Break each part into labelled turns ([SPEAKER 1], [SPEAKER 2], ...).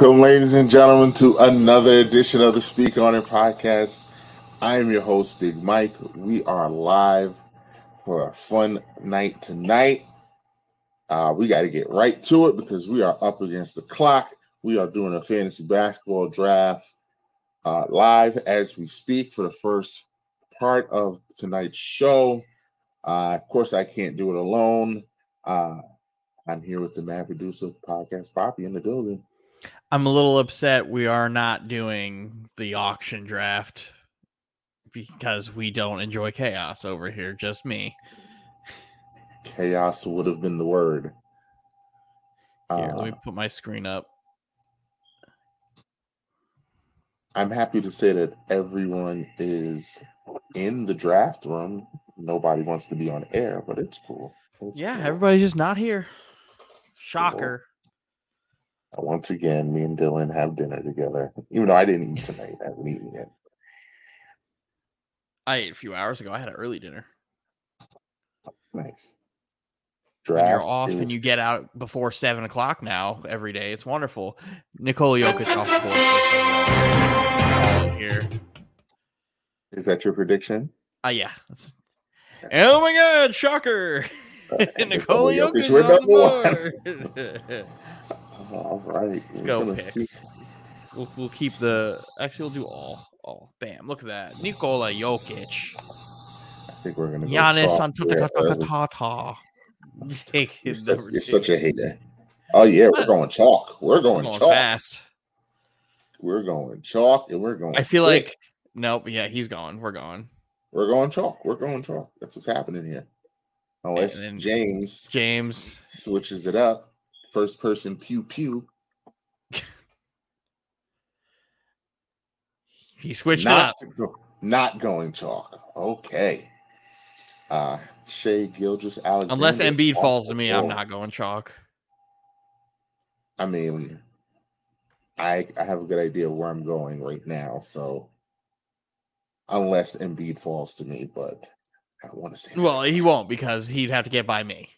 [SPEAKER 1] Welcome, ladies and gentlemen, to another edition of the Speak On It podcast. I am your host, Big Mike. We are live for a fun night tonight. Uh, we got to get right to it because we are up against the clock. We are doing a fantasy basketball draft uh, live as we speak for the first part of tonight's show. Uh, of course, I can't do it alone. Uh, I'm here with the Mad Producer Podcast, Poppy, in the building.
[SPEAKER 2] I'm a little upset we are not doing the auction draft because we don't enjoy chaos over here, just me.
[SPEAKER 1] Chaos would have been the word.
[SPEAKER 2] Here, uh, let me put my screen up.
[SPEAKER 1] I'm happy to say that everyone is in the draft room. Nobody wants to be on air, but it's cool. It's
[SPEAKER 2] yeah,
[SPEAKER 1] cool.
[SPEAKER 2] everybody's just not here.
[SPEAKER 1] It's
[SPEAKER 2] Shocker.
[SPEAKER 1] Cool. Once again, me and Dylan have dinner together. Even though I didn't eat tonight, I haven't eaten yet.
[SPEAKER 2] I ate a few hours ago. I had an early dinner.
[SPEAKER 1] Nice. Draft
[SPEAKER 2] you're off
[SPEAKER 1] is,
[SPEAKER 2] and you get out before seven o'clock now every day. It's wonderful. Nikola Jokic off the in here.
[SPEAKER 1] is that your prediction?
[SPEAKER 2] Uh, yeah. Oh my God! Shocker!
[SPEAKER 1] Uh,
[SPEAKER 2] Nikola Jokic
[SPEAKER 1] Jokic, we're
[SPEAKER 2] on
[SPEAKER 1] number
[SPEAKER 2] the board.
[SPEAKER 1] All right.
[SPEAKER 2] Let's go picks. We'll, we'll keep the. Actually, we'll do all. All. Bam! Look at that. Nikola Jokic.
[SPEAKER 1] I think we're gonna go
[SPEAKER 2] Giannis
[SPEAKER 1] chalk here early.
[SPEAKER 2] Antetokounmpo. Take
[SPEAKER 1] You're,
[SPEAKER 2] his
[SPEAKER 1] such, you're such a hater. Oh yeah, we're going chalk. We're going,
[SPEAKER 2] going
[SPEAKER 1] chalk.
[SPEAKER 2] fast.
[SPEAKER 1] We're going chalk, and we're going.
[SPEAKER 2] I feel
[SPEAKER 1] quick.
[SPEAKER 2] like nope. Yeah, he's gone. We're going.
[SPEAKER 1] we're going chalk. We're going chalk. That's what's happening here. Unless
[SPEAKER 2] then-
[SPEAKER 1] James
[SPEAKER 2] James.
[SPEAKER 1] switches it up, first person pew pew.
[SPEAKER 2] He switched
[SPEAKER 1] Not
[SPEAKER 2] up.
[SPEAKER 1] go- not going chalk. Okay. Uh Shai Gilgeous Alexander.
[SPEAKER 2] Unless Embiid falls to me, I'm not going chalk.
[SPEAKER 1] I mean, I I have a good idea where I'm going right now. So unless Embiid falls to me, but I want to say that.
[SPEAKER 2] Well, he won't because he'd have to get by me.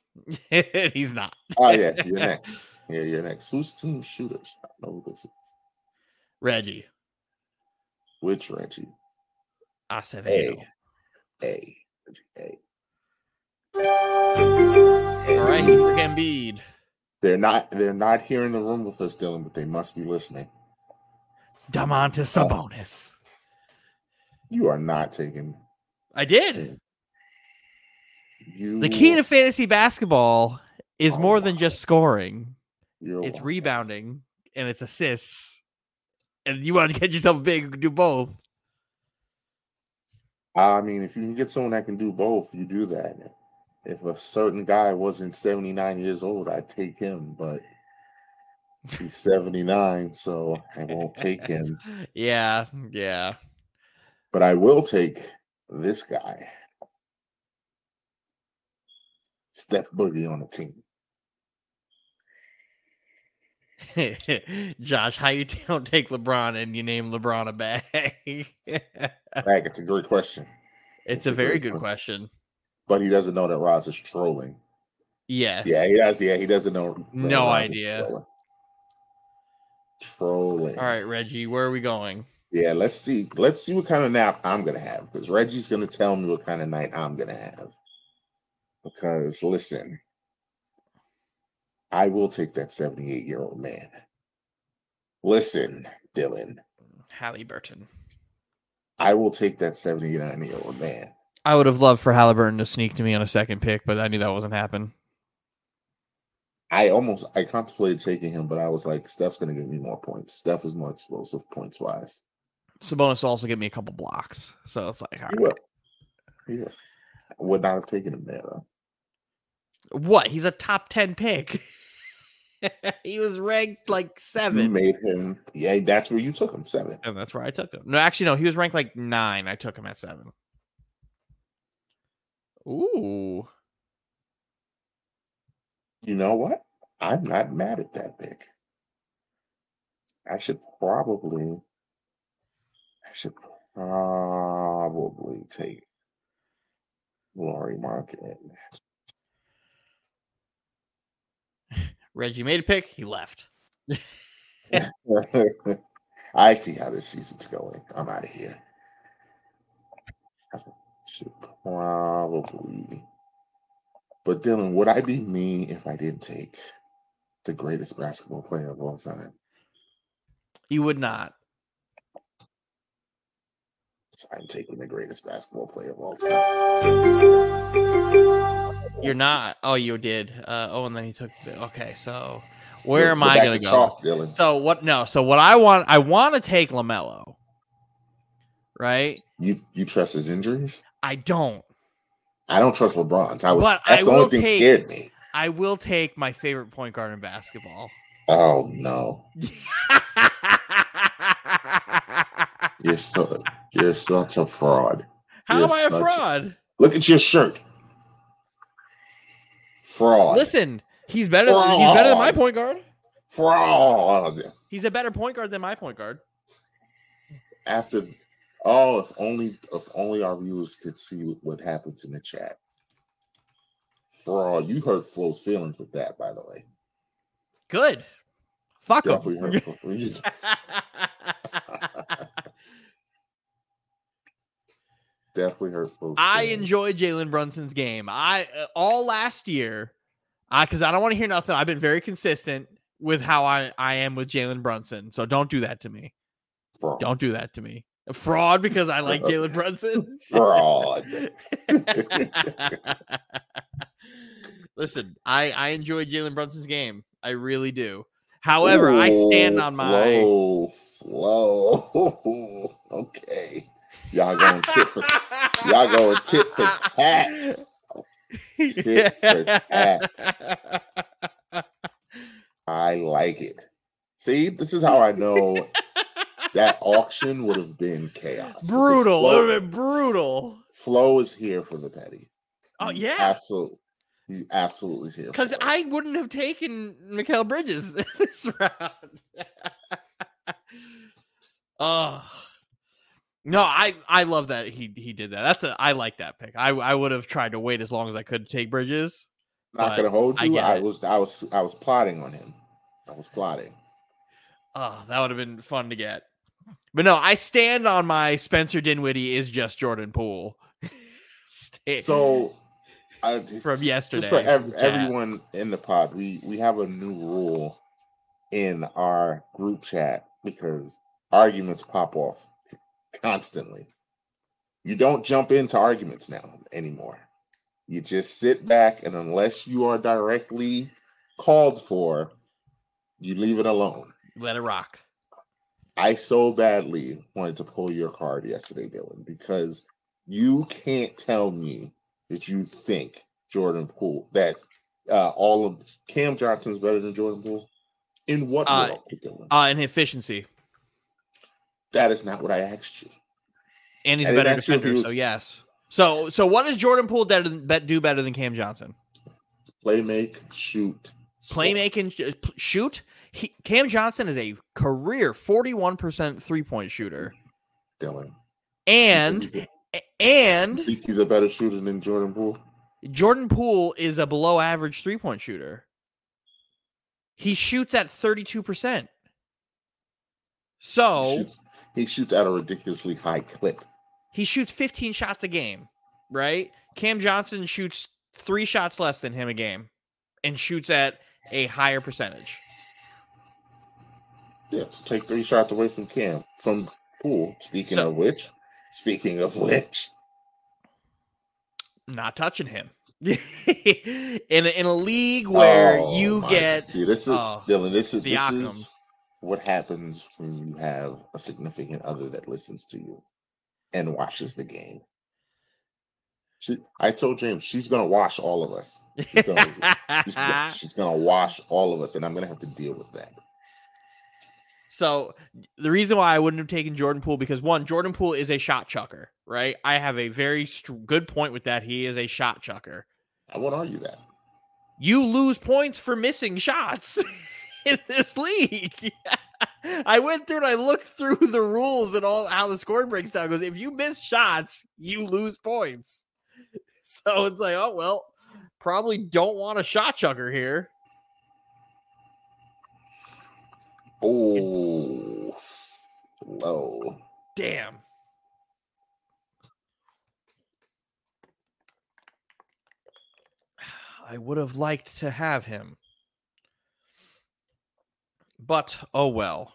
[SPEAKER 2] he's not.
[SPEAKER 1] Oh yeah, you're next. Yeah, you're next. Who's team shooters? I don't know who this is.
[SPEAKER 2] Reggie.
[SPEAKER 1] Which Reggie?
[SPEAKER 2] Acevedo.
[SPEAKER 1] A. A. Reggie A.
[SPEAKER 2] All right, he's for Embiid.
[SPEAKER 1] They're not they're not here in the room with us, Dylan, but they must be listening.
[SPEAKER 2] Domantas Sabonis.
[SPEAKER 1] You are not taking
[SPEAKER 2] I did.
[SPEAKER 1] You
[SPEAKER 2] The key to fantasy basketball is
[SPEAKER 1] Oh
[SPEAKER 2] more than just scoring.
[SPEAKER 1] you're
[SPEAKER 2] It's rebounding and it's assists. And you want to get yourself big, do both.
[SPEAKER 1] I mean, if you can get someone that can do both, you do that. If a certain guy wasn't 79 years old, I'd take him, but he's 79, so I won't take him.
[SPEAKER 2] Yeah, yeah.
[SPEAKER 1] But I will take this guy. Steph Boogie on the team.
[SPEAKER 2] Josh, how you don't take LeBron and you name LeBron a bag?
[SPEAKER 1] Back, it's a great question.
[SPEAKER 2] it's
[SPEAKER 1] That's
[SPEAKER 2] a
[SPEAKER 1] a
[SPEAKER 2] very good
[SPEAKER 1] one.
[SPEAKER 2] question.
[SPEAKER 1] But he doesn't know that Roz is trolling.
[SPEAKER 2] Yes.
[SPEAKER 1] Yeah, he does. Yeah, he doesn't know.
[SPEAKER 2] No
[SPEAKER 1] Roz
[SPEAKER 2] idea.
[SPEAKER 1] Trolling. Trolling.
[SPEAKER 2] All right, Reggie, where are we going?
[SPEAKER 1] Yeah, let's see. Let's see what kind of nap I'm gonna have because Reggie's gonna tell me what kind of night I'm gonna have. Because listen, I will take that 78 year old man. Listen, Dylan,
[SPEAKER 2] Halliburton.
[SPEAKER 1] I will take that 79 year old man.
[SPEAKER 2] I would have loved for Halliburton to sneak to me on a second pick, but I knew that wasn't happening.
[SPEAKER 1] I almost I contemplated taking him, but I was like, Steph's gonna give me more points. Steph is more explosive points wise.
[SPEAKER 2] Sabonis will also give me a couple blocks. So it's like, all
[SPEAKER 1] He
[SPEAKER 2] right.
[SPEAKER 1] will. He will. I would not have taken him there though.
[SPEAKER 2] What? He's a top 10 pick. he was ranked like seven.
[SPEAKER 1] You made him, yeah, that's where you took him, seven.
[SPEAKER 2] And that's where I took him. No, actually, no, he was ranked like nine. I took him at seven. Ooh.
[SPEAKER 1] You know what? I'm not mad at that pick. I should probably, I should probably take Lauri Markkanen.
[SPEAKER 2] Reggie made a pick. He left.
[SPEAKER 1] I see how this season's going. I'm out of here. Should probably. But Dylan, would I be me if I didn't take the greatest basketball player of all time?
[SPEAKER 2] You would not.
[SPEAKER 1] I'm taking the greatest basketball player of all time.
[SPEAKER 2] You're not. Oh, you did. Uh, oh, and then he took. The, okay, so where am I going
[SPEAKER 1] to
[SPEAKER 2] go?
[SPEAKER 1] chalk, Dylan.
[SPEAKER 2] So what? No. So what I want, I want to take Lamelo. Right?
[SPEAKER 1] You you trust his injuries?
[SPEAKER 2] I don't.
[SPEAKER 1] I don't trust LeBron's. I was
[SPEAKER 2] But
[SPEAKER 1] that's
[SPEAKER 2] I
[SPEAKER 1] the only thing
[SPEAKER 2] take-
[SPEAKER 1] scared me.
[SPEAKER 2] I will take my favorite point guard in basketball.
[SPEAKER 1] Oh no. You're so you're such a fraud.
[SPEAKER 2] How
[SPEAKER 1] You're
[SPEAKER 2] am I a fraud?
[SPEAKER 1] Look at your shirt. Fraud.
[SPEAKER 2] Listen, he's better. He's better than my point guard.
[SPEAKER 1] Fraud.
[SPEAKER 2] He's a better point guard than my point guard.
[SPEAKER 1] After oh, if only if only our viewers could see what, what happens in the chat. Fraud. You hurt Flo's feelings with that, by the way.
[SPEAKER 2] Good. Fuck him.
[SPEAKER 1] hurt Flo. You just- Definitely hurt Flo's
[SPEAKER 2] I enjoyed Jalen Brunson's game. I uh, all last year, I because I don't want to hear nothing. I've been very consistent with how I I am with Jalen Brunson. So don't do that to me.
[SPEAKER 1] Fraud.
[SPEAKER 2] Don't do that to me. Fraud because I like Jalen Brunson.
[SPEAKER 1] Fraud.
[SPEAKER 2] Listen, I I enjoy Jalen Brunson's game. I really do. However, I stand on my.
[SPEAKER 1] flow, flow. okay, y'all going tit for y'all going tit for tat. Tit for tat. I like it. See, this is how I know that auction would have been chaos.
[SPEAKER 2] brutal. It
[SPEAKER 1] Flo,
[SPEAKER 2] would have been brutal.
[SPEAKER 1] Flo is here for the petty.
[SPEAKER 2] Oh yeah.
[SPEAKER 1] absolutely. He absolutely is here.
[SPEAKER 2] Because. I wouldn't have taken Mikal Bridges this round. oh no, I I love that he he did that. That's a I like that pick. I I would have tried to wait as long as I could to take Bridges.
[SPEAKER 1] not gonna hold you.
[SPEAKER 2] get
[SPEAKER 1] I, was I was I was plotting on him. I was plotting.
[SPEAKER 2] Oh, that would have been fun to get. But no, I stand on my Spencer Dinwiddie is just Jordan Poole.
[SPEAKER 1] So, I,
[SPEAKER 2] From yesterday,
[SPEAKER 1] just for ev- everyone in the pod, we we have a new rule in our group chat because arguments pop off constantly. You don't jump into arguments now anymore. You just sit back, and unless you are directly called for, you leave it alone.
[SPEAKER 2] let it rock.
[SPEAKER 1] I so badly wanted to pull your card yesterday, Dylan, because you can't tell me that you think Jordan Poole that uh, all of Cam Johnson's better than Jordan Poole. In what
[SPEAKER 2] Uh,
[SPEAKER 1] world, Dylan?
[SPEAKER 2] Uh and efficiency.
[SPEAKER 1] That is not what I asked you.
[SPEAKER 2] And he's
[SPEAKER 1] I
[SPEAKER 2] a better
[SPEAKER 1] ask you if he
[SPEAKER 2] defender, so yes. So so what does Jordan Poole better than, bet- do better than Cam Johnson?
[SPEAKER 1] Play, make, shoot, score.
[SPEAKER 2] Playmaking, sh- uh, shoot. He, Cam Johnson is a career forty-one percent three-point shooter,
[SPEAKER 1] Dylan.
[SPEAKER 2] and
[SPEAKER 1] He's a-
[SPEAKER 2] and
[SPEAKER 1] you think he's a better shooter than Jordan Poole?
[SPEAKER 2] Jordan Poole is a below-average three-point shooter. He shoots at thirty-two percent.
[SPEAKER 1] He
[SPEAKER 2] So
[SPEAKER 1] shoots, he shoots at a ridiculously high clip.
[SPEAKER 2] he shoots 15 shots a game, right? Cam Johnson shoots three shots less than him a game and shoots at a higher percentage.
[SPEAKER 1] Yeah, take three shots away from Cam from Poole. Speaking
[SPEAKER 2] So-
[SPEAKER 1] of which, speaking of which,
[SPEAKER 2] Not touching him. in, a, in a league where
[SPEAKER 1] Oh,
[SPEAKER 2] you get
[SPEAKER 1] see this is
[SPEAKER 2] oh,
[SPEAKER 1] Dylan. This is this is what happens when you have a significant other that listens to you and watches the game. She, I told James she's gonna wash all of us. She's gonna, she's, gonna, she's gonna wash all of us, and I'm gonna have to deal with that.
[SPEAKER 2] So the reason why I wouldn't have taken Jordan Poole because one, Jordan Poole is a shot chucker, right? I have a very str- good point with that. He is a shot chucker.
[SPEAKER 1] I won't argue that.
[SPEAKER 2] You lose points for missing shots in this league. I went through and I looked through the rules and all how the score breaks down. It Goes if you miss shots, you lose points. So it's like, oh well, probably don't want a shot chucker here.
[SPEAKER 1] Oh, low.
[SPEAKER 2] Damn. I would have liked to have him. But oh well.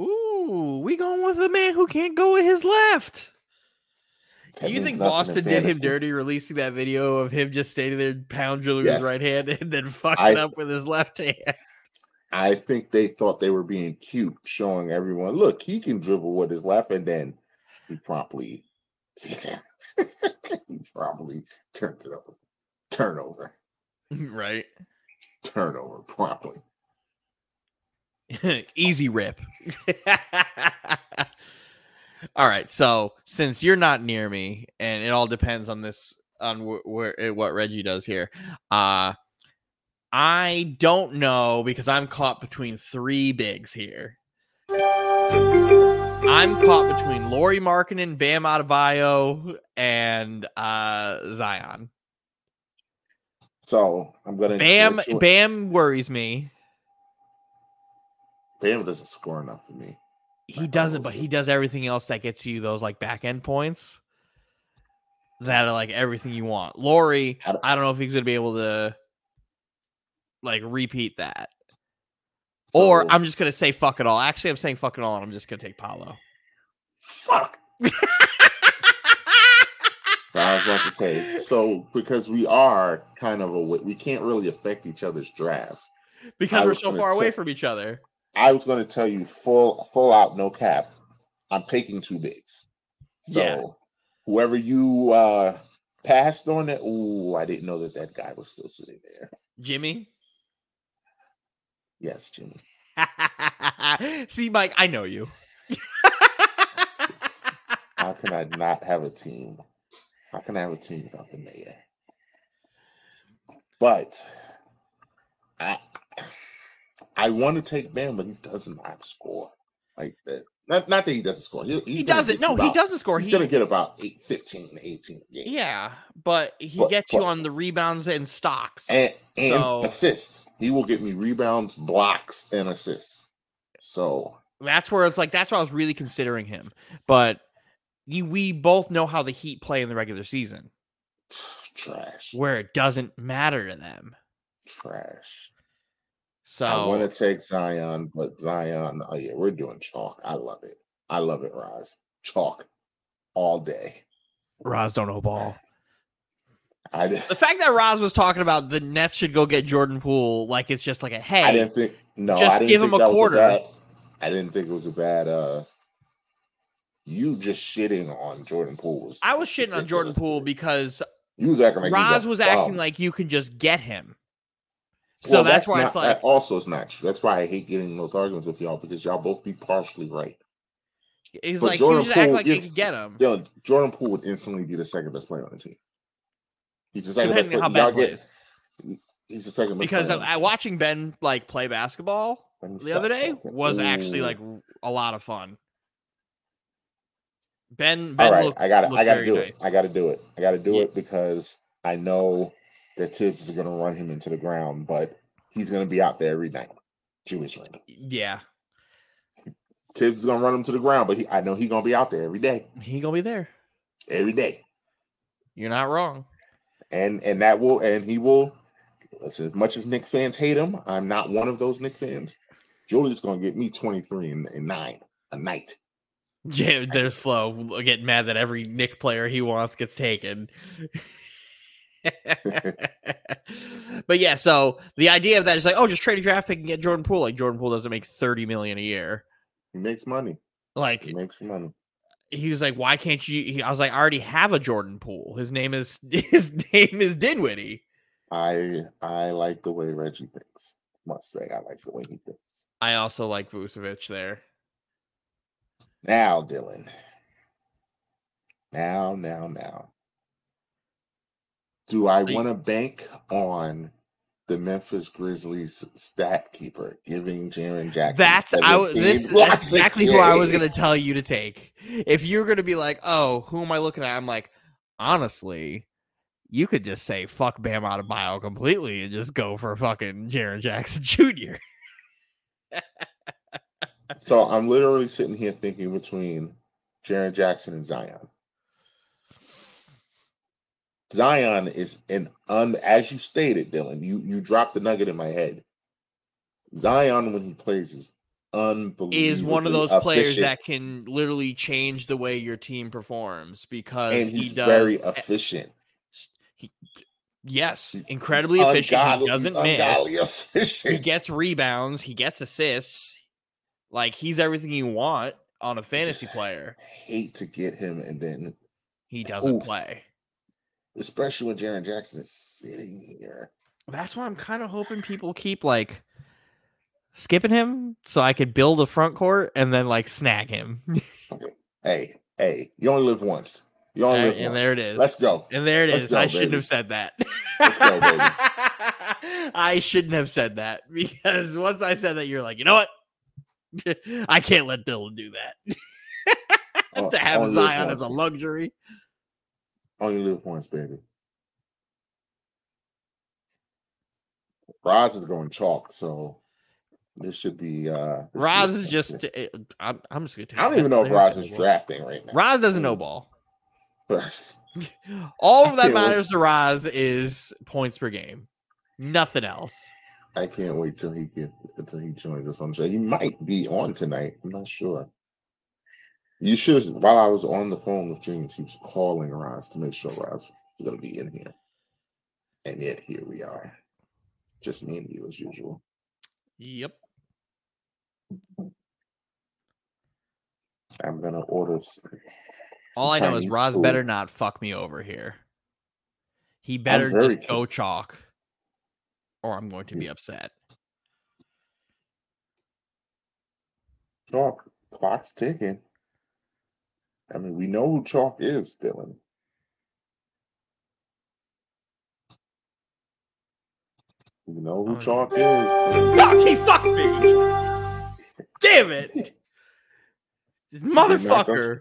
[SPEAKER 2] Ooh, we going with the man who can't go with his left.
[SPEAKER 1] That
[SPEAKER 2] you think Boston did him dirty releasing that video of him just standing there pound drilling
[SPEAKER 1] Yes.
[SPEAKER 2] his right hand and then fucking
[SPEAKER 1] I-
[SPEAKER 2] up with his left hand?
[SPEAKER 1] I think they thought they were being cute, showing everyone, look, he can dribble with his left, and then he promptly, he promptly turned it over, turnover,
[SPEAKER 2] right.
[SPEAKER 1] Turnover, promptly.
[SPEAKER 2] Easy rip. all right. So since you're not near me, and it all depends on this on wh- where eh, what Reggie does here, uh, I don't know because I'm caught between three bigs here. I'm caught between Lauri and Bam Adebayo, and uh, Zion.
[SPEAKER 1] So I'm gonna
[SPEAKER 2] Bam, Bam worries me.
[SPEAKER 1] Bam doesn't score enough for me.
[SPEAKER 2] He doesn't, but he does everything else that gets you those like back end points that are like everything you want. Lauri,
[SPEAKER 1] I don't-
[SPEAKER 2] I don't know if he's gonna be able to like repeat that.
[SPEAKER 1] So,
[SPEAKER 2] or I'm just gonna say fuck it all. Actually, I'm saying fuck it all, and I'm just gonna take Paolo.
[SPEAKER 1] fuck. I was about to say so because we are kind of a we can't really affect each other's drafts.
[SPEAKER 2] because we're so far away from each other.
[SPEAKER 1] I was going to tell you full full out no cap. I'm taking two bigs. So
[SPEAKER 2] Yeah.
[SPEAKER 1] whoever you uh passed on it, ooh, I didn't know that that guy was still sitting there.
[SPEAKER 2] Jimmy.
[SPEAKER 1] Yes, Jimmy.
[SPEAKER 2] See, Mike, I know you.
[SPEAKER 1] How can I not have a team? How can I have a team without the mayor? But I I want to take Bam, but he does not score like that. Not, not that he doesn't score. He,
[SPEAKER 2] he doesn't. No, he doesn't score.
[SPEAKER 1] He's
[SPEAKER 2] He,
[SPEAKER 1] gonna get about eight, 15, 18 a game.
[SPEAKER 2] yeah, but he
[SPEAKER 1] But-
[SPEAKER 2] gets you on the rebounds and stocks.
[SPEAKER 1] and and
[SPEAKER 2] So-
[SPEAKER 1] assist. He will get me rebounds, blocks, and assists. So
[SPEAKER 2] That's where it's like that's why I was really considering him. But you, we both know how the Heat play in the regular season,
[SPEAKER 1] trash,
[SPEAKER 2] where it doesn't matter to them.
[SPEAKER 1] trash.
[SPEAKER 2] So
[SPEAKER 1] I want to take Zion, but Zion, oh yeah, we're doing chalk. I love it. I love it, Roz. Chalk all day.
[SPEAKER 2] Roz don't know ball.
[SPEAKER 1] I, di-
[SPEAKER 2] The fact that Roz was talking about the Nets should go get Jordan Poole, like it's just like a hey,
[SPEAKER 1] I didn't think no,
[SPEAKER 2] just
[SPEAKER 1] I didn't
[SPEAKER 2] give
[SPEAKER 1] think
[SPEAKER 2] him a
[SPEAKER 1] that was
[SPEAKER 2] quarter.
[SPEAKER 1] bad, I didn't think it was a bad uh you just shitting on Jordan Poole was
[SPEAKER 2] I was shitting on Jordan Poole because
[SPEAKER 1] you was acting like he
[SPEAKER 2] Roz was acting like you can just get him. So
[SPEAKER 1] Well,
[SPEAKER 2] that's, why
[SPEAKER 1] not,
[SPEAKER 2] it's like
[SPEAKER 1] that also is not true. That's why I hate getting those arguments with y'all because y'all both be partially right.
[SPEAKER 2] he's
[SPEAKER 1] but
[SPEAKER 2] like
[SPEAKER 1] Jordan
[SPEAKER 2] you just act
[SPEAKER 1] Poole
[SPEAKER 2] like you
[SPEAKER 1] gets-
[SPEAKER 2] can get him.
[SPEAKER 1] Yo, Jordan Poole would instantly be the second best player on the team. He's the second best
[SPEAKER 2] Depending on
[SPEAKER 1] player. Y'all get he's the second best
[SPEAKER 2] Because
[SPEAKER 1] player
[SPEAKER 2] of,
[SPEAKER 1] on the team.
[SPEAKER 2] watching Ben like play basketball the other day was actually like a lot of fun. Ben,
[SPEAKER 1] All
[SPEAKER 2] Ben
[SPEAKER 1] right,
[SPEAKER 2] looked,
[SPEAKER 1] I got to I got to do
[SPEAKER 2] nice.
[SPEAKER 1] it. I got to do it. I got to do
[SPEAKER 2] Yeah.
[SPEAKER 1] it because I know that Thibs is going to run him into the ground, but he's going to be out there every night. Jewish.
[SPEAKER 2] Yeah,
[SPEAKER 1] Thibs is going to run him to the ground, but he, I know he's going to be out there every day,
[SPEAKER 2] he gonna be there.
[SPEAKER 1] every day,
[SPEAKER 2] You're not wrong.
[SPEAKER 1] and and that will and he will. Listen, as much as Knick fans hate him, I'm not one of those Knick fans. Julius going to get me 23 and, and nine a night.
[SPEAKER 2] Yeah, there's Flo uh, getting mad that every Knick player he wants gets taken. but yeah, so the idea of that is like, oh, just trade a draft pick and get Jordan Poole. Like Jordan Poole doesn't make 30 million a year.
[SPEAKER 1] He makes money.
[SPEAKER 2] Like
[SPEAKER 1] He makes money.
[SPEAKER 2] he was like, why can't you? He, I was like, I already have a Jordan Poole. His name is his name is Dinwiddie.
[SPEAKER 1] I I like the way Reggie thinks. Must say, I like the way he thinks.
[SPEAKER 2] I also like Vucevic there.
[SPEAKER 1] Now, Dylan. Now, now, now. Do I want to bank on the Memphis Grizzlies stat keeper giving Jaren Jackson?
[SPEAKER 2] That's I was this that's exactly who I was gonna tell you to take. If you're gonna be like, oh, who am I looking at? I'm like, honestly, you could just say fuck Bam Adebayo completely and just go for fucking Jaren Jackson Jr.
[SPEAKER 1] So I'm literally sitting here thinking between Jaren Jackson and Zion. Zion is an un as you stated, Dylan. You you dropped the nugget in my head. Zion when he plays is unbelievable.
[SPEAKER 2] Is one of those players that can literally change the way your team performs because
[SPEAKER 1] and he's
[SPEAKER 2] he does
[SPEAKER 1] very efficient.
[SPEAKER 2] he, yes, incredibly
[SPEAKER 1] he's
[SPEAKER 2] efficient.
[SPEAKER 1] ungodly-
[SPEAKER 2] He doesn't miss.
[SPEAKER 1] efficient.
[SPEAKER 2] He gets rebounds. He gets assists. Like he's everything you want on a fantasy player.
[SPEAKER 1] hate to get him and then
[SPEAKER 2] He doesn't
[SPEAKER 1] Oof.
[SPEAKER 2] play.
[SPEAKER 1] especially when Jaren Jackson is sitting here.
[SPEAKER 2] That's why I'm kind of hoping people keep like skipping him so I could build a front court and then like snag him.
[SPEAKER 1] Hey, hey, you only live once. You only
[SPEAKER 2] Uh,
[SPEAKER 1] live
[SPEAKER 2] and
[SPEAKER 1] once.
[SPEAKER 2] there it is.
[SPEAKER 1] Let's go.
[SPEAKER 2] and there it
[SPEAKER 1] Let's
[SPEAKER 2] is.
[SPEAKER 1] go,
[SPEAKER 2] I shouldn't have said that.
[SPEAKER 1] Let's go, baby.
[SPEAKER 2] I shouldn't have said that because once I said that, you're like, you know what? I can't let Dylan do that.
[SPEAKER 1] O-
[SPEAKER 2] to have Zion as a luxury.
[SPEAKER 1] Only little points, baby. Roz is going chalk, so this should be. uh
[SPEAKER 2] Roz is just.
[SPEAKER 1] something.
[SPEAKER 2] eh, I'm, I'm just gonna.
[SPEAKER 1] I don't even know if Roz is drafting right now.
[SPEAKER 2] Roz doesn't know ball. All that matters to Roz is points per game. Nothing else.
[SPEAKER 1] I can't wait till he get until he joins us on the show. He might be on tonight. I'm not sure. You should. While I was on the phone with James, he was calling Roz to make sure Roz was going to be in here, and yet here we are, just me and you as usual.
[SPEAKER 2] Yep.
[SPEAKER 1] I'm gonna order.
[SPEAKER 2] All I know is
[SPEAKER 1] Chinese
[SPEAKER 2] Roz
[SPEAKER 1] food.
[SPEAKER 2] better not fuck me over here. He better just go chalk, or I'm going to be upset.
[SPEAKER 1] Chalk clock's ticking. I mean, we know who Chalk is, Dylan. We know who
[SPEAKER 2] Oh,
[SPEAKER 1] Chalk is.
[SPEAKER 2] Fuck! He fucked me. Damn it, this
[SPEAKER 1] not go-
[SPEAKER 2] motherfucker.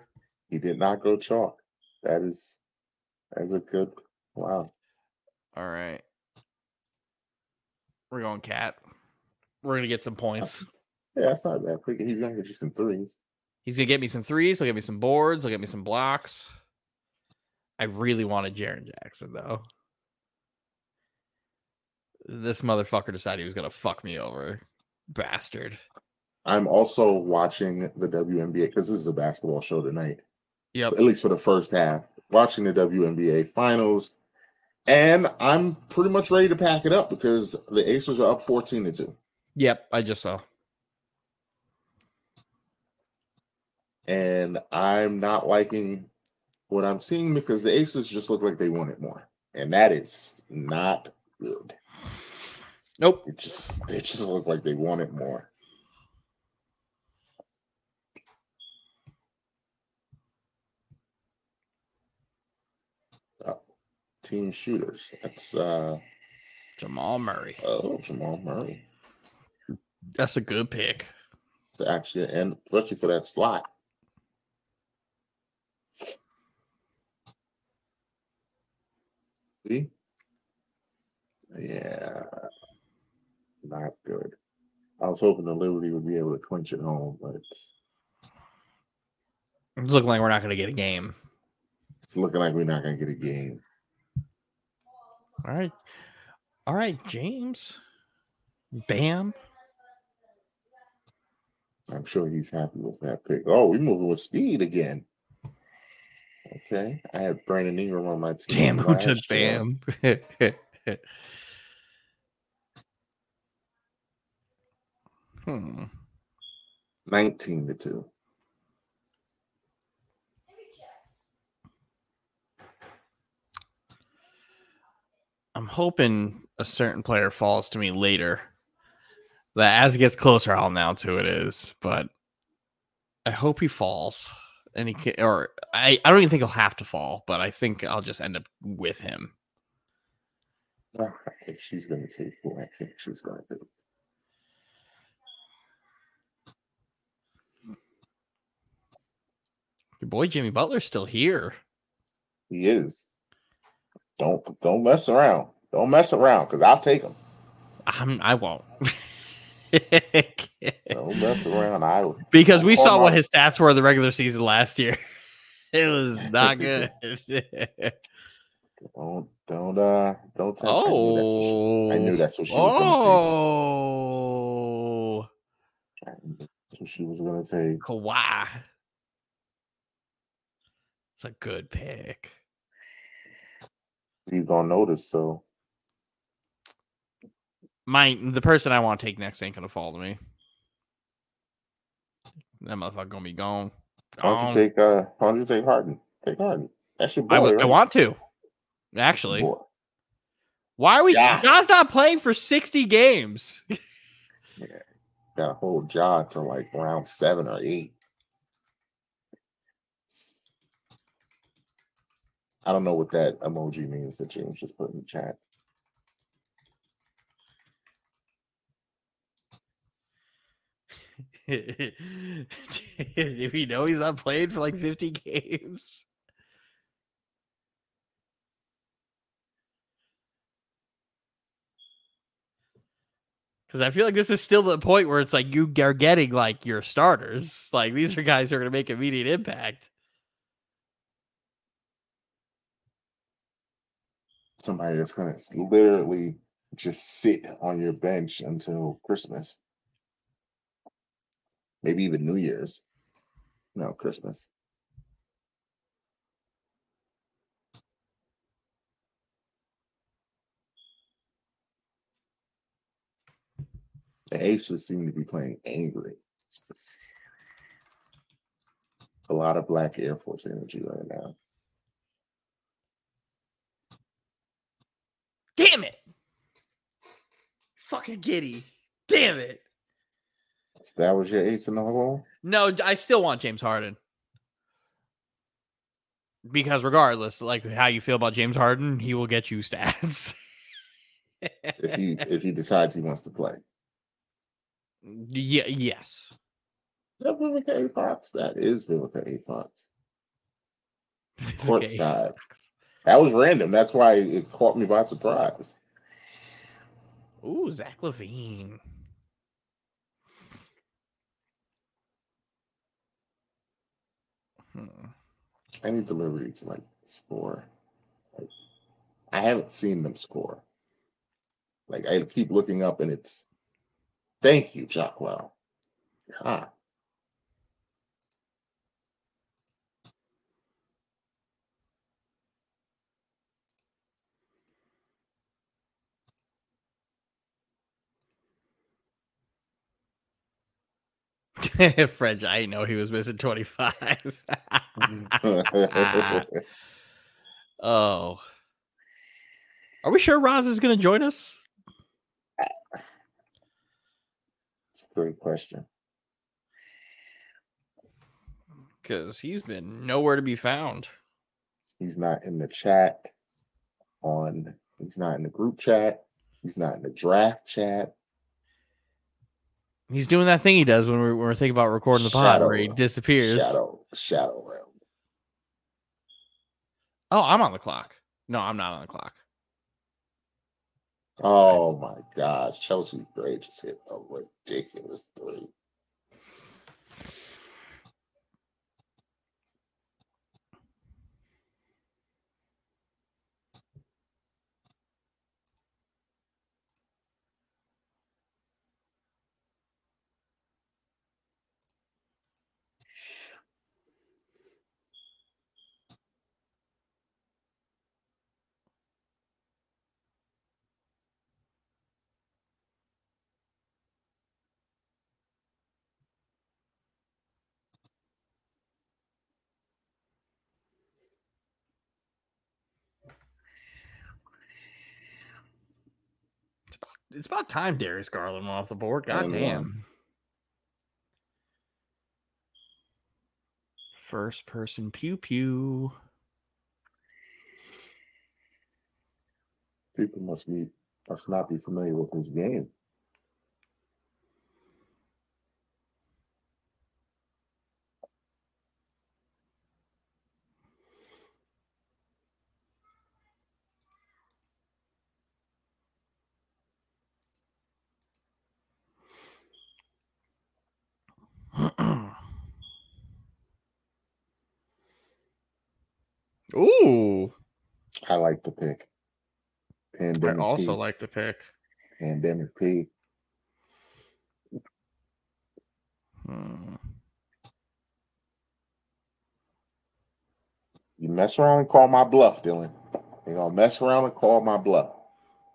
[SPEAKER 1] He did not go Chalk. That is, that is a good. Wow.
[SPEAKER 2] All right, we're going cat. We're gonna get some points.
[SPEAKER 1] Yeah, that's not bad. Quick, He's gonna get you some threes.
[SPEAKER 2] He's gonna get me some threes. He'll get me some boards. He'll get me some blocks. I really wanted Jaren Jackson though. This motherfucker decided he was gonna fuck me over, bastard.
[SPEAKER 1] I'm also watching the WNBA because this is a basketball show tonight.
[SPEAKER 2] Yep.
[SPEAKER 1] at least for the first half, watching the WNBA finals. And I'm pretty much ready to pack it up because the Aces are up 14 to 2.
[SPEAKER 2] Yep. I just saw.
[SPEAKER 1] And I'm not liking what I'm seeing because the Aces just look like they want it more. And that is not good.
[SPEAKER 2] Nope.
[SPEAKER 1] It just they just look like they want it more. 15 shooters. That's uh,
[SPEAKER 2] Jamal Murray.
[SPEAKER 1] Oh, Jamal Murray.
[SPEAKER 2] That's a good pick.
[SPEAKER 1] To actually, and especially for that slot. See? Yeah. Not good. I was hoping the Liberty would be able to clinch it home, but it's,
[SPEAKER 2] it's looking like we're not going to get a game.
[SPEAKER 1] It's looking like we're not going to get a game.
[SPEAKER 2] All right. All right, James. Bam.
[SPEAKER 1] I'm sure he's happy with that pick. Oh, we're moving with speed again. Okay. I had Brandon Ingram on my team.
[SPEAKER 2] Damn, who took. Bam? hmm.
[SPEAKER 1] 19 to 2.
[SPEAKER 2] I'm hoping a certain player falls to me later. That as it gets closer, I'll announce who it is. But I hope he falls, and he can, or I, I don't even think he'll have to fall, but I think I'll just end up with him.
[SPEAKER 1] Ah, I think she's gonna take four. I think she's gonna take.
[SPEAKER 2] Your boy Jimmy Butler's still here.
[SPEAKER 1] He is. Don't don't mess around. Don't mess around because I'll take him.
[SPEAKER 2] I'm, I won't.
[SPEAKER 1] Don't mess around. I
[SPEAKER 2] because we
[SPEAKER 1] Oh,
[SPEAKER 2] saw what his stats were the regular season last year. It was not good.
[SPEAKER 1] don't don't uh don't. Tell, I knew that's what she, I knew
[SPEAKER 2] oh,
[SPEAKER 1] that's what she was gonna
[SPEAKER 2] oh,
[SPEAKER 1] say. I That's what she was gonna say.
[SPEAKER 2] Kawhi. It's a good pick.
[SPEAKER 1] You gonna notice? So
[SPEAKER 2] My the person I want to take next ain't gonna fall to me. That motherfucker gonna be gone.
[SPEAKER 1] why don't
[SPEAKER 2] Gone.
[SPEAKER 1] you take uh why don't you take Harden? Take Harden. That's your boy.
[SPEAKER 2] I, w- I
[SPEAKER 1] right?
[SPEAKER 2] want to. Actually, why are we?
[SPEAKER 1] Yeah.
[SPEAKER 2] John's not playing for sixty games. yeah.
[SPEAKER 1] Gotta hold John to like round seven or eight. I don't know what that emoji means that James just put in the chat.
[SPEAKER 2] Do we know he's not playing for like 50 games? Because I feel like this is still the point where it's like you are getting like your starters. Like these are guys who are going to make immediate impact.
[SPEAKER 1] Somebody that's gonna literally just sit on your bench until Christmas. Maybe even New Year's. No, Christmas. The Aces seem to be playing angry. It's just a lot of black Air Force energy right now.
[SPEAKER 2] Damn it! Fucking Giddey. Damn it.
[SPEAKER 1] So that was your ace in the hole.
[SPEAKER 2] No, I still want James Harden. Because regardless, like how you feel about James Harden, he will get you stats.
[SPEAKER 1] If he if he decides he wants to play.
[SPEAKER 2] yeah, yes.
[SPEAKER 1] Is that Vivica A. Fox? That is Vivica A. Fox. Courtside. That was random. That's why it caught me by surprise.
[SPEAKER 2] Ooh, Zach LaVine. Hmm.
[SPEAKER 1] I need the liberty to like score. Like, I haven't seen them score. Like I keep looking up and it's thank you, Jonquel. Ah.
[SPEAKER 2] French, I didn't know he was missing 25. oh. Are we sure Roz is going to join us?
[SPEAKER 1] It's a great question.
[SPEAKER 2] Because he's been nowhere to be found.
[SPEAKER 1] He's not in the chat on he's not in the group chat. He's not in the draft chat.
[SPEAKER 2] He's doing that thing he does when we're, when we're thinking about recording the pod where he
[SPEAKER 1] Shadow-
[SPEAKER 2] disappears.
[SPEAKER 1] Shadow Shadow Realm.
[SPEAKER 2] Oh, I'm on the clock. No, I'm not on the clock.
[SPEAKER 1] Oh my gosh, Chelsea Gray just hit a ridiculous three.
[SPEAKER 2] It's about time Darius Garland went off the board. God
[SPEAKER 1] And
[SPEAKER 2] damn. First person pew pew.
[SPEAKER 1] People must be must not be familiar with his game.
[SPEAKER 2] Ooh.
[SPEAKER 1] I like the pick. Pandemic
[SPEAKER 2] I also
[SPEAKER 1] P.
[SPEAKER 2] like the pick.
[SPEAKER 1] Pandemic P.
[SPEAKER 2] Hmm.
[SPEAKER 1] You mess around and call my bluff, Dylan. You're gonna mess around and call my bluff.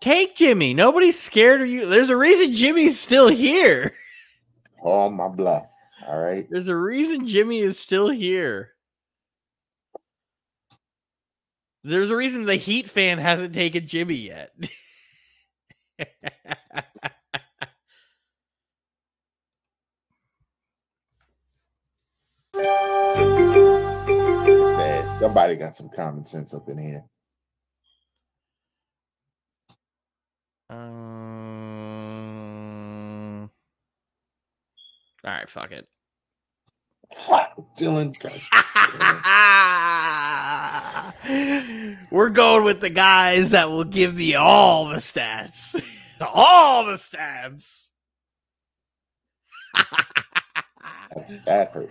[SPEAKER 2] Take Jimmy. Nobody's scared of you. There's a reason Jimmy's still here.
[SPEAKER 1] Call my bluff. All right.
[SPEAKER 2] There's a reason Jimmy is still here. There's a reason the Heat fan hasn't taken Jimmy yet.
[SPEAKER 1] Somebody got some common sense up in here.
[SPEAKER 2] Um, all right, fuck it.
[SPEAKER 1] Dylan.
[SPEAKER 2] We're going with the guys that will give me all the stats. all the stats.
[SPEAKER 1] that hurt.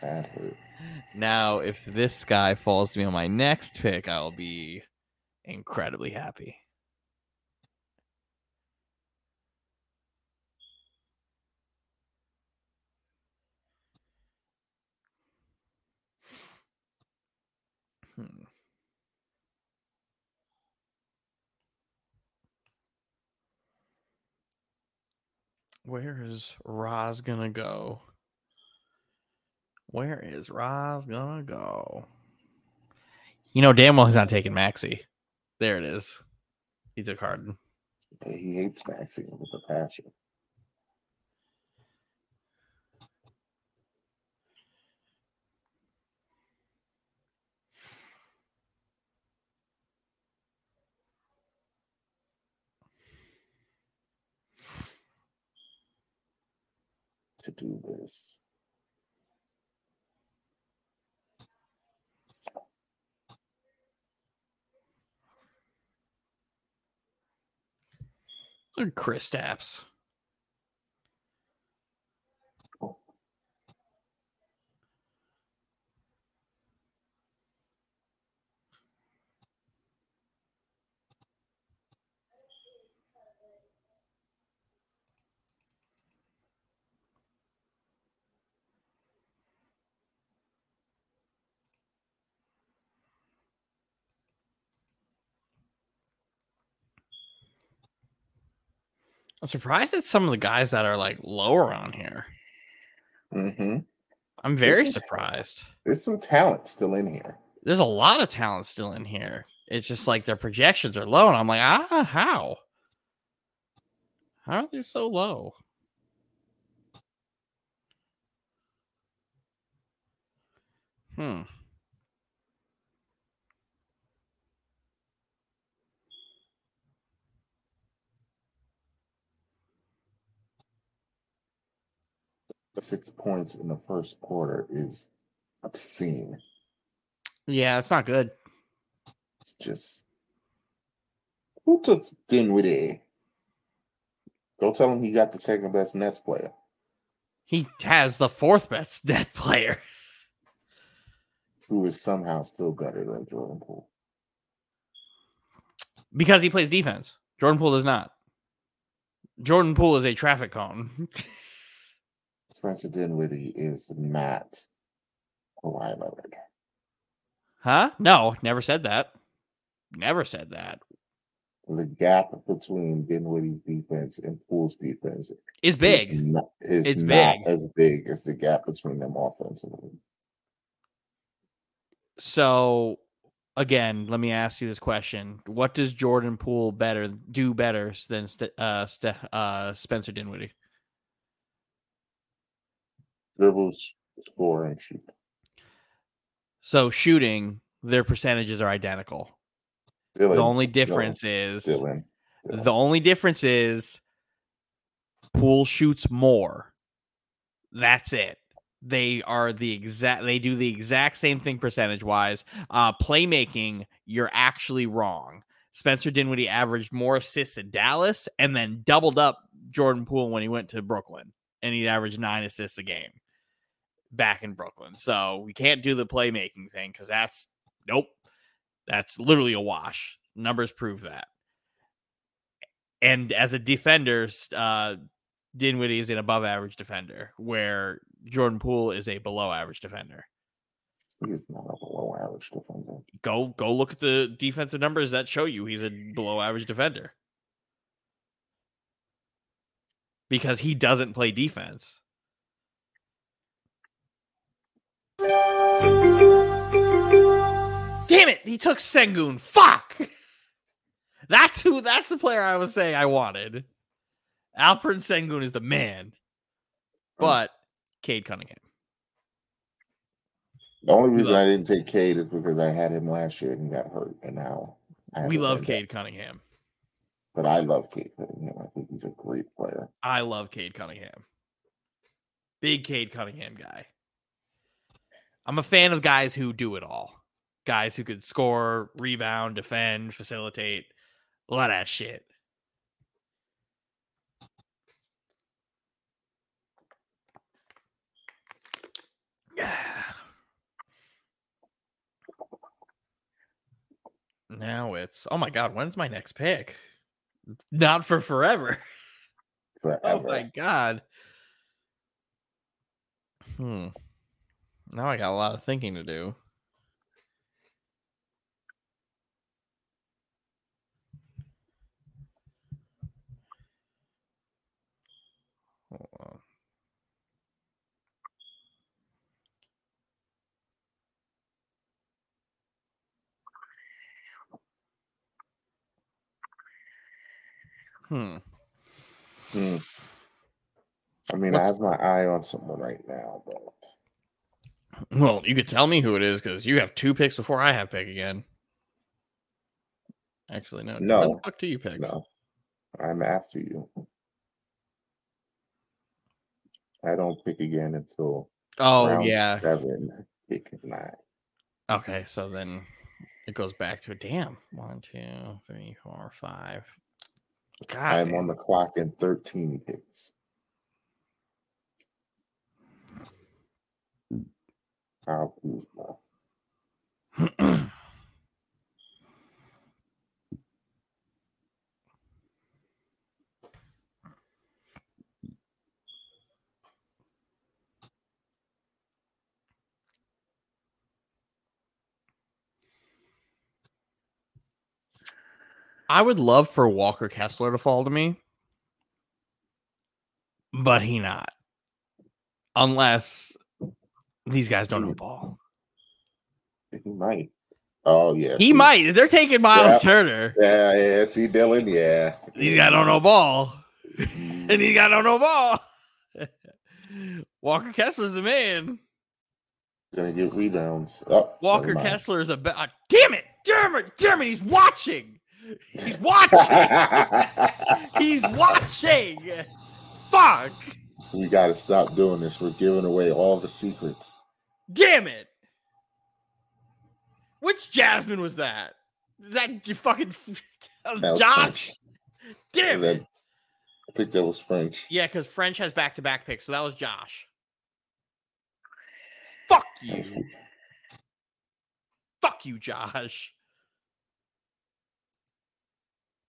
[SPEAKER 1] That hurt.
[SPEAKER 2] now, if this guy falls to me on my next pick, I will be incredibly happy. Where is Roz gonna go? Where is Roz gonna go? You know damn well he's not taking Maxey. There it is. He took Harden.
[SPEAKER 1] He hates Maxey with a passion. To do this.
[SPEAKER 2] Chris Stapps. I'm surprised at some of the guys that are like lower on here.
[SPEAKER 1] Mm-hmm.
[SPEAKER 2] I'm very
[SPEAKER 1] is-
[SPEAKER 2] surprised.
[SPEAKER 1] There's some talent still in here.
[SPEAKER 2] There's a lot of talent still in here. It's just like their projections are low, and I'm like, ah, how? How are they so low? Hmm.
[SPEAKER 1] Six points in the first quarter is obscene.
[SPEAKER 2] Yeah, it's not good.
[SPEAKER 1] It's just who took Dinwiddie? Go tell him he got the second best Nets player.
[SPEAKER 2] He has the fourth best net player.
[SPEAKER 1] who is somehow still better than Jordan Poole.
[SPEAKER 2] because he plays defense. Jordan Poole does not. Jordan Poole is a traffic cone.
[SPEAKER 1] Spencer Dinwiddie is not Kawhi Leonard.
[SPEAKER 2] huh? No, never said that. Never said that.
[SPEAKER 1] The gap between Dinwiddie's defense and Poole's defense
[SPEAKER 2] Is
[SPEAKER 1] is
[SPEAKER 2] big.
[SPEAKER 1] not, is
[SPEAKER 2] It's
[SPEAKER 1] not
[SPEAKER 2] big.
[SPEAKER 1] as big as the gap between them offensively.
[SPEAKER 2] So again, let me ask you this question: What does Jordan Poole better do better than uh, St- uh, Spencer Dinwiddie?
[SPEAKER 1] Dribbles, score, and shoot.
[SPEAKER 2] So shooting, their percentages are identical.
[SPEAKER 1] Dylan,
[SPEAKER 2] the only difference is
[SPEAKER 1] Dylan,
[SPEAKER 2] the only difference is Poole shoots more. That's it. They are the exact. They do the exact same thing percentage wise. Uh, playmaking, you're actually wrong. Spencer Dinwiddie averaged more assists in Dallas and then doubled up Jordan Poole when he went to Brooklyn, and he averaged nine assists a game back in Brooklyn. So we can't do the playmaking thing because that's Nope. That's literally a wash. Numbers prove that. And as a defender, uh, Dinwiddie is an above average defender, where Jordan Poole is a below average defender.
[SPEAKER 1] He's not a below average defender.
[SPEAKER 2] Go go look at the defensive numbers that show you he's a below average defender. Because he doesn't play defense. Damn it, he took Sengun. Fuck. That's who that's the player I was saying I wanted. Alperen Sengun is the man. But Cade Cunningham.
[SPEAKER 1] The only reason I didn't take Cade is because I had him last year and he got hurt, and now
[SPEAKER 2] we love Cade Cunningham.
[SPEAKER 1] But I love Cade Cunningham. I think he's a great player.
[SPEAKER 2] I love Cade Cunningham. Big Cade Cunningham guy. I'm a fan of guys who do it all. Guys who could score, rebound, defend, facilitate, a lot of shit. Now it's oh my god, when's my next pick? Not for forever.
[SPEAKER 1] Forever.
[SPEAKER 2] oh my god. Hmm. Now I got a lot of thinking to do. Hold on. Hmm.
[SPEAKER 1] Hmm. I mean, I have my eye on someone right now, but
[SPEAKER 2] Well, you could tell me who it is because you have two picks before I have pick again. Actually, no.
[SPEAKER 1] No.
[SPEAKER 2] When the fuck do you pick?
[SPEAKER 1] no, I'm after you. I don't pick again until
[SPEAKER 2] Oh yeah.
[SPEAKER 1] seven, pick nine.
[SPEAKER 2] Okay, so then it goes back to a damn. One, two, three, four, five. God.
[SPEAKER 1] I'm on the clock in 13 picks.
[SPEAKER 2] I would love for Walker Kessler to fall to me, but he not. Unless these guys don't know ball.
[SPEAKER 1] He might. Oh yeah.
[SPEAKER 2] He
[SPEAKER 1] see-
[SPEAKER 2] might. They're taking Miles
[SPEAKER 1] Yeah.
[SPEAKER 2] Turner,
[SPEAKER 1] Yeah, yeah. See Dylan. Yeah.
[SPEAKER 2] these guys don't know ball. And these guys don't know ball. Walker Kessler's the man.
[SPEAKER 1] Gonna get rebounds. Oh,
[SPEAKER 2] Walker. Kessler is a be- uh, damn it, damn it, damn it. He's watching. He's watching. He's watching. Fuck.
[SPEAKER 1] we got to stop doing this. We're giving away all the secrets.
[SPEAKER 2] Damn it. Which Jasmine was that? Is that you fucking that Josh? Damn
[SPEAKER 1] That-
[SPEAKER 2] it.
[SPEAKER 1] I think that was French.
[SPEAKER 2] Yeah, because French has back to back picks, so that was Josh. Fuck you. Fuck you, Josh.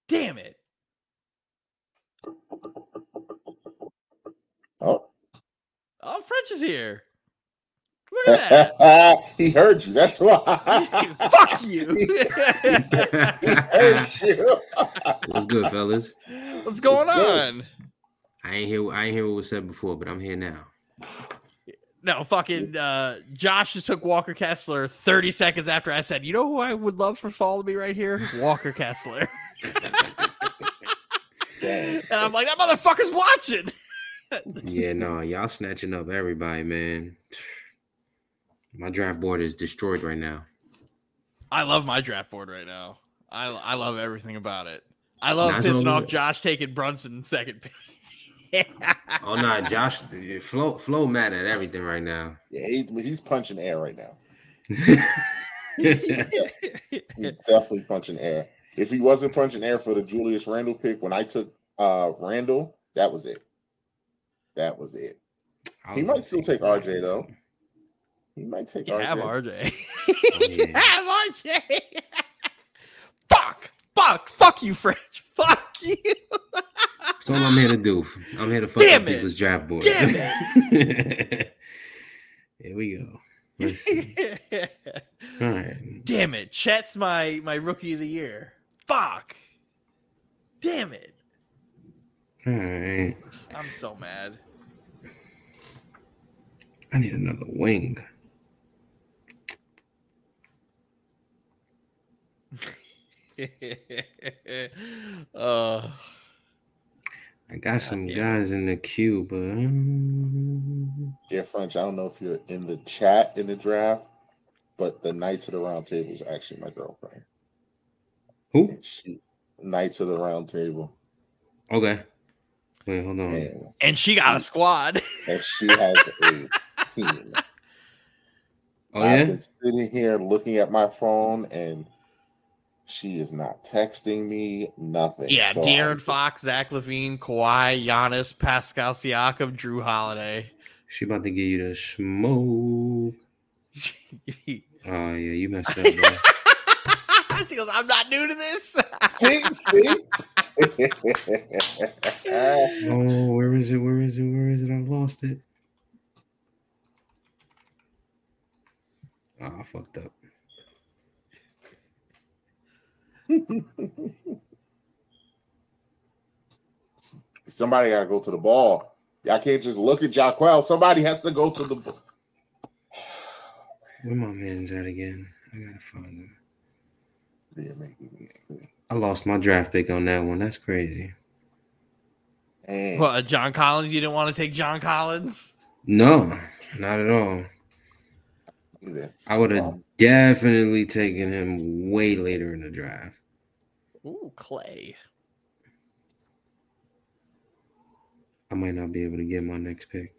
[SPEAKER 2] Damn it.
[SPEAKER 1] Oh,
[SPEAKER 2] Oh, French is here. Look at that.
[SPEAKER 1] he heard you. That's why.
[SPEAKER 2] Fuck you.
[SPEAKER 1] he heard you.
[SPEAKER 3] What's good, fellas?
[SPEAKER 2] What's going
[SPEAKER 1] What's
[SPEAKER 2] on?
[SPEAKER 3] I ain't hear I ain't hear what was said before, but I'm here now.
[SPEAKER 2] No, fucking uh Josh just took Walker Kessler 30 seconds after I said, you know who I would love for fall to be right here? Walker Kessler. And I'm like, that motherfucker's watching.
[SPEAKER 3] Yeah, no, y'all snatching up everybody, man. My draft board is destroyed right now.
[SPEAKER 2] I love my draft board right now. I I love everything about it. I love
[SPEAKER 3] Nice
[SPEAKER 2] pissing off Josh taking Brunson second pick.
[SPEAKER 3] Oh no, Josh, flow flow mad at everything right now.
[SPEAKER 1] Yeah, he, he's punching air right now. He's definitely punching air. If he wasn't punching air for the Julius Randle pick when I took uh Randle, that was it. That was it.
[SPEAKER 3] I
[SPEAKER 1] He might still take RJ, though. He You might take
[SPEAKER 2] You have
[SPEAKER 1] RJ.
[SPEAKER 2] RJ.
[SPEAKER 3] Oh,
[SPEAKER 2] you
[SPEAKER 3] yeah.
[SPEAKER 2] have RJ. fuck. Fuck. Fuck you, French. Fuck you.
[SPEAKER 3] That's all I'm here to do. I'm here to fuck
[SPEAKER 2] Damn
[SPEAKER 3] up
[SPEAKER 2] it.
[SPEAKER 3] people's draft board.
[SPEAKER 2] Damn
[SPEAKER 3] it. here we go. Let's see. All right.
[SPEAKER 2] Damn it. Chet's my my rookie of the year. Fuck. Damn it.
[SPEAKER 3] All right.
[SPEAKER 2] I'm so mad.
[SPEAKER 3] I need another wing.
[SPEAKER 2] uh,
[SPEAKER 3] I got some
[SPEAKER 2] damn
[SPEAKER 3] guys in the queue, but
[SPEAKER 1] Yeah, French. I don't know if you're in the chat in the draft, but the Knights of the Round Table is actually my girlfriend.
[SPEAKER 3] who?
[SPEAKER 1] She Knights of the Round Table,
[SPEAKER 3] Okay. Wait, hold on.
[SPEAKER 1] and,
[SPEAKER 2] and she got a squad.
[SPEAKER 1] and she has a team.
[SPEAKER 3] Oh
[SPEAKER 1] I've
[SPEAKER 3] yeah.
[SPEAKER 1] been sitting here looking at my phone, and she is not texting me nothing.
[SPEAKER 2] yeah,
[SPEAKER 1] So I'm
[SPEAKER 2] De'Aaron
[SPEAKER 1] just-
[SPEAKER 2] Fox, Zach LaVine, Kawhi, Giannis, Pascal Siakam, Jrue Holiday.
[SPEAKER 3] She about to give you the smoke. Oh yeah, you messed up,
[SPEAKER 2] she goes, I'm not new to this.
[SPEAKER 1] See, see?
[SPEAKER 3] oh, where is it? Where is it? Where is it? I lost it. Oh, I fucked up.
[SPEAKER 1] Somebody gotta go to the ball. Y'all can't just look at Jonquel. Somebody has to go to the ball.
[SPEAKER 3] Where my man's at again? I gotta find him.
[SPEAKER 1] You're making me angry.
[SPEAKER 3] I lost my draft pick on that one. That's crazy.
[SPEAKER 1] And
[SPEAKER 2] What, John Collins? You didn't want to take John Collins?
[SPEAKER 3] No, not at all.
[SPEAKER 1] either.
[SPEAKER 3] I would have
[SPEAKER 1] Wow.
[SPEAKER 3] definitely taken him way later in the draft.
[SPEAKER 2] Ooh, Clay.
[SPEAKER 3] I might not be able to get my next pick.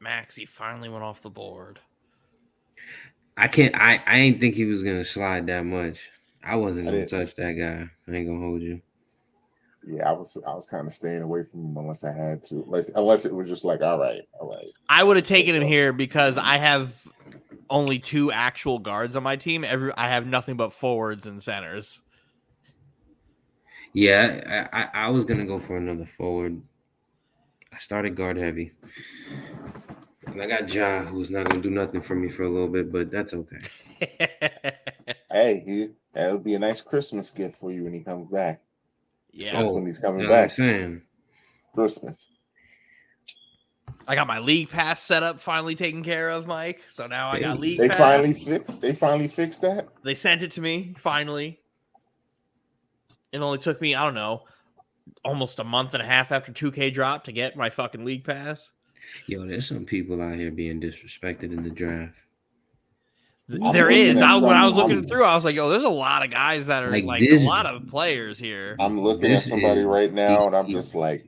[SPEAKER 2] Maxey finally went off the board.
[SPEAKER 3] I can't. I I ain't think he was gonna slide that much. I wasn't
[SPEAKER 1] I
[SPEAKER 3] gonna
[SPEAKER 1] didn't.
[SPEAKER 3] touch that guy. I ain't gonna hold you.
[SPEAKER 1] Yeah, I was I was kind of staying away from him unless I had to. Unless unless it was just like, all right, all right.
[SPEAKER 2] I would have taken him here because I have only two actual guards on my team. Every I have nothing but forwards and centers.
[SPEAKER 3] Yeah, I, I I was gonna go for another forward. I started guard heavy. And I got Ja, who's not gonna do nothing for me for a little bit, but that's okay.
[SPEAKER 1] Hey, he, that'll be a nice Christmas gift for you when he comes back.
[SPEAKER 2] yeah,
[SPEAKER 1] That's
[SPEAKER 3] Oh,
[SPEAKER 1] when he's
[SPEAKER 3] You
[SPEAKER 1] coming oh,
[SPEAKER 3] know what I'm
[SPEAKER 1] back.
[SPEAKER 3] saying?
[SPEAKER 1] Christmas.
[SPEAKER 2] I got my league pass set up finally taken care of, Mike. So now I got league
[SPEAKER 1] They
[SPEAKER 2] pass.
[SPEAKER 1] finally fixed. They finally fixed that.
[SPEAKER 2] They sent it to me finally. It only took me, I don't know, almost a month and a half after 2K dropped to get my fucking league pass.
[SPEAKER 3] Yo, there's some people out here being disrespected in the draft.
[SPEAKER 2] Th-
[SPEAKER 1] I'm
[SPEAKER 2] There
[SPEAKER 1] looking
[SPEAKER 2] is. I, when I was looking
[SPEAKER 1] I'm-
[SPEAKER 2] through, I was like, "Yo, there's a lot of guys that are
[SPEAKER 3] Like
[SPEAKER 2] like,
[SPEAKER 3] this-
[SPEAKER 2] a lot of players here."
[SPEAKER 1] I'm looking
[SPEAKER 3] This
[SPEAKER 1] at somebody
[SPEAKER 3] is
[SPEAKER 1] right now, and I'm just like,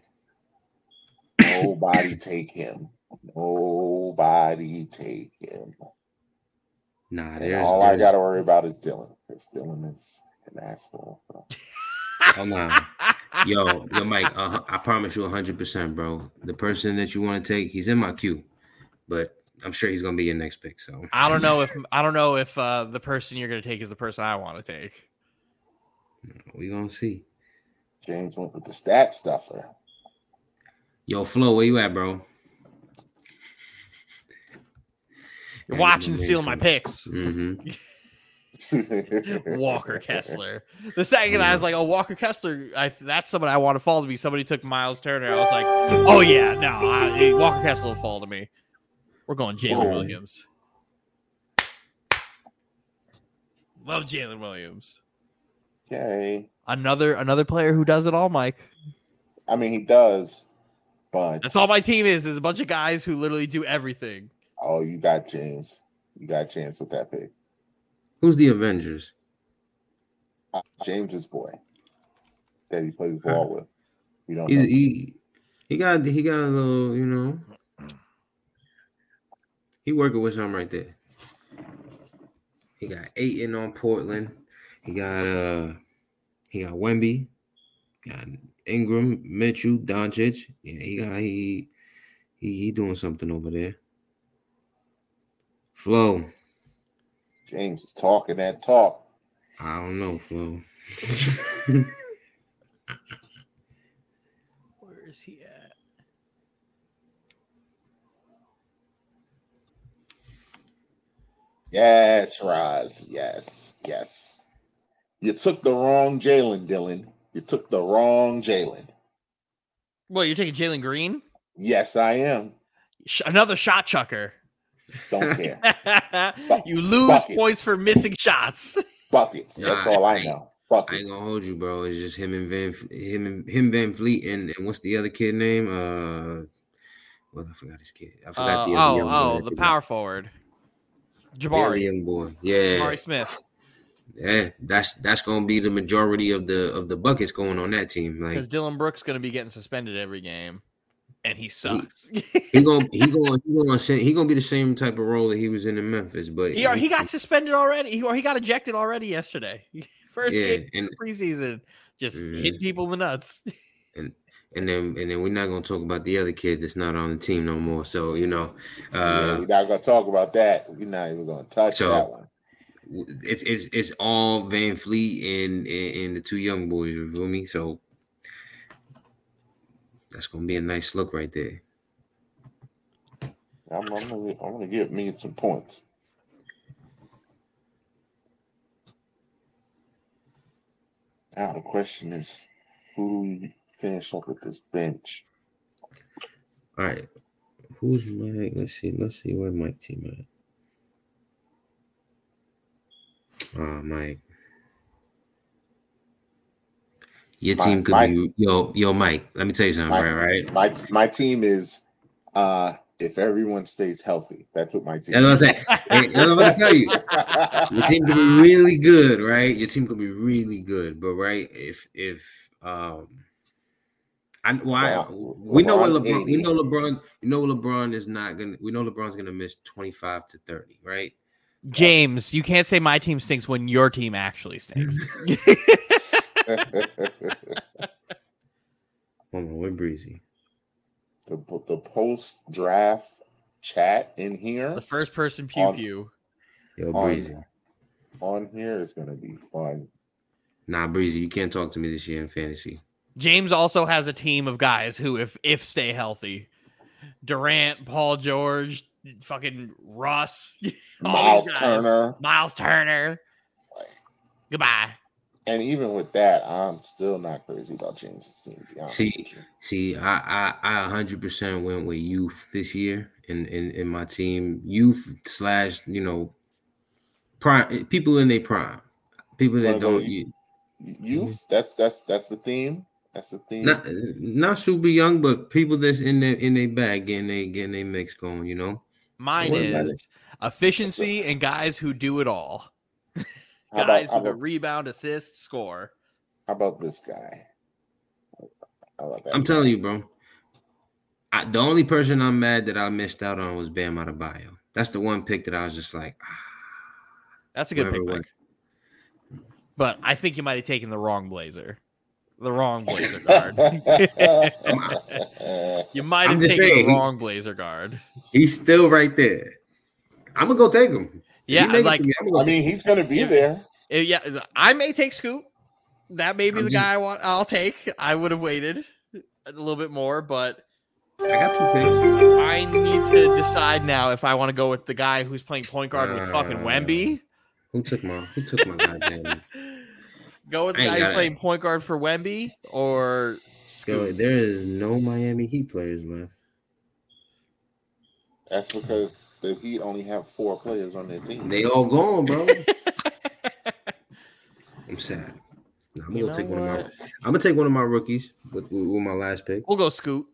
[SPEAKER 1] nobody take him. Nobody take him.
[SPEAKER 3] Nah, there's
[SPEAKER 1] all I got to worry about is Dylan. Because Dylan is an asshole. So.
[SPEAKER 3] Oh nah. Yo, yo, Mike. Uh, I promise you, hundred percent, bro. The person that you want to take, he's in my queue, but I'm sure he's gonna be your next pick. So
[SPEAKER 2] I don't know if I don't know if uh, the person you're going to take is the person I want to take.
[SPEAKER 3] we gonna see.
[SPEAKER 1] James went with the stat stuffer.
[SPEAKER 3] Yo, Flo, where you at, bro?
[SPEAKER 2] You're watching, stealing my picks.
[SPEAKER 3] Mm-hmm.
[SPEAKER 2] Walker Kessler. The second I was like, "Oh, Walker Kessler," I, that's somebody I want to fall to me. Somebody took Miles Turner. I was like, "Oh yeah, no, I, Walker Kessler will fall to me." We're going Jalen Williams. Love Jalen Williams.
[SPEAKER 1] Yay.
[SPEAKER 2] Another another player who does it all, Mike.
[SPEAKER 1] I mean, he does, but
[SPEAKER 2] That's all my team is. Is a bunch of guys who literally do everything.
[SPEAKER 1] Oh, you got James. You got James with that pick.
[SPEAKER 3] Who's the Avengers?
[SPEAKER 1] Uh, James's boy that he plays ball with. You don't
[SPEAKER 3] He's,
[SPEAKER 1] know.
[SPEAKER 3] he he got he got a little, you know. He working with something right there. He got Ayton on Portland. He got uh he got Wemby, got Ingram, Mitchell, Doncic. Yeah, he got he He he doing something over there. Flo.
[SPEAKER 1] James is talking that talk.
[SPEAKER 3] I don't know, Flo.
[SPEAKER 2] Where is he at?
[SPEAKER 1] Yes, Roz. Yes, yes. You took the wrong Jalen, Dylan. You took the wrong Jalen.
[SPEAKER 2] Well, you're taking Jalen Green,
[SPEAKER 1] Yes, I am.
[SPEAKER 2] Sh- another shot chucker.
[SPEAKER 1] Don't care.
[SPEAKER 2] you lose
[SPEAKER 1] Buckets.
[SPEAKER 2] points for missing shots.
[SPEAKER 1] Buckets. That's
[SPEAKER 3] Nah,
[SPEAKER 1] all I
[SPEAKER 3] I ain't-
[SPEAKER 1] know.
[SPEAKER 3] I ain't gonna hold you, bro. It's just him and Van him and him VanVleet and, and what's the other kid name? Uh well, I forgot his kid. I
[SPEAKER 2] Uh,
[SPEAKER 3] forgot the other young
[SPEAKER 2] oh,
[SPEAKER 3] boy.
[SPEAKER 2] oh, the power forward,
[SPEAKER 3] The
[SPEAKER 2] Jabari,
[SPEAKER 3] young boy. Yeah.
[SPEAKER 2] Jabari Smith,
[SPEAKER 3] Yeah. That's that's gonna be the majority of the of the buckets going on that team. Like
[SPEAKER 2] because Dillon Brooks is going to be getting suspended every game, and he sucks.
[SPEAKER 3] he gonna he gonna he gonna he gonna be the same type of role that he was in in Memphis, but
[SPEAKER 2] he, he got suspended already. He, or he got ejected already yesterday. First
[SPEAKER 3] yeah,
[SPEAKER 2] game
[SPEAKER 3] and
[SPEAKER 2] the preseason, just
[SPEAKER 3] Mhm.
[SPEAKER 2] hit people in the nuts.
[SPEAKER 3] and and then and then we're not gonna talk about the other kid that's not on the team no more. So you know,
[SPEAKER 1] yeah,
[SPEAKER 3] uh,
[SPEAKER 1] we're not gonna talk about that. We're not even gonna touch
[SPEAKER 3] So-
[SPEAKER 1] that one.
[SPEAKER 3] It's it's it's all VanVleet and, and and the two young boys. You feel me? So that's gonna be a nice look right there.
[SPEAKER 1] I'm, I'm gonna, I'm gonna give me some points. Now the question is, who do we finish up with this bench?
[SPEAKER 3] All right, who's Mike? Let's see. Let's see where Mike team at. Oh, Mike. Your
[SPEAKER 1] My-
[SPEAKER 3] team could
[SPEAKER 1] my-
[SPEAKER 3] be yo yo Mike. Let me tell you something,
[SPEAKER 1] My-
[SPEAKER 3] right? Right.
[SPEAKER 1] My my team is uh if everyone stays healthy. That's what my team.
[SPEAKER 3] That's what I'm saying. Hey, that's what I'm gonna tell you. Your team could be really good, right? Your team could be really good, but right if if um, I why
[SPEAKER 1] Well,
[SPEAKER 3] we know what
[SPEAKER 1] LeBron's
[SPEAKER 3] LeBron we know LeBron you know LeBron is not gonna we know LeBron's gonna miss twenty five to thirty, right?
[SPEAKER 2] James, you can't say my team stinks when your team actually stinks.
[SPEAKER 1] the
[SPEAKER 3] Hold on, we're breezy.
[SPEAKER 1] the the post draft chat in here
[SPEAKER 2] the first person pew
[SPEAKER 1] On-
[SPEAKER 2] pew.
[SPEAKER 3] Yo,
[SPEAKER 1] on,
[SPEAKER 3] breezy.
[SPEAKER 1] on here is gonna be fun.
[SPEAKER 3] Nah, breezy. You can't talk to me this year in fantasy.
[SPEAKER 2] James also has a team of guys who, if if stay healthy, Durant, Paul George, fucking Russ,
[SPEAKER 1] Miles. Turner,
[SPEAKER 2] Miles Turner. Goodbye.
[SPEAKER 1] and even with that, I'm still not crazy about James's team. To be honest
[SPEAKER 3] See. See, I I I 100% went with youth this year in in, in my team. Youth slash you know prime people in their prime, people that
[SPEAKER 1] Well,
[SPEAKER 3] don't you,
[SPEAKER 1] youth. That's that's that's the theme. That's the theme.
[SPEAKER 3] not not super young, but people that's in their in their bag getting they getting their mix going. You know,
[SPEAKER 2] Mine is efficiency and guys who do it all.
[SPEAKER 1] how, about,
[SPEAKER 2] Guys
[SPEAKER 1] how,
[SPEAKER 2] who
[SPEAKER 1] about,
[SPEAKER 2] rebound, assist, score.
[SPEAKER 1] how about this guy? How about that
[SPEAKER 3] I'm
[SPEAKER 1] guy?
[SPEAKER 3] telling you, bro. I, the only person I'm mad that I missed out on was Bam Adebayo. That's the one pick that I was just like, ah,
[SPEAKER 2] That's a good
[SPEAKER 3] Whoever
[SPEAKER 2] pick. Mike. But I think you might have taken the wrong blazer. The wrong blazer guard. you might have
[SPEAKER 3] just
[SPEAKER 2] taken
[SPEAKER 3] saying,
[SPEAKER 2] the wrong blazer guard.
[SPEAKER 3] he's still right there. I'm gonna go take him.
[SPEAKER 2] Yeah, like
[SPEAKER 3] me, I'm gonna
[SPEAKER 1] I
[SPEAKER 3] go take
[SPEAKER 1] mean, he's gonna be
[SPEAKER 2] Yeah.
[SPEAKER 1] there.
[SPEAKER 2] Uh, Yeah, I may take Scoot. That may be
[SPEAKER 3] I'm
[SPEAKER 2] the
[SPEAKER 3] just-
[SPEAKER 2] guy I want. I'll take. I would have waited a little bit more, but
[SPEAKER 3] I got two picks.
[SPEAKER 2] I need to decide now if I want to go with the guy who's playing point guard with fucking
[SPEAKER 3] Uh,
[SPEAKER 2] Wemby.
[SPEAKER 3] Who took my who took my goddamn
[SPEAKER 2] Go with the guy who's
[SPEAKER 3] it.
[SPEAKER 2] playing point guard for Wemby or
[SPEAKER 3] Yo, there is no Miami Heat players left.
[SPEAKER 1] That's because the Heat only have four players on their team.
[SPEAKER 3] They all gone, bro. I'm sad. Nah, I'm
[SPEAKER 2] You
[SPEAKER 3] gonna take
[SPEAKER 2] know
[SPEAKER 3] one of my? I'm gonna take one of my rookies with, with, with my last pick.
[SPEAKER 2] We'll go Scoot.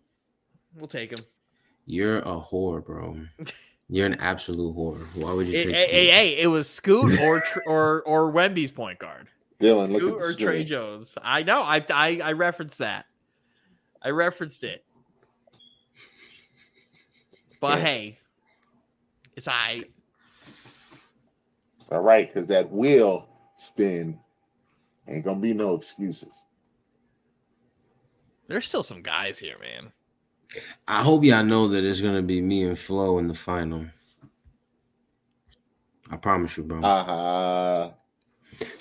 [SPEAKER 2] We'll take him.
[SPEAKER 3] You're a whore, bro. You're an absolute whore. Why would you
[SPEAKER 2] Hey,
[SPEAKER 3] take
[SPEAKER 2] hey, hey,
[SPEAKER 3] Scoot?
[SPEAKER 2] hey, it was Scoot or or or Wemby's point guard.
[SPEAKER 1] Dylan, look
[SPEAKER 2] Scoot
[SPEAKER 1] at
[SPEAKER 2] or Trey. Jones. I know. I, I I referenced that. I referenced it. But
[SPEAKER 1] Yeah.
[SPEAKER 2] hey, it's I.
[SPEAKER 1] All right, because that wheel spin ain't gonna be no excuses.
[SPEAKER 2] There's still some guys here, man.
[SPEAKER 3] I hope y'all know that it's gonna be me and Flo in the final. I promise you, bro.
[SPEAKER 1] Uh-huh.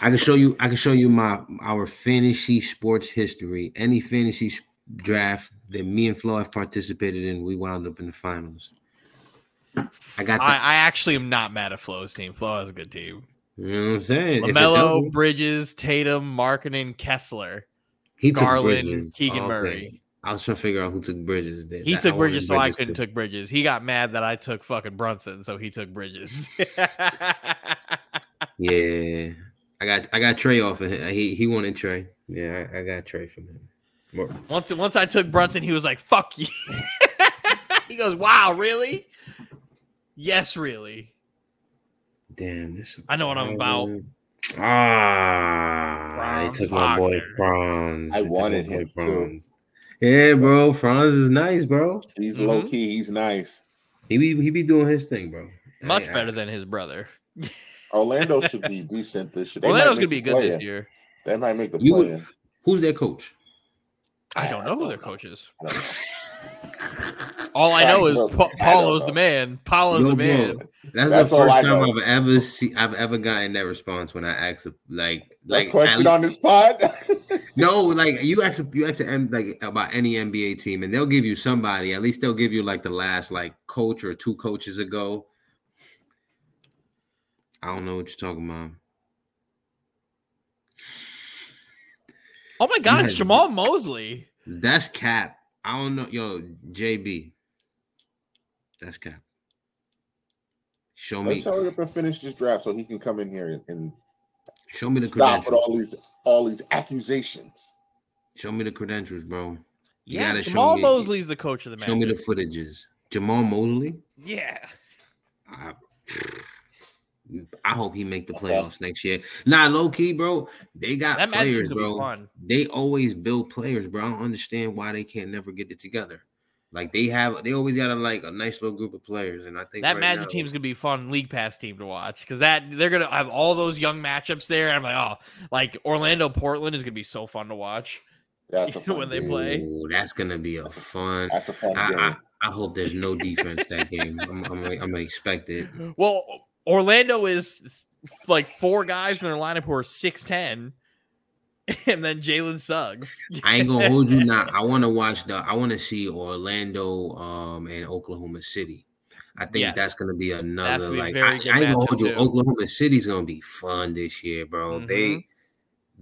[SPEAKER 3] I can show you. I can show you my our fantasy sports history. Any fantasy draft that me and Flo have participated in, we wound up in the finals. I got.
[SPEAKER 2] I, I actually am not mad at Flo's team. Flo has a good team.
[SPEAKER 3] you know what I'm saying?
[SPEAKER 2] LaMelo, Bridges, Tatum, Markkanen, Kessler.
[SPEAKER 3] he
[SPEAKER 2] Garland,
[SPEAKER 3] Bridges.
[SPEAKER 2] Keegan
[SPEAKER 3] Okay.
[SPEAKER 2] Murray.
[SPEAKER 3] I was trying to figure out who took Bridges. Then.
[SPEAKER 2] He
[SPEAKER 3] I-
[SPEAKER 2] took Bridges, so I couldn't
[SPEAKER 3] too.
[SPEAKER 2] took Bridges. He got mad that I took fucking Brunson, so he took Bridges.
[SPEAKER 3] Yeah, I got I got Trey off of him. He he wanted Trey. Yeah, I, I got Trey from him. More-
[SPEAKER 2] once once I took Brunson, he was like, "Fuck you." he goes, "Wow, really? Yes, really."
[SPEAKER 3] Damn, this.
[SPEAKER 2] I know what I'm about.
[SPEAKER 3] Ah,
[SPEAKER 2] Franz
[SPEAKER 3] they took my boy
[SPEAKER 2] Wagner.
[SPEAKER 3] Franz.
[SPEAKER 1] I
[SPEAKER 3] They
[SPEAKER 1] wanted
[SPEAKER 3] boy
[SPEAKER 1] him, too.
[SPEAKER 3] Franz. Yeah, bro, Franz is nice, bro.
[SPEAKER 1] He's
[SPEAKER 2] Mhm.
[SPEAKER 1] low key. He's nice.
[SPEAKER 3] He be he be doing his thing, bro.
[SPEAKER 2] Much
[SPEAKER 3] I- I-
[SPEAKER 2] better than his brother.
[SPEAKER 1] Orlando should be decent this year. They
[SPEAKER 2] Orlando's gonna be good this
[SPEAKER 1] play-in.
[SPEAKER 2] year.
[SPEAKER 1] They might make the play.
[SPEAKER 3] Who's their coach?
[SPEAKER 2] I
[SPEAKER 1] I-
[SPEAKER 2] don't
[SPEAKER 1] I
[SPEAKER 2] know who
[SPEAKER 1] don't
[SPEAKER 2] their
[SPEAKER 1] know.
[SPEAKER 2] coach is.
[SPEAKER 1] I don't know.
[SPEAKER 2] All I know is pa- Paolo's the man. Paolo's
[SPEAKER 3] Yo,
[SPEAKER 2] the
[SPEAKER 3] bro,
[SPEAKER 2] man.
[SPEAKER 3] That's,
[SPEAKER 1] That's
[SPEAKER 3] the
[SPEAKER 1] all
[SPEAKER 3] first
[SPEAKER 1] I
[SPEAKER 3] time. I've ever see I've ever gotten that response when I asked a- like
[SPEAKER 1] That
[SPEAKER 3] like
[SPEAKER 1] question
[SPEAKER 3] at
[SPEAKER 1] on this pod.
[SPEAKER 3] No, like you actually you actually M- like about any NBA team, and they'll give you somebody. At least they'll give you like the last like coach or two coaches ago. I don't know what you're talking about.
[SPEAKER 2] Oh my god, it's Jamahl Mosley.
[SPEAKER 3] That's cap. I don't know, yo JB. That's cap. Show me,
[SPEAKER 1] Let's hurry up and finish this draft so he can come in here and, and
[SPEAKER 3] show me the
[SPEAKER 1] stop with all these all these accusations.
[SPEAKER 3] Show me the credentials, bro. You
[SPEAKER 2] Yeah,
[SPEAKER 3] gotta show
[SPEAKER 2] Jamahl
[SPEAKER 3] me-
[SPEAKER 2] Mosley's the coach of the
[SPEAKER 3] Show me the footages. Jamahl Mosley.
[SPEAKER 2] Yeah.
[SPEAKER 3] I, I hope he make the playoffs next year. Nah, low key, bro. They got
[SPEAKER 2] That
[SPEAKER 3] players,
[SPEAKER 2] team's gonna be
[SPEAKER 3] bro.
[SPEAKER 2] fun.
[SPEAKER 3] They always build players, bro. I don't understand why they can't never get it together. Like they have, they always got a like a nice little group of players, and I think
[SPEAKER 2] That
[SPEAKER 3] right
[SPEAKER 2] Magic
[SPEAKER 3] now-
[SPEAKER 2] team's gonna be fun league pass team to watch because that they're gonna have all those young matchups there. I'm like, oh, like Orlando Portland is gonna be so fun to watch.
[SPEAKER 1] That's a fun
[SPEAKER 2] When they
[SPEAKER 1] game.
[SPEAKER 2] play.
[SPEAKER 3] Ooh, that's gonna be a fun.
[SPEAKER 1] That's a fun
[SPEAKER 3] I,
[SPEAKER 1] game.
[SPEAKER 3] I, I hope there's no defense that game. I'm, I'm, I'm gonna expect it.
[SPEAKER 2] Well, Orlando is like four guys in their lineup who are six ten, and then Jalen Suggs.
[SPEAKER 3] I ain't gonna hold you now. I want to watch the. I want to see Orlando um and Oklahoma City. I think
[SPEAKER 2] Yes.
[SPEAKER 3] that's gonna be another
[SPEAKER 2] gonna be
[SPEAKER 3] like. I, I ain't gonna hold you.
[SPEAKER 2] too.
[SPEAKER 3] Oklahoma City's gonna be fun this year, bro.
[SPEAKER 2] Mhm.
[SPEAKER 3] They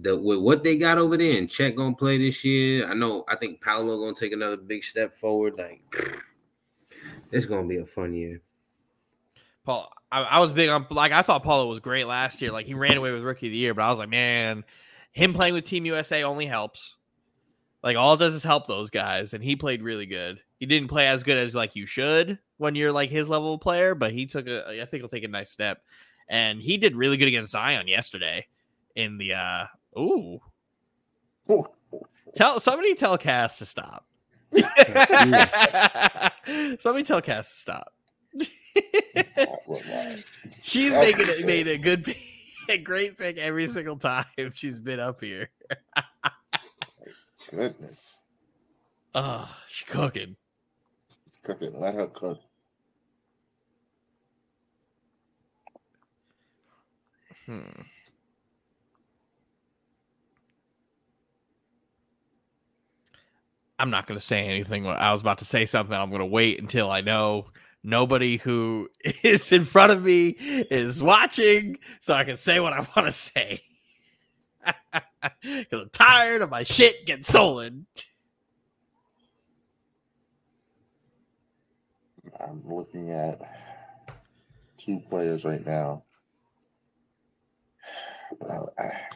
[SPEAKER 3] the with what they got over there and Chet gonna play this year. I know. I think Paolo gonna take another big step forward. Like it's gonna be a fun year.
[SPEAKER 2] Paul, I, I was big on like I thought Paolo was great last year. Like he ran away with rookie of the year, but I was like, man, him playing with Team USA only helps. Like all it does is help those guys, and he played really good. He didn't play as good as like you should when you're like his level of player, but he took a I think he'll take a nice step. And he did really good against Zion yesterday in the uh ooh. Tell somebody tell Cass to stop. somebody tell Cass to stop. She's
[SPEAKER 1] That's
[SPEAKER 2] making it made a good pick- a great pick every single time she's been up here.
[SPEAKER 1] Goodness.
[SPEAKER 2] Oh, she's cooking.
[SPEAKER 1] It's cooking. Let her cook.
[SPEAKER 2] Hmm. I'm not going to say anything. I was about to say something. I'm going to wait until I know nobody who is in front of me is watching so I can say what I want to say. Because I'm tired of my shit getting stolen.
[SPEAKER 1] I'm looking at two players right now. Well, I-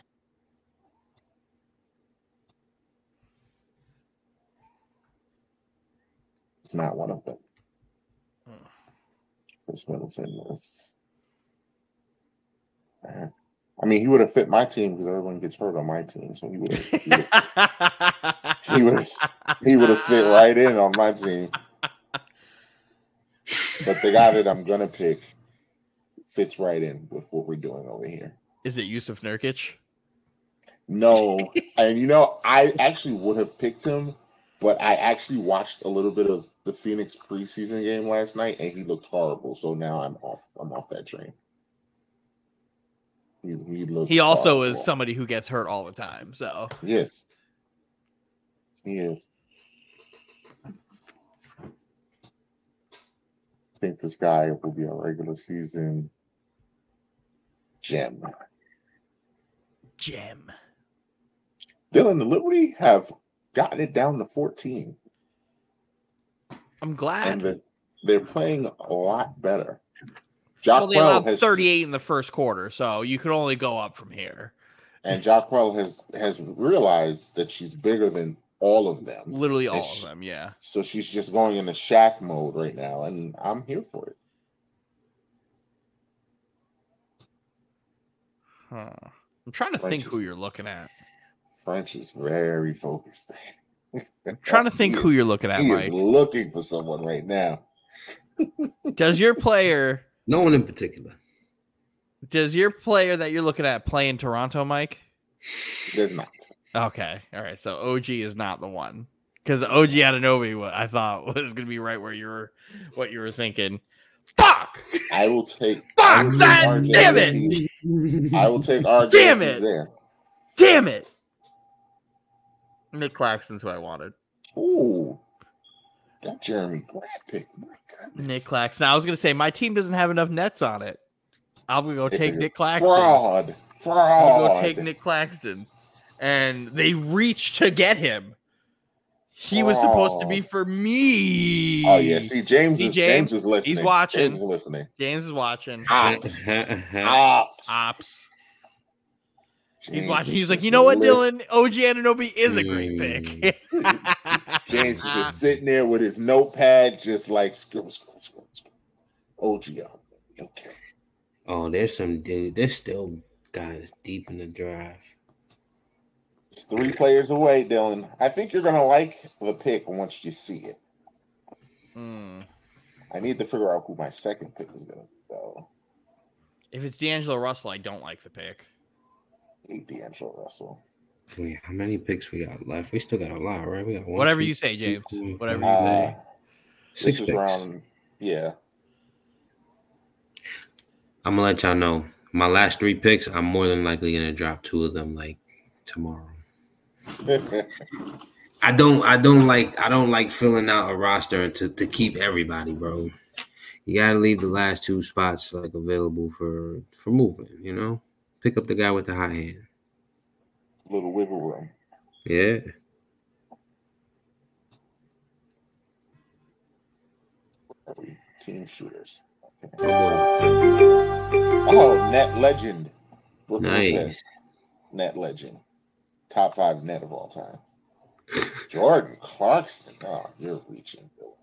[SPEAKER 1] It's not one of them. Khris Middleton. Uh, I mean, he would have fit my team because everyone gets hurt on my team, so he would have. He would he would have he would have fit right in on my team. But the guy that I'm gonna pick fits right in with what we're doing over here.
[SPEAKER 2] Is it Jusuf Nurkic?
[SPEAKER 1] No, and you know, I actually would have picked him, But I actually watched a little bit of the Phoenix preseason game last night, and he looked horrible. So now I'm off. I'm off that train. He, he.
[SPEAKER 2] He also
[SPEAKER 1] horrible.
[SPEAKER 2] is somebody who gets hurt all the time. So
[SPEAKER 1] Yes. He is. I think this guy will be a regular season gem.
[SPEAKER 2] gem.
[SPEAKER 1] Dylan and Liberty have gotten it down to 14,
[SPEAKER 2] I'm glad.
[SPEAKER 1] they're, they're playing a lot better. Jonquel
[SPEAKER 2] Well, they allowed
[SPEAKER 1] has
[SPEAKER 2] 38 in the first quarter, so you could only go up from here.
[SPEAKER 1] and Jonquel has has realized that she's bigger than all of them.
[SPEAKER 2] Literally all
[SPEAKER 1] Ish.
[SPEAKER 2] of them, yeah.
[SPEAKER 1] So she's just going into shack mode right now, and I'm here for it.
[SPEAKER 2] Huh. I'm trying to think who you're looking at.
[SPEAKER 1] French is very focused.
[SPEAKER 2] I'm trying to think who you're looking at,
[SPEAKER 1] he is looking for someone right now.
[SPEAKER 2] Does your player
[SPEAKER 3] No one in particular.
[SPEAKER 2] does your player that you're looking at play in Toronto, Mike?
[SPEAKER 1] He does not.
[SPEAKER 2] Okay. All right. So OG is not the one. Because OG Anunoby, what I thought was gonna be right where you were what you were thinking. Fuck!
[SPEAKER 1] I will take.
[SPEAKER 2] Fuck
[SPEAKER 1] I will take
[SPEAKER 2] that! Damn it!
[SPEAKER 1] I will take RJ.
[SPEAKER 2] Damn
[SPEAKER 1] if he's
[SPEAKER 2] it!
[SPEAKER 1] There.
[SPEAKER 2] Damn it! Nick Claxton's who I wanted.
[SPEAKER 1] Ooh, that Jerami Grant pick. My goodness.
[SPEAKER 2] Nick Claxton. I was gonna say my team doesn't have enough nets on it. I'm gonna go take Nick Claxton.
[SPEAKER 1] Fraud. Fraud.
[SPEAKER 2] I'm gonna go take Nick Claxton. And they reached to get him. He was supposed to be for me.
[SPEAKER 1] Oh yeah. See, James
[SPEAKER 2] See,
[SPEAKER 1] is
[SPEAKER 2] James?
[SPEAKER 1] James, is listening.
[SPEAKER 2] He's watching.
[SPEAKER 1] James is listening.
[SPEAKER 2] James is watching.
[SPEAKER 1] Ops.
[SPEAKER 3] Ops.
[SPEAKER 1] Ops.
[SPEAKER 2] Ops. He's watching. He's like, you know what, Dylan? OG Anunoby is a great pick.
[SPEAKER 1] James is just sitting there with his notepad, just like scribble, scribble, scribble, scribble. OGO. Okay.
[SPEAKER 3] Oh, there's some dude. There's still guys deep in the draft.
[SPEAKER 1] It's three players away, Dylan. I think you're gonna like the pick once you see it.
[SPEAKER 2] Hmm.
[SPEAKER 1] I need to figure out who my second pick is gonna be though.
[SPEAKER 2] If it's D'Angelo Russell, I don't like the pick.
[SPEAKER 1] Hate D'Angelo Russell.
[SPEAKER 3] Wait, how many picks we got left? We still got a lot, right? We got one,
[SPEAKER 2] Whatever
[SPEAKER 3] two,
[SPEAKER 2] you say,
[SPEAKER 3] three,
[SPEAKER 2] James.
[SPEAKER 3] four,
[SPEAKER 2] Whatever
[SPEAKER 3] five,
[SPEAKER 2] you say.
[SPEAKER 1] Uh,
[SPEAKER 3] Six
[SPEAKER 1] this is
[SPEAKER 3] picks.
[SPEAKER 1] round yeah.
[SPEAKER 3] I'm gonna let y'all know. My last three picks, I'm more than likely gonna drop two of them like tomorrow. I don't I don't like I don't like filling out a roster to, to keep everybody, bro. You gotta leave the last two spots like available for for movement, you know? Pick up the guy with the high hand.
[SPEAKER 1] Little wiggle room.
[SPEAKER 3] Yeah.
[SPEAKER 1] Team shooters.
[SPEAKER 3] Oh boy.
[SPEAKER 1] Oh, net legend. Brooklyn
[SPEAKER 3] Nice.
[SPEAKER 1] Nets. Net legend. Top five net of all time. Jordan Clarkson. Oh, you're reaching. Bill.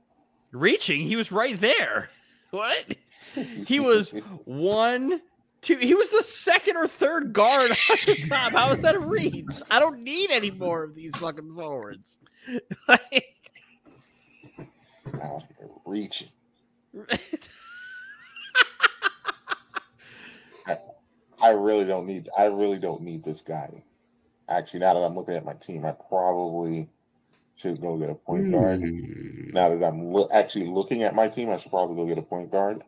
[SPEAKER 2] Reaching, he was right there. What? He was one, two. He was the second or third guard on the top. How is that a reach? I don't need any more of these fucking forwards. Like-
[SPEAKER 1] out here reaching. I really don't need. I really don't need this guy. Actually, now that I'm looking at my team, I probably should go get a point guard.
[SPEAKER 3] Hmm.
[SPEAKER 1] Now that I'm lo- actually looking at my team, I should probably go get a point guard.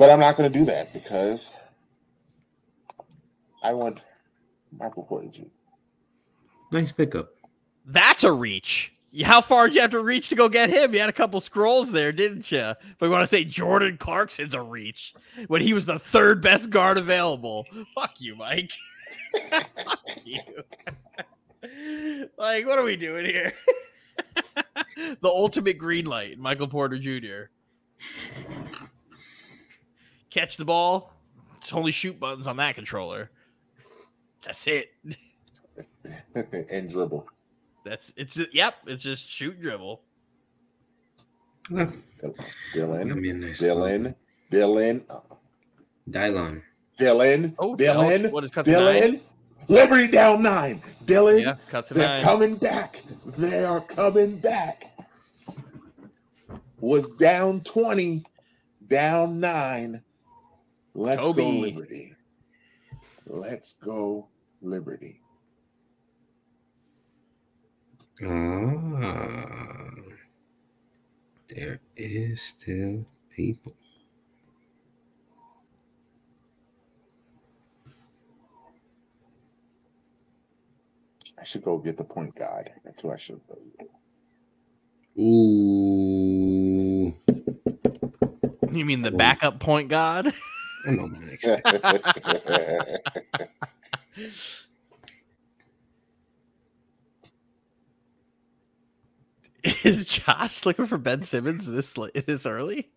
[SPEAKER 1] But I'm not going to do that because I want Michael Porter Jr.
[SPEAKER 3] Nice pickup.
[SPEAKER 2] That's a reach. How far did you have to reach to go get him? You had a couple scrolls there, didn't you? But you want to say Jordan Clarkson's a reach when he was the third best guard available. Fuck you, Mike. Fuck you. like, what are we doing here? the ultimate green light, Michael Porter Jr. Catch the ball. It's only shoot buttons on that controller. That's it.
[SPEAKER 1] and dribble.
[SPEAKER 2] That's it's yep. It's just shoot dribble.
[SPEAKER 3] Okay. Got
[SPEAKER 1] Dylan,
[SPEAKER 3] me nice
[SPEAKER 1] Dylan, Dylan, uh,
[SPEAKER 3] Dylon.
[SPEAKER 1] Dylan,
[SPEAKER 2] Oh,
[SPEAKER 1] Dylan,
[SPEAKER 2] what is cut?
[SPEAKER 1] Dylan. Liberty down nine. Dylan,
[SPEAKER 2] Yeah, cut to
[SPEAKER 1] they're
[SPEAKER 2] nine.
[SPEAKER 1] coming back. They are coming back. Was down 20, down nine. Let's go, Liberty. Let's go, Liberty.
[SPEAKER 3] Ah, there is still people.
[SPEAKER 1] I should go get the point guard. That's who I should go.
[SPEAKER 3] Ooh,
[SPEAKER 2] You mean the backup point god?
[SPEAKER 3] I know my next.
[SPEAKER 2] Is Josh looking for Ben Simmons this this early?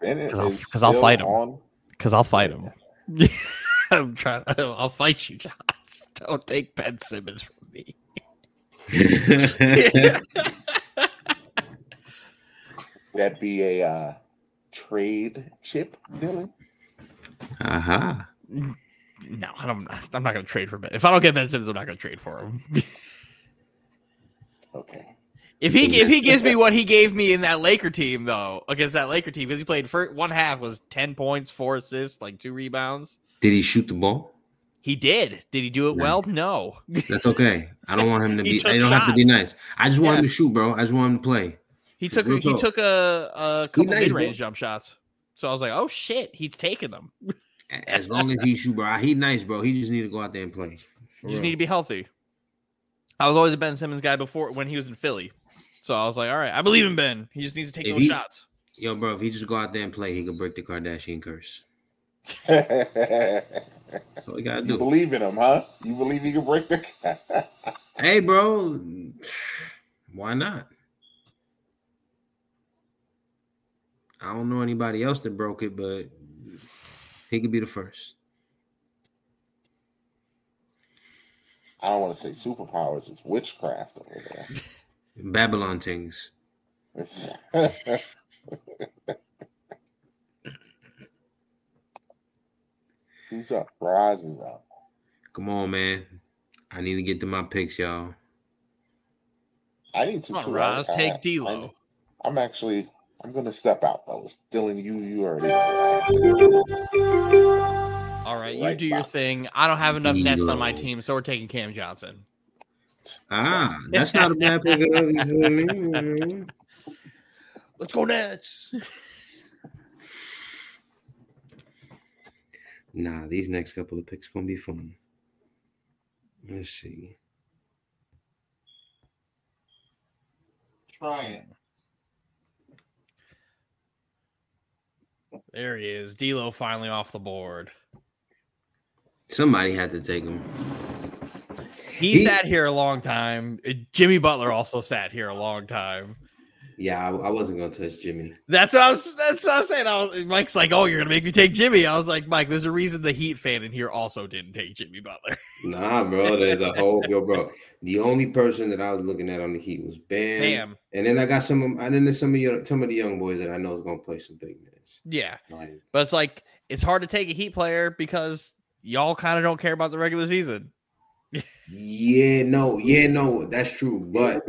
[SPEAKER 1] Bennett
[SPEAKER 2] 'Cause I'll- I'll fight him. Because I'll fight him. I'm trying. I'll fight you, Josh. Don't take Ben Simmons from me.
[SPEAKER 1] That'd be a uh, trade chip, Dylan?
[SPEAKER 3] Uh huh.
[SPEAKER 2] No, I don't. I'm not going to trade for Ben. If I don't get Ben Simmons, I'm not going to trade for him.
[SPEAKER 1] Okay.
[SPEAKER 2] If he if he gives me what he gave me in that Laker team though against that Laker team because he played for one half was ten points, four assists, like two rebounds.
[SPEAKER 3] Did he shoot the ball?
[SPEAKER 2] He did. Did he do it
[SPEAKER 3] No.
[SPEAKER 2] well? No.
[SPEAKER 3] That's okay. I don't want him to be.
[SPEAKER 2] took
[SPEAKER 3] I don't have to be nice. I just want
[SPEAKER 2] Yeah.
[SPEAKER 3] him to shoot, bro. I just want him to play.
[SPEAKER 2] He took
[SPEAKER 3] Real
[SPEAKER 2] he
[SPEAKER 3] talk.
[SPEAKER 2] took a, a couple
[SPEAKER 3] nice,
[SPEAKER 2] mid
[SPEAKER 3] bro.
[SPEAKER 2] range jump shots. So I was like, oh shit, he's taking them.
[SPEAKER 3] As long as he shoot, bro. He nice, bro. He just need to go out there and play. For
[SPEAKER 2] just
[SPEAKER 3] real.
[SPEAKER 2] need to be healthy. I was always a Ben Simmons guy before when he was in Philly. So I was like, all right, I believe in Ben. He just needs to take
[SPEAKER 3] If
[SPEAKER 2] those
[SPEAKER 3] he-
[SPEAKER 2] shots.
[SPEAKER 3] Yo, bro, if he just go out there and play, he could break the Kardashian curse.
[SPEAKER 1] you
[SPEAKER 3] That's all he gotta do.
[SPEAKER 1] believe in him, huh? You believe he can break the.
[SPEAKER 3] Hey, bro, why not? I don't know anybody else that broke it, but he could be the first.
[SPEAKER 1] I don't want to say superpowers. It's witchcraft over there.
[SPEAKER 3] Babylon things.
[SPEAKER 1] It's- Who's up? Rise is up.
[SPEAKER 3] Come on, man. I need to get to my picks, y'all.
[SPEAKER 1] I need to.
[SPEAKER 2] Come on,
[SPEAKER 1] too.
[SPEAKER 2] Roz, take
[SPEAKER 1] I-
[SPEAKER 2] D'Lo.
[SPEAKER 1] I'm actually. I'm gonna step out, fellas. Dylan, you you already know. what I do.
[SPEAKER 2] All right, you
[SPEAKER 1] Right
[SPEAKER 2] do your thing. I don't have enough nets on my team, so we're taking Cam Johnson.
[SPEAKER 3] Ah, that's not a bad pick. You feel me?
[SPEAKER 2] Let's go Nets.
[SPEAKER 3] Nah, these next couple of picks gonna be fun. Let's see.
[SPEAKER 1] Trying.
[SPEAKER 2] There he is. D'Lo finally off the board.
[SPEAKER 3] Somebody had to take him.
[SPEAKER 2] He,
[SPEAKER 3] He-
[SPEAKER 2] sat here a long time. Uh, Jimmy Butler also sat here a long time.
[SPEAKER 3] Yeah, I, I wasn't gonna touch Jimmy.
[SPEAKER 2] That's what I was. That's what I was saying. I was, Mike's like, "Oh, you're gonna make me take Jimmy." I was like, "Mike, there's a reason the Heat fan in here also didn't take Jimmy Butler."
[SPEAKER 3] Nah, bro. There's a whole yo, bro. The only person that I was looking at on the Heat was Bam.
[SPEAKER 2] Bam.
[SPEAKER 3] And then I got some of and then there's some of your some of the young boys that I know is gonna play some big minutes.
[SPEAKER 2] Yeah,
[SPEAKER 3] Like,
[SPEAKER 2] but it's like it's hard to take a Heat player because y'all kind of don't care about the regular season.
[SPEAKER 3] yeah, no, yeah, no, that's true. But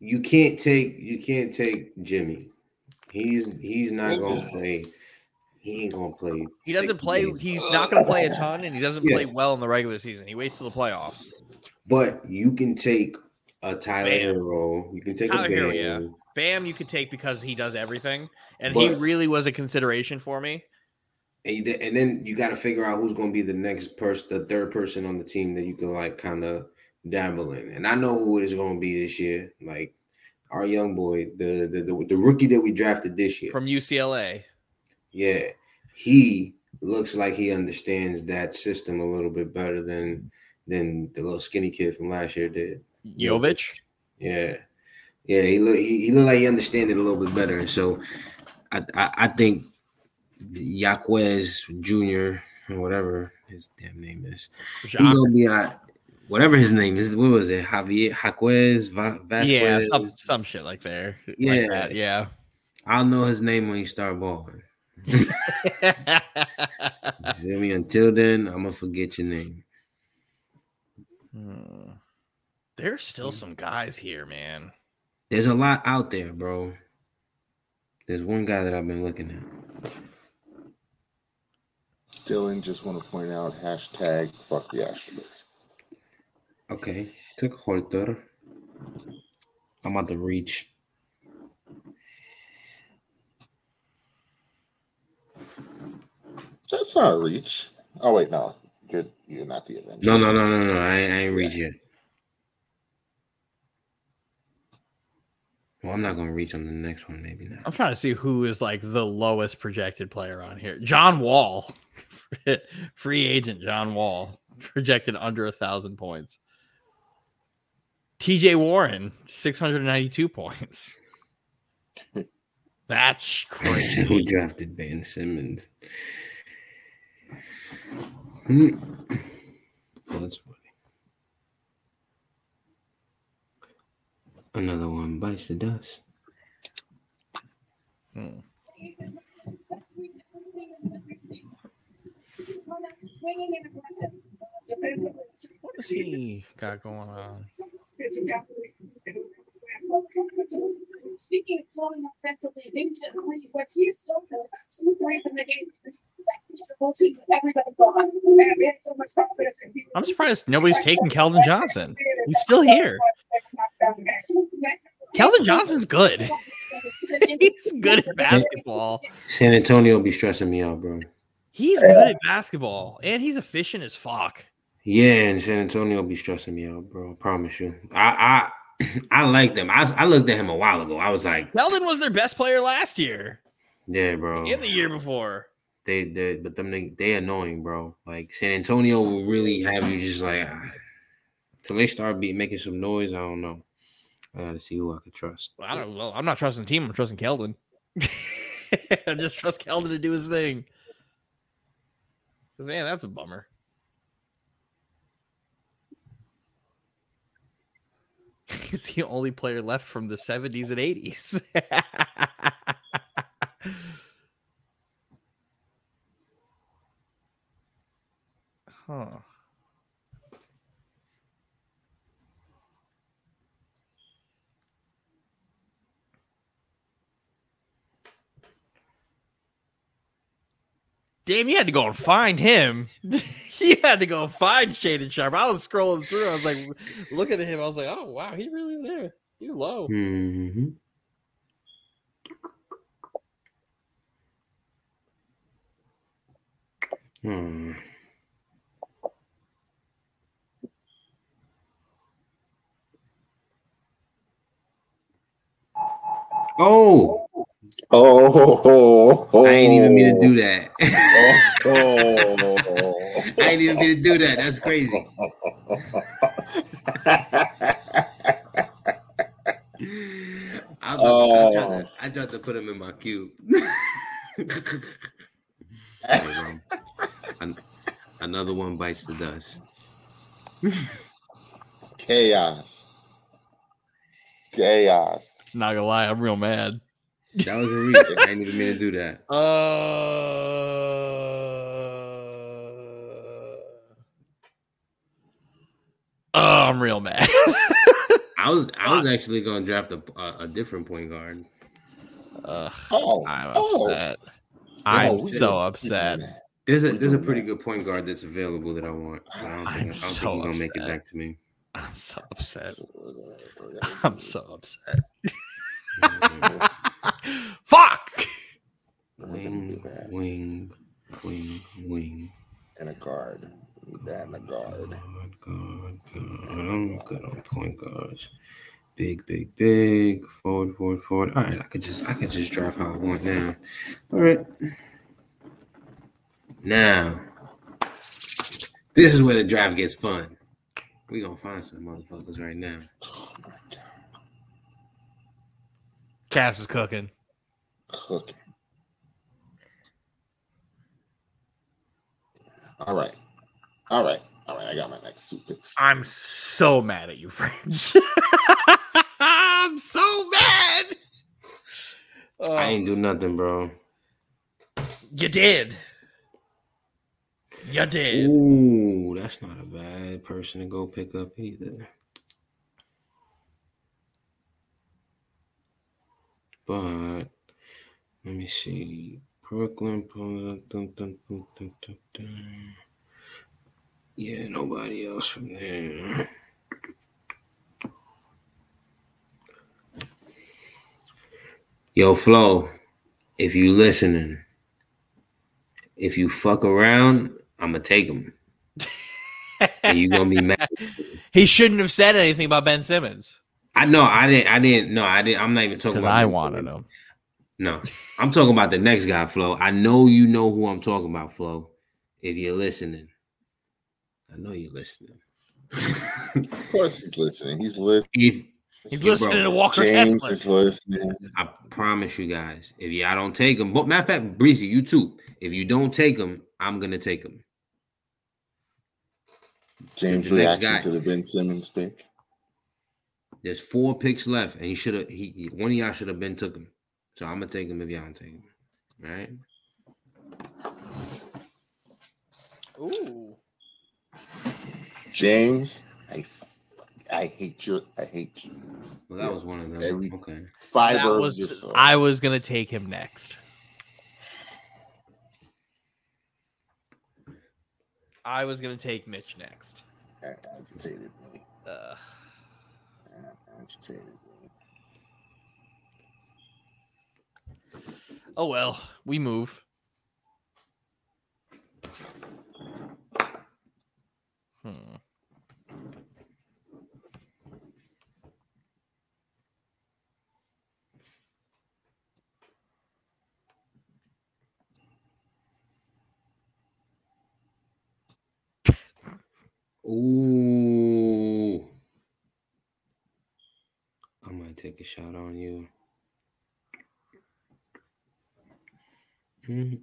[SPEAKER 3] you can't take you can't take Jimmy. He's he's not gonna play. He ain't gonna play.
[SPEAKER 2] He doesn't play.
[SPEAKER 3] games.
[SPEAKER 2] He's not going to play a ton, and he doesn't
[SPEAKER 3] Yeah.
[SPEAKER 2] play well in the regular season. He waits till the playoffs.
[SPEAKER 3] But you can take a Tyler
[SPEAKER 2] Bam.
[SPEAKER 3] Herro. You can take
[SPEAKER 2] Tyler
[SPEAKER 3] a Herro,
[SPEAKER 2] yeah. Bam, you could take because he does everything, and he really was a consideration for me.
[SPEAKER 3] And, you- and then you got to figure out who's going to be the next person, the third person on the team that you can like kind of dabble in. And I know who it is going to be this year. Like our young boy, the, the the the rookie that we drafted this year.
[SPEAKER 2] From UCLA,
[SPEAKER 3] yeah, he looks like he understands that system a little bit better than than the little skinny kid from last year did.
[SPEAKER 2] Jovic.
[SPEAKER 3] Yeah, yeah, he look he, he looked like he understands it a little bit better. So I I, I think Jaquez Jr. or whatever his damn name is, he's gonna be out. Whatever his name is, what was it? Javier Jaquez Va- Vasquez.
[SPEAKER 2] Yeah, some, some shit like there. like
[SPEAKER 3] Yeah.
[SPEAKER 2] that, yeah.
[SPEAKER 3] I'll know his name when he start balling. You feel me? Until then, I'm gonna forget your name.
[SPEAKER 2] Hmm. There's still some guys here, man.
[SPEAKER 3] There's a lot out there, bro. There's one guy that I've been looking at.
[SPEAKER 1] Dylan just want to point out hashtag fuck the Astros.
[SPEAKER 3] Okay, took Holter. I'm about the reach.
[SPEAKER 1] That's not a reach. Oh wait, no, you're you're not the Avengers.
[SPEAKER 3] No, no, no, no, no. I, I ain't reach yet. Well, I'm not gonna reach on the next one. Maybe not.
[SPEAKER 2] I'm trying to see who is like the lowest projected player on here. John Wall, free agent John Wall, projected under a thousand points. TJ Warren, 692 points. That's crazy.
[SPEAKER 3] Who drafted Ben Simmons? Hmm. That's Another one bites the dust.
[SPEAKER 2] Hmm. What does he got going on?
[SPEAKER 4] Speaking of flowing offensively, instantly, what he's still two three from the game. Everybody gone. We had so much confidence in him.
[SPEAKER 2] I'm surprised nobody's taking Keldon Johnson. He's still here. Keldon Johnson's good. He's good at basketball.
[SPEAKER 3] San Antonio be stressing me out, bro.
[SPEAKER 2] He's good at basketball, and he's efficient as fuck.
[SPEAKER 3] Yeah, and San Antonio be stressing me out, bro. I promise you. I I I like them. I I looked at him a while ago. I was like,
[SPEAKER 2] Keldon was their best player last year
[SPEAKER 3] yeah, bro.
[SPEAKER 2] and the year before.
[SPEAKER 3] They they but them they, they annoying, bro. Like San Antonio will really have you just like ah. till they start be making some noise. I don't know. I gotta see who I can trust.
[SPEAKER 2] I don't. Well, I'm not trusting the team. I'm trusting Keldon. I just trust Keldon to do his thing. Because man, that's a bummer. He's the only player left from the 70s and 80s. huh. Damn, you had to go and find him. you had to go find Shaedon Sharpe. I was scrolling through. I was like, looking at him. I was like, oh wow, he really is there. He's low.
[SPEAKER 3] Mm-hmm. Hmm. Oh,
[SPEAKER 1] Oh,
[SPEAKER 3] I ain't even mean to do that.
[SPEAKER 1] Oh,
[SPEAKER 3] I ain't even mean to do that. That's crazy. I,
[SPEAKER 1] Oh.
[SPEAKER 3] I, tried to, I tried oh. to put him in my cube. Sorry, bro. An- another one bites the dust.
[SPEAKER 1] Chaos. Chaos.
[SPEAKER 2] Not gonna lie, I'm real mad.
[SPEAKER 3] That was a reach. I didn't even mean to do that.
[SPEAKER 2] Uh, oh, I'm real mad.
[SPEAKER 3] I was I was actually going to draft a, a, a different point guard.
[SPEAKER 2] Ugh,
[SPEAKER 1] Oh,
[SPEAKER 2] I'm
[SPEAKER 1] oh.
[SPEAKER 2] upset. I'm
[SPEAKER 1] Oh,
[SPEAKER 2] so
[SPEAKER 1] we-
[SPEAKER 2] upset.
[SPEAKER 3] There's a there's a pretty good point guard that's available that I want. I don't think,
[SPEAKER 2] I'm
[SPEAKER 3] I don't
[SPEAKER 2] so
[SPEAKER 3] think he's gonna make it
[SPEAKER 2] upset.
[SPEAKER 3] back to me.
[SPEAKER 2] I'm so upset.
[SPEAKER 1] So we're gonna- we're gonna
[SPEAKER 2] I'm so upset. Fuck.
[SPEAKER 1] we're gonna do
[SPEAKER 3] wing, wing, wing, wing.
[SPEAKER 1] And a guard. That and a guard.
[SPEAKER 3] God, God, God. I'm good on point guards. Big, big, big. Forward, forward, forward. All right, I could just I could just drive how I want now. All right. Now, this is where the drive gets fun. We gonna find some motherfuckers right now.
[SPEAKER 1] My god.
[SPEAKER 2] Cass is cooking.
[SPEAKER 1] Cooking. All right. All right. All right. I got my next two picks.
[SPEAKER 2] I'm so mad at you, French. I'm so mad. Oh,
[SPEAKER 3] I ain't do nothing, bro.
[SPEAKER 2] you did. You did.
[SPEAKER 3] Ooh, that's not a bad person to go pick up either. But let me see. Brooklyn. Dun, dun, dun, yeah, nobody else from there. Yo, Flo, if you listening, if you fuck around, I'm gonna take him. and you gonna be mad.
[SPEAKER 2] He shouldn't have said anything about Ben Simmons.
[SPEAKER 3] I know. I didn't. I didn't. No, I didn't. I'm not even talking about.
[SPEAKER 2] I wanted him.
[SPEAKER 3] No, I'm talking about the next guy, Flo. I know you know who I'm talking about, Flo. If you're listening, I know you're listening.
[SPEAKER 1] Of course, he's listening. He's listening.
[SPEAKER 3] if
[SPEAKER 2] He's
[SPEAKER 3] Bro,
[SPEAKER 2] listening to Walker
[SPEAKER 1] James
[SPEAKER 2] Kessler.
[SPEAKER 1] is listening.
[SPEAKER 3] I promise you guys, if y'all don't take him, but matter of fact, Breezy, you too. If you don't take him, I'm gonna take him.
[SPEAKER 1] James'
[SPEAKER 3] The
[SPEAKER 1] reaction
[SPEAKER 3] guy.
[SPEAKER 1] to the Ben Simmons pick.
[SPEAKER 3] There's four picks left, and he should have. He one of y'all should have been took him. So I'm gonna take him if y'all don't take him. All right.
[SPEAKER 2] Ooh.
[SPEAKER 1] James, I I hate you. I hate you.
[SPEAKER 3] Well, that was one of them.
[SPEAKER 1] Every-
[SPEAKER 3] okay.
[SPEAKER 1] Fiber
[SPEAKER 2] That was. I was gonna take him next. I was gonna take Mitch next.
[SPEAKER 1] That agitated me.
[SPEAKER 2] Uh,
[SPEAKER 1] That agitated me.
[SPEAKER 2] Oh well, we move. Hmm.
[SPEAKER 3] Ooh. I might take a shot on you.
[SPEAKER 1] I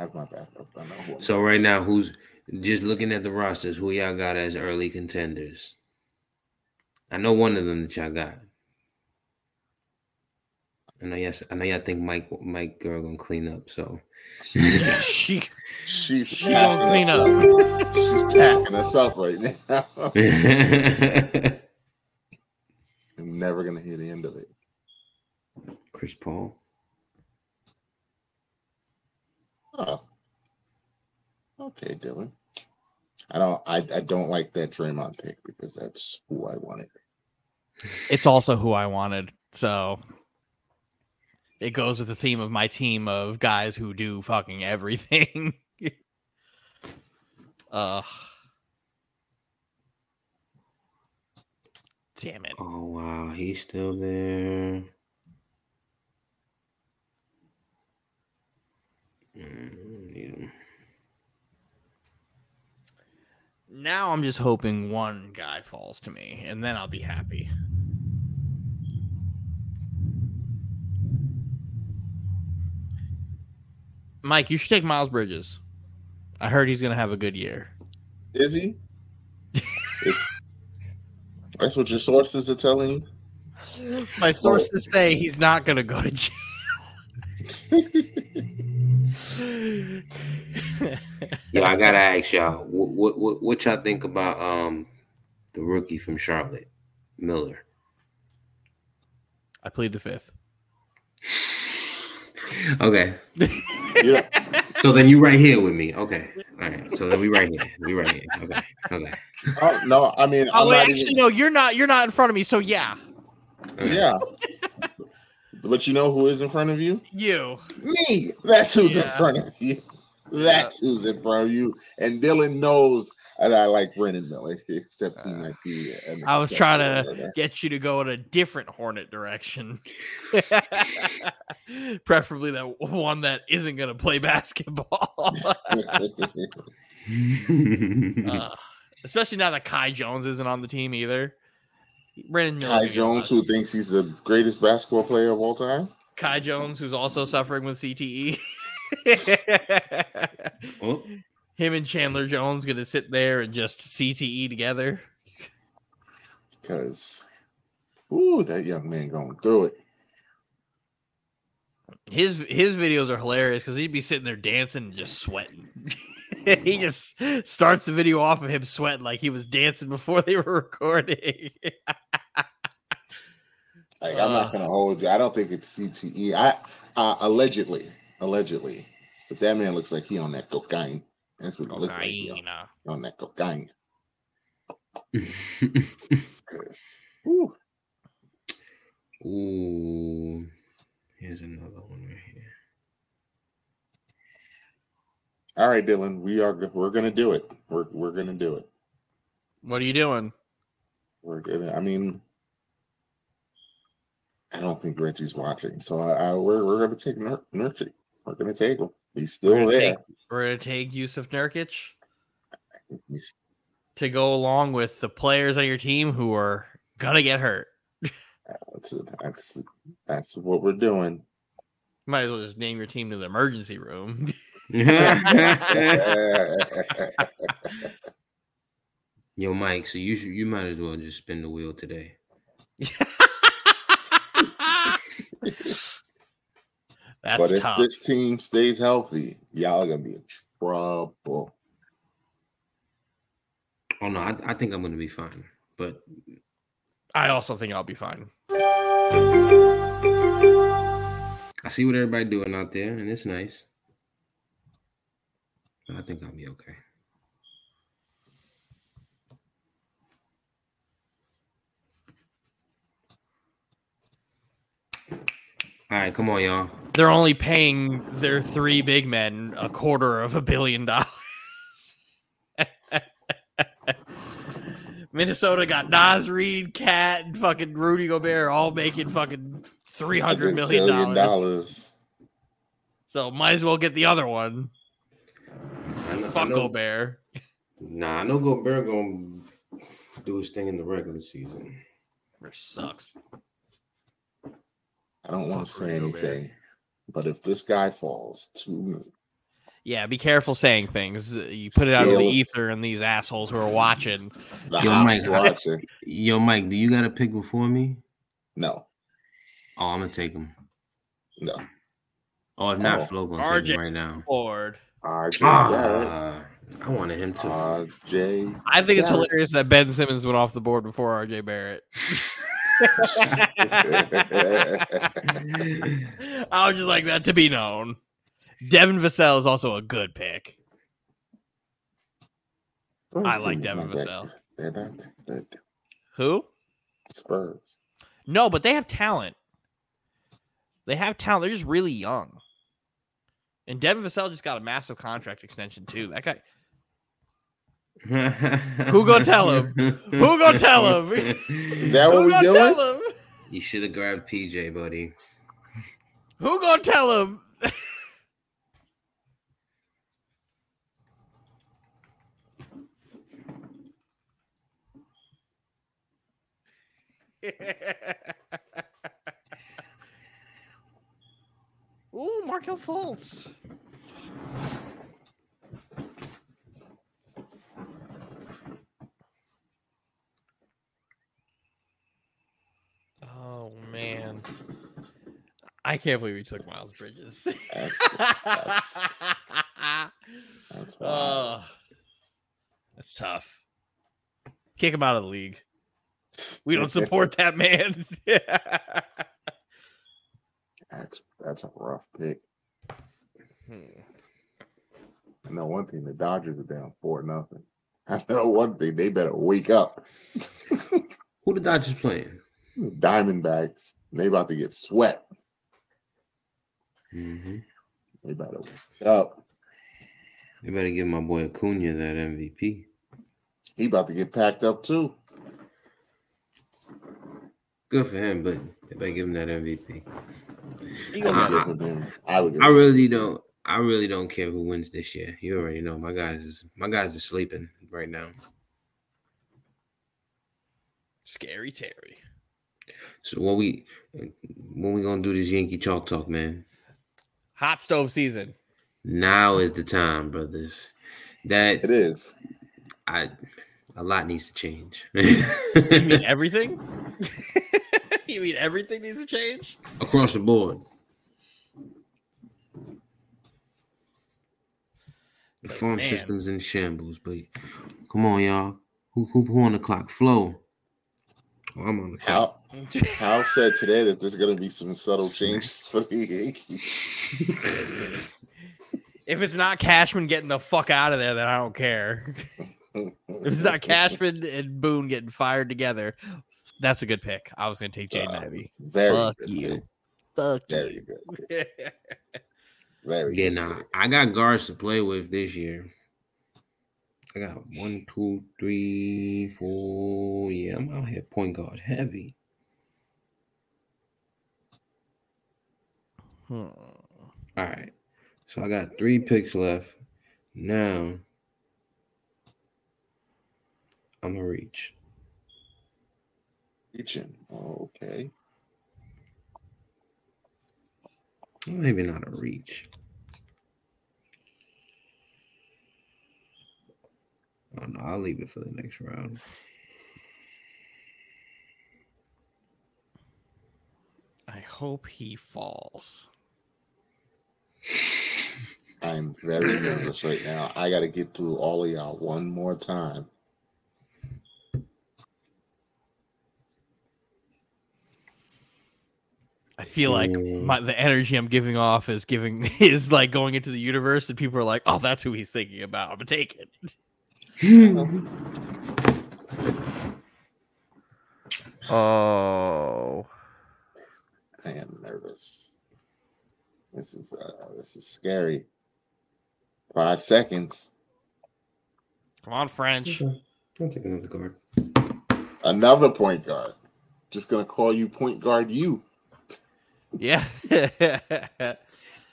[SPEAKER 1] have my backup. I know who I'm
[SPEAKER 3] So right now, who's just looking at the rosters? Who y'all got as early contenders? I know one of them that y'all got. I know yes. I know y'all think Mike Mike girl gonna clean up. So
[SPEAKER 2] she
[SPEAKER 1] She's
[SPEAKER 2] She gonna clean
[SPEAKER 1] us up. She's packing us up right now. I'm never gonna hear the end of it.
[SPEAKER 3] Chris Paul.
[SPEAKER 1] Oh. Okay, Dylan. I don't I, I don't like that Draymond pick because that's who I wanted.
[SPEAKER 2] it's also who I wanted. So it goes with the theme of my team of guys who do fucking everything. uh damn it.
[SPEAKER 3] Oh wow, he's still there. Mm, yeah.
[SPEAKER 2] Now I'm just hoping one guy falls to me, and then I'll be happy. Mike, you should take Miles Bridges. I heard he's gonna have a good year.
[SPEAKER 1] Is he? It's- that's what your sources are telling you?
[SPEAKER 2] My sources say he's not gonna go to jail.
[SPEAKER 3] Yo, I gotta ask y'all, what, what what what y'all think about um the rookie from Charlotte, Miller?
[SPEAKER 2] I plead the fifth.
[SPEAKER 3] Okay,
[SPEAKER 1] Yeah.
[SPEAKER 3] so then you right here with me. Okay, all right. So then we right here. We right here. Okay, okay.
[SPEAKER 1] Oh no, I mean
[SPEAKER 2] Oh
[SPEAKER 1] I'm
[SPEAKER 2] wait,
[SPEAKER 1] not
[SPEAKER 2] actually
[SPEAKER 1] even,
[SPEAKER 2] no, you're not. You're not in front of me. So yeah,
[SPEAKER 3] okay.
[SPEAKER 1] Yeah. but you know who is in front of you?
[SPEAKER 2] you.
[SPEAKER 1] Me. That's who's in front of you. That's who's in front of you. And Dylan knows that I like Brandon Miller, except he
[SPEAKER 2] Uh,
[SPEAKER 1] might be.
[SPEAKER 2] I was trying to
[SPEAKER 1] murder.
[SPEAKER 2] get you to go in a different Hornet direction. Preferably that one that isn't going to play basketball. Uh, especially now that Kai Jones isn't on the team either. Brandon Miller.
[SPEAKER 1] Kai Jones, who thinks he's the greatest basketball player of all time.
[SPEAKER 2] Kai Jones, who's also suffering with CTE.
[SPEAKER 3] Oh,
[SPEAKER 2] Him and Chandler Jones going to sit there and just CTE together.
[SPEAKER 1] Because, ooh, that young man going through it.
[SPEAKER 2] His his videos are hilarious because he'd be sitting there dancing and just sweating. he just starts the video off of him sweating like he was dancing before they were recording.
[SPEAKER 1] Like, I'm not
[SPEAKER 2] Uh.
[SPEAKER 1] gonna hold you. I don't think it's CTE. I uh, allegedly, allegedly, but that man looks like he on that cocaine. That's what cocaine. it looks like.
[SPEAKER 2] Yo.
[SPEAKER 1] On that cocaine. yes. Ooh. Ooh. Here's another one right here. All right, Dylan, we are we're gonna do it. We're we're gonna do it.
[SPEAKER 2] What are you doing?
[SPEAKER 1] We're gonna. I mean, I don't think Reggie's watching, so I, I we're we're gonna take Nur- We're gonna take him. He's still
[SPEAKER 2] gonna
[SPEAKER 1] there.
[SPEAKER 2] We're gonna take Jusuf Nurkic
[SPEAKER 1] He's,
[SPEAKER 2] to go along with the players on your team who are gonna get hurt.
[SPEAKER 1] that's that's that's what we're doing.
[SPEAKER 2] Might as well just name your team to the emergency room.
[SPEAKER 3] Yo, Mike. So you should, you might as well just spin the wheel today.
[SPEAKER 2] That's
[SPEAKER 1] but if
[SPEAKER 2] tough.
[SPEAKER 1] this team stays healthy, y'all are gonna be in trouble.
[SPEAKER 3] Oh no, I, I think I'm gonna be fine. But
[SPEAKER 2] I also think I'll be fine.
[SPEAKER 3] I see what everybody doing out there, and it's nice. But I think I'll be okay. All right, come on, y'all.
[SPEAKER 2] They're only paying their three big men a quarter of a billion dollars. Minnesota got Naz Reid, Cat, and fucking Rudy Gobert all making fucking three hundred million
[SPEAKER 1] A
[SPEAKER 2] hundred million
[SPEAKER 1] gazillion
[SPEAKER 2] dollars. So might as well get the other one.
[SPEAKER 3] I know, I
[SPEAKER 2] Fuck
[SPEAKER 3] know-
[SPEAKER 2] Gobert.
[SPEAKER 3] Nah, I know Gobert gonna do his thing in the regular season.
[SPEAKER 2] Which sucks.
[SPEAKER 1] I don't want to say
[SPEAKER 2] Rudy Gobert.
[SPEAKER 1] anything, but if this guy falls to
[SPEAKER 2] Yeah, be careful saying things. You put it out in the ether, and these assholes who are watching.
[SPEAKER 3] Yo, Mike,
[SPEAKER 1] watching,
[SPEAKER 3] Yo, Mike, do you got a pick before me?
[SPEAKER 1] no,
[SPEAKER 3] Oh, I'm gonna take him.
[SPEAKER 1] no.
[SPEAKER 3] Oh, if not,
[SPEAKER 1] Oh,
[SPEAKER 3] Flo gonna take him right now.
[SPEAKER 2] Board.
[SPEAKER 1] RJ
[SPEAKER 3] Ah, I wanted him to.
[SPEAKER 1] RJ.
[SPEAKER 2] I think it's hilarious that Ben Simmons went off the board before RJ Barrett. I was just like that to be known. Devin Vassell is also a good pick.
[SPEAKER 1] Spurs
[SPEAKER 2] I like Devin Vassell.
[SPEAKER 1] They're not that good.
[SPEAKER 2] Who?
[SPEAKER 1] Spurs.
[SPEAKER 2] No, but they have talent. They have talent. They're just really young. And Devin Vassell just got a massive contract extension too. That guy.
[SPEAKER 3] Who
[SPEAKER 2] gonna tell him? Who gonna tell him?
[SPEAKER 1] Is that what
[SPEAKER 2] Who
[SPEAKER 1] we
[SPEAKER 2] gonna
[SPEAKER 1] doing?
[SPEAKER 2] tell him?
[SPEAKER 3] You should have grabbed PJ, buddy.
[SPEAKER 2] Who gonna tell him? Ooh, Markelle Fultz. Oh man. I can't believe we took Miles Bridges.
[SPEAKER 1] That's, that's, that's
[SPEAKER 2] Oh, that's tough. Kick him out of the league. We don't support that man.
[SPEAKER 1] that's that's a rough pick.
[SPEAKER 2] Hmm.
[SPEAKER 1] I know one thing: the Dodgers are down four nothing. I know one thing: they better wake up.
[SPEAKER 3] Who the Dodgers playing?
[SPEAKER 1] Diamondbacks, they about to get swept.
[SPEAKER 3] hmm
[SPEAKER 1] They better wake up.
[SPEAKER 3] They better give my boy Acuna that MVP.
[SPEAKER 1] He about to get packed up too.
[SPEAKER 3] Good for him, but they better give him that MVP.
[SPEAKER 2] He
[SPEAKER 1] I
[SPEAKER 2] gonna
[SPEAKER 3] Uh,
[SPEAKER 1] give him. I would give
[SPEAKER 3] I
[SPEAKER 1] him-
[SPEAKER 3] really don't. I really don't care who wins this year. You already know my guys is my guys are sleeping right now.
[SPEAKER 2] Scary Terry.
[SPEAKER 3] So what we when we gonna do this Yankee chalk talk, man?
[SPEAKER 2] Hot stove season.
[SPEAKER 3] Now is the time, brothers. That
[SPEAKER 1] It is.
[SPEAKER 3] I a lot needs to change.
[SPEAKER 2] You mean everything? you mean everything needs to change?
[SPEAKER 3] Across the board. The farm
[SPEAKER 2] man.
[SPEAKER 3] system's in shambles, but come on, y'all. Who who, who on the clock? Flow. Oh, I'm on the clock.
[SPEAKER 1] Hal, Hal said today that there's going to be some subtle changes for the Yankees.
[SPEAKER 2] If it's not Cashman getting the fuck out of there, then I don't care. If it's not Cashman and Boone getting fired together, that's a good pick. I was gonna take Jaden
[SPEAKER 1] Uh,
[SPEAKER 2] Ivey.
[SPEAKER 1] Very
[SPEAKER 2] Fuck
[SPEAKER 1] good
[SPEAKER 2] you.
[SPEAKER 1] pick.
[SPEAKER 2] Fuck
[SPEAKER 1] Very
[SPEAKER 2] you.
[SPEAKER 1] good. pick. Very
[SPEAKER 3] Yeah,
[SPEAKER 1] good
[SPEAKER 3] nah. I got guards to play with this year. I got one, two, three, four. Yeah, I'm out here point guard heavy.
[SPEAKER 2] Hmm.
[SPEAKER 3] All right. So I got three picks left. Now I'm gonna reach.
[SPEAKER 1] Reaching. Oh, okay.
[SPEAKER 3] Maybe not a reach. Oh no, I'll leave it for the next round.
[SPEAKER 2] I hope he falls.
[SPEAKER 1] I'm very nervous right now. I got to get through all of y'all one more time.
[SPEAKER 2] I feel like
[SPEAKER 3] Mm.
[SPEAKER 2] my, the energy I'm giving off is giving is like going into the universe, and people are like, "Oh, that's who he's thinking about." I'm gonna take it. Oh,
[SPEAKER 1] I am nervous. This is uh, this is scary. Five seconds.
[SPEAKER 2] come on, French.
[SPEAKER 3] Okay. I'll take another guard.
[SPEAKER 1] Another point guard. Just gonna call you point guard. You.
[SPEAKER 2] Yeah.
[SPEAKER 3] I,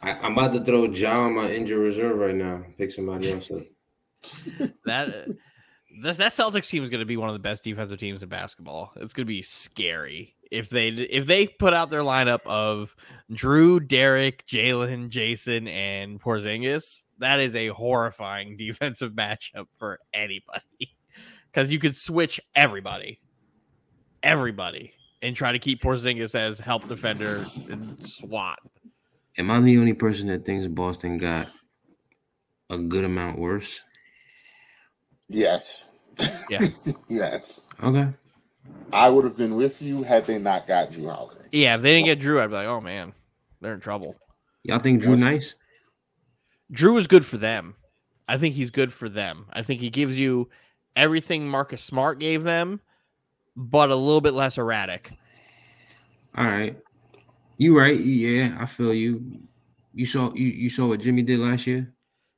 [SPEAKER 3] I'm about to throw Ja on my injured reserve right now. Pick somebody else up.
[SPEAKER 2] that that that Celtics team is going to be one of the best defensive teams in basketball. It's going to be scary if they if they put out their lineup of Jrue, Derrick, Jaylen, Jayson, and Porzingis. That is a horrifying defensive matchup for anybody because you could switch everybody, everybody, and try to keep Porzingis as help defender and SWAT.
[SPEAKER 3] Am I the only person that thinks Boston got a good amount worse?
[SPEAKER 1] Yes.
[SPEAKER 2] Yeah.
[SPEAKER 1] yes.
[SPEAKER 3] Okay.
[SPEAKER 1] I would have been with you had they not got Jrue Holiday.
[SPEAKER 2] Yeah, if they didn't get Jrue, I'd be like, oh man, they're in trouble.
[SPEAKER 3] Y'all think Jrue
[SPEAKER 1] What's-
[SPEAKER 3] nice?
[SPEAKER 2] Jrue is good for them. I think he's good for them. I think he gives you everything Marcus Smart gave them, but a little bit less erratic.
[SPEAKER 3] All right. You right. Yeah, I feel you. You saw you, you saw what Jimmy did last year?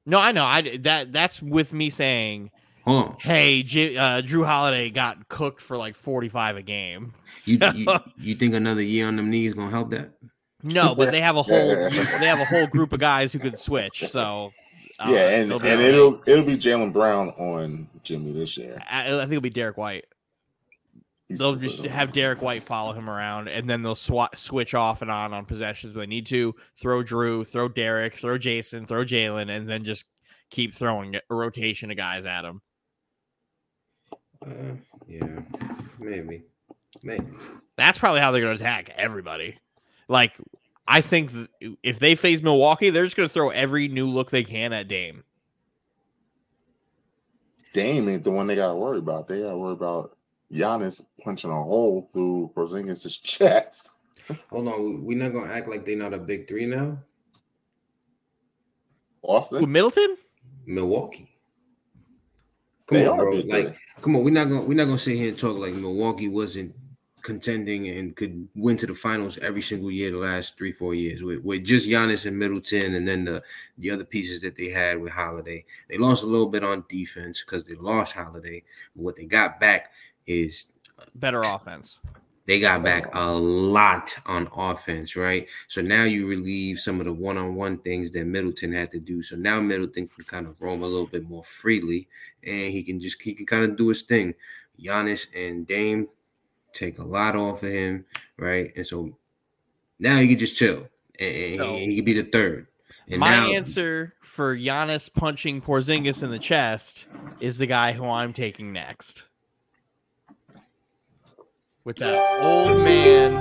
[SPEAKER 2] No, I know. I that that's with me saying,
[SPEAKER 3] Hold on.
[SPEAKER 2] "Hey, J, uh, Jrue Holiday got cooked for like forty-five a game."
[SPEAKER 3] You,
[SPEAKER 2] So-
[SPEAKER 3] you you think another year on them knees gonna help that?
[SPEAKER 2] no, but they have a whole they have a whole group of guys who could switch. So uh,
[SPEAKER 1] yeah, and,
[SPEAKER 2] they'll
[SPEAKER 1] and
[SPEAKER 2] be
[SPEAKER 1] it'll it'll be Jaylen Brown on Jimmy this year.
[SPEAKER 2] I, I think it'll be Derrick White.
[SPEAKER 1] He's
[SPEAKER 2] they'll just
[SPEAKER 1] little.
[SPEAKER 2] have Derrick White follow him around, and then they'll swat switch off and on on possessions when they need to. Throw Jrue, throw Derrick, throw Jayson, throw Jaylen, and then just keep throwing a rotation of guys at him.
[SPEAKER 3] Uh, yeah, maybe, maybe.
[SPEAKER 2] That's probably how they're going to attack everybody. Like, I think th- if they face Milwaukee, they're just going to throw every new look they can at Dame.
[SPEAKER 1] Dame ain't the one they got to worry about. They got to worry about Giannis punching a hole through Porzingis' chest.
[SPEAKER 3] Hold on, we're not gonna act like they're not a big three now.
[SPEAKER 2] Who,
[SPEAKER 1] Austin,
[SPEAKER 2] Middleton?
[SPEAKER 3] Milwaukee. Come
[SPEAKER 1] They
[SPEAKER 3] on, bro.
[SPEAKER 1] big
[SPEAKER 3] Like,
[SPEAKER 1] three.
[SPEAKER 3] come on, we're not gonna we're not gonna sit here and talk like Milwaukee wasn't contending and could win to the finals every single year the last three four years with, with just Giannis and Middleton and then the the other pieces that they had with Holiday. They lost a little bit on defense because they lost Holiday. But what they got back is
[SPEAKER 2] Better offense.
[SPEAKER 3] They got back a lot on offense, right? So now you relieve some of the one-on-one things that Middleton had to do. So now Middleton can kind of roam a little bit more freely, and he can just he can kind of do his thing. Giannis and Dame take a lot off of him, right? And so now he can just chill, and, and
[SPEAKER 2] No.
[SPEAKER 3] he, he can be the third. And
[SPEAKER 2] My
[SPEAKER 3] now,
[SPEAKER 2] answer for Giannis punching Porzingis in the chest is the guy who I'm taking next. With that old man,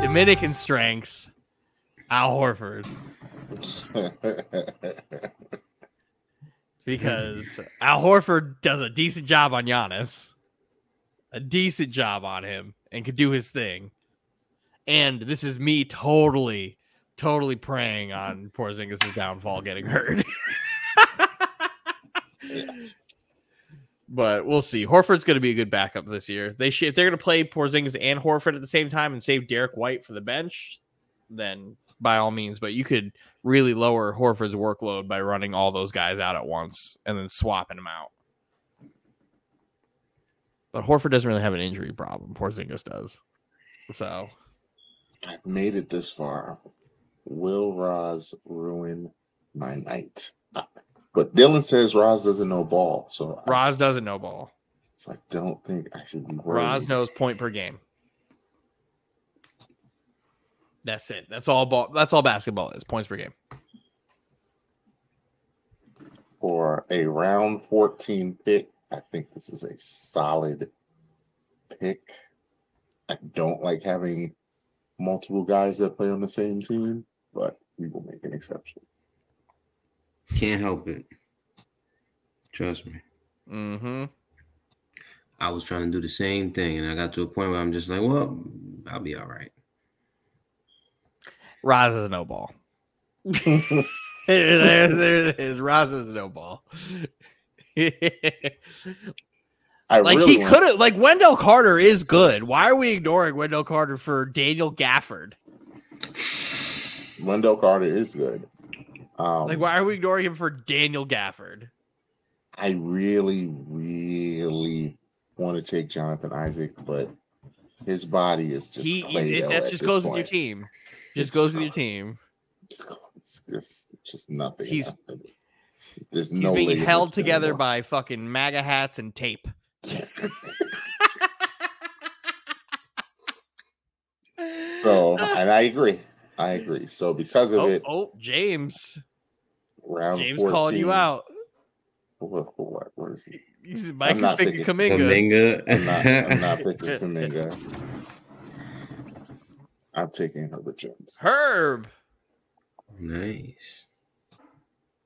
[SPEAKER 2] Dominican strength, Al Horford. Because Al Horford does a decent job on Giannis, a decent job on him, and could do his thing. And this is me totally, totally preying on Porzingis' downfall getting hurt.
[SPEAKER 1] Yes.
[SPEAKER 2] But we'll see. Horford's going to be a good backup this year. They should, if they're going to play Porzingis and Horford at the same time and save Derrick White for the bench, then by all means. But you could really lower Horford's workload by running all those guys out at once and then swapping them out. But Horford doesn't really have an injury problem. Porzingis does. So
[SPEAKER 1] I've made it this far. Will Roz ruin my night? But Dylan says Roz doesn't know ball, so I,
[SPEAKER 2] Roz doesn't know ball.
[SPEAKER 1] so I don't think I should be worried.
[SPEAKER 2] Roz knows point per game. That's it. That's all ball. That's all basketball is points per game.
[SPEAKER 1] for a round 14 pick. I think this is a solid pick. I don't like having multiple guys that play on the same team, but we will make an exception.
[SPEAKER 3] Can't help it. Trust me.
[SPEAKER 2] Mm-hmm.
[SPEAKER 3] I was trying to do the same thing, and I got to a point where I'm just like, well, I'll be all right.
[SPEAKER 2] Roz is no ball. there, there, there it is. Roz is no ball.
[SPEAKER 1] I
[SPEAKER 2] like
[SPEAKER 1] really
[SPEAKER 2] he could have. Like Wendell Carter is good. Why are we ignoring Wendell Carter for Daniel Gafford?
[SPEAKER 1] Wendell Carter is good. Um,
[SPEAKER 2] Like why are we ignoring him for Daniel Gafford?
[SPEAKER 1] I really, really want to take Jonathan Isaac, but his body is just
[SPEAKER 2] He it, that just goes with your team. Just
[SPEAKER 1] It's
[SPEAKER 2] goes with your team.
[SPEAKER 1] It's just, just nothing.
[SPEAKER 2] He's-
[SPEAKER 1] nothing. There's
[SPEAKER 2] He's
[SPEAKER 1] no
[SPEAKER 2] being held together
[SPEAKER 1] anymore.
[SPEAKER 2] by fucking MAGA hats and tape.
[SPEAKER 1] so, and I agree. I agree. So because of
[SPEAKER 2] oh,
[SPEAKER 1] it,
[SPEAKER 2] oh, James.
[SPEAKER 1] Round
[SPEAKER 2] James
[SPEAKER 1] 14,
[SPEAKER 2] calling you out.
[SPEAKER 1] What, for what? What is he?
[SPEAKER 2] He's Mike is
[SPEAKER 1] not
[SPEAKER 2] picking
[SPEAKER 1] picking-
[SPEAKER 2] Kuminga.
[SPEAKER 3] Kuminga.
[SPEAKER 1] I'm not, I'm not picking Kuminga. I'm taking Herbert Jones.
[SPEAKER 2] Herb.
[SPEAKER 3] nice.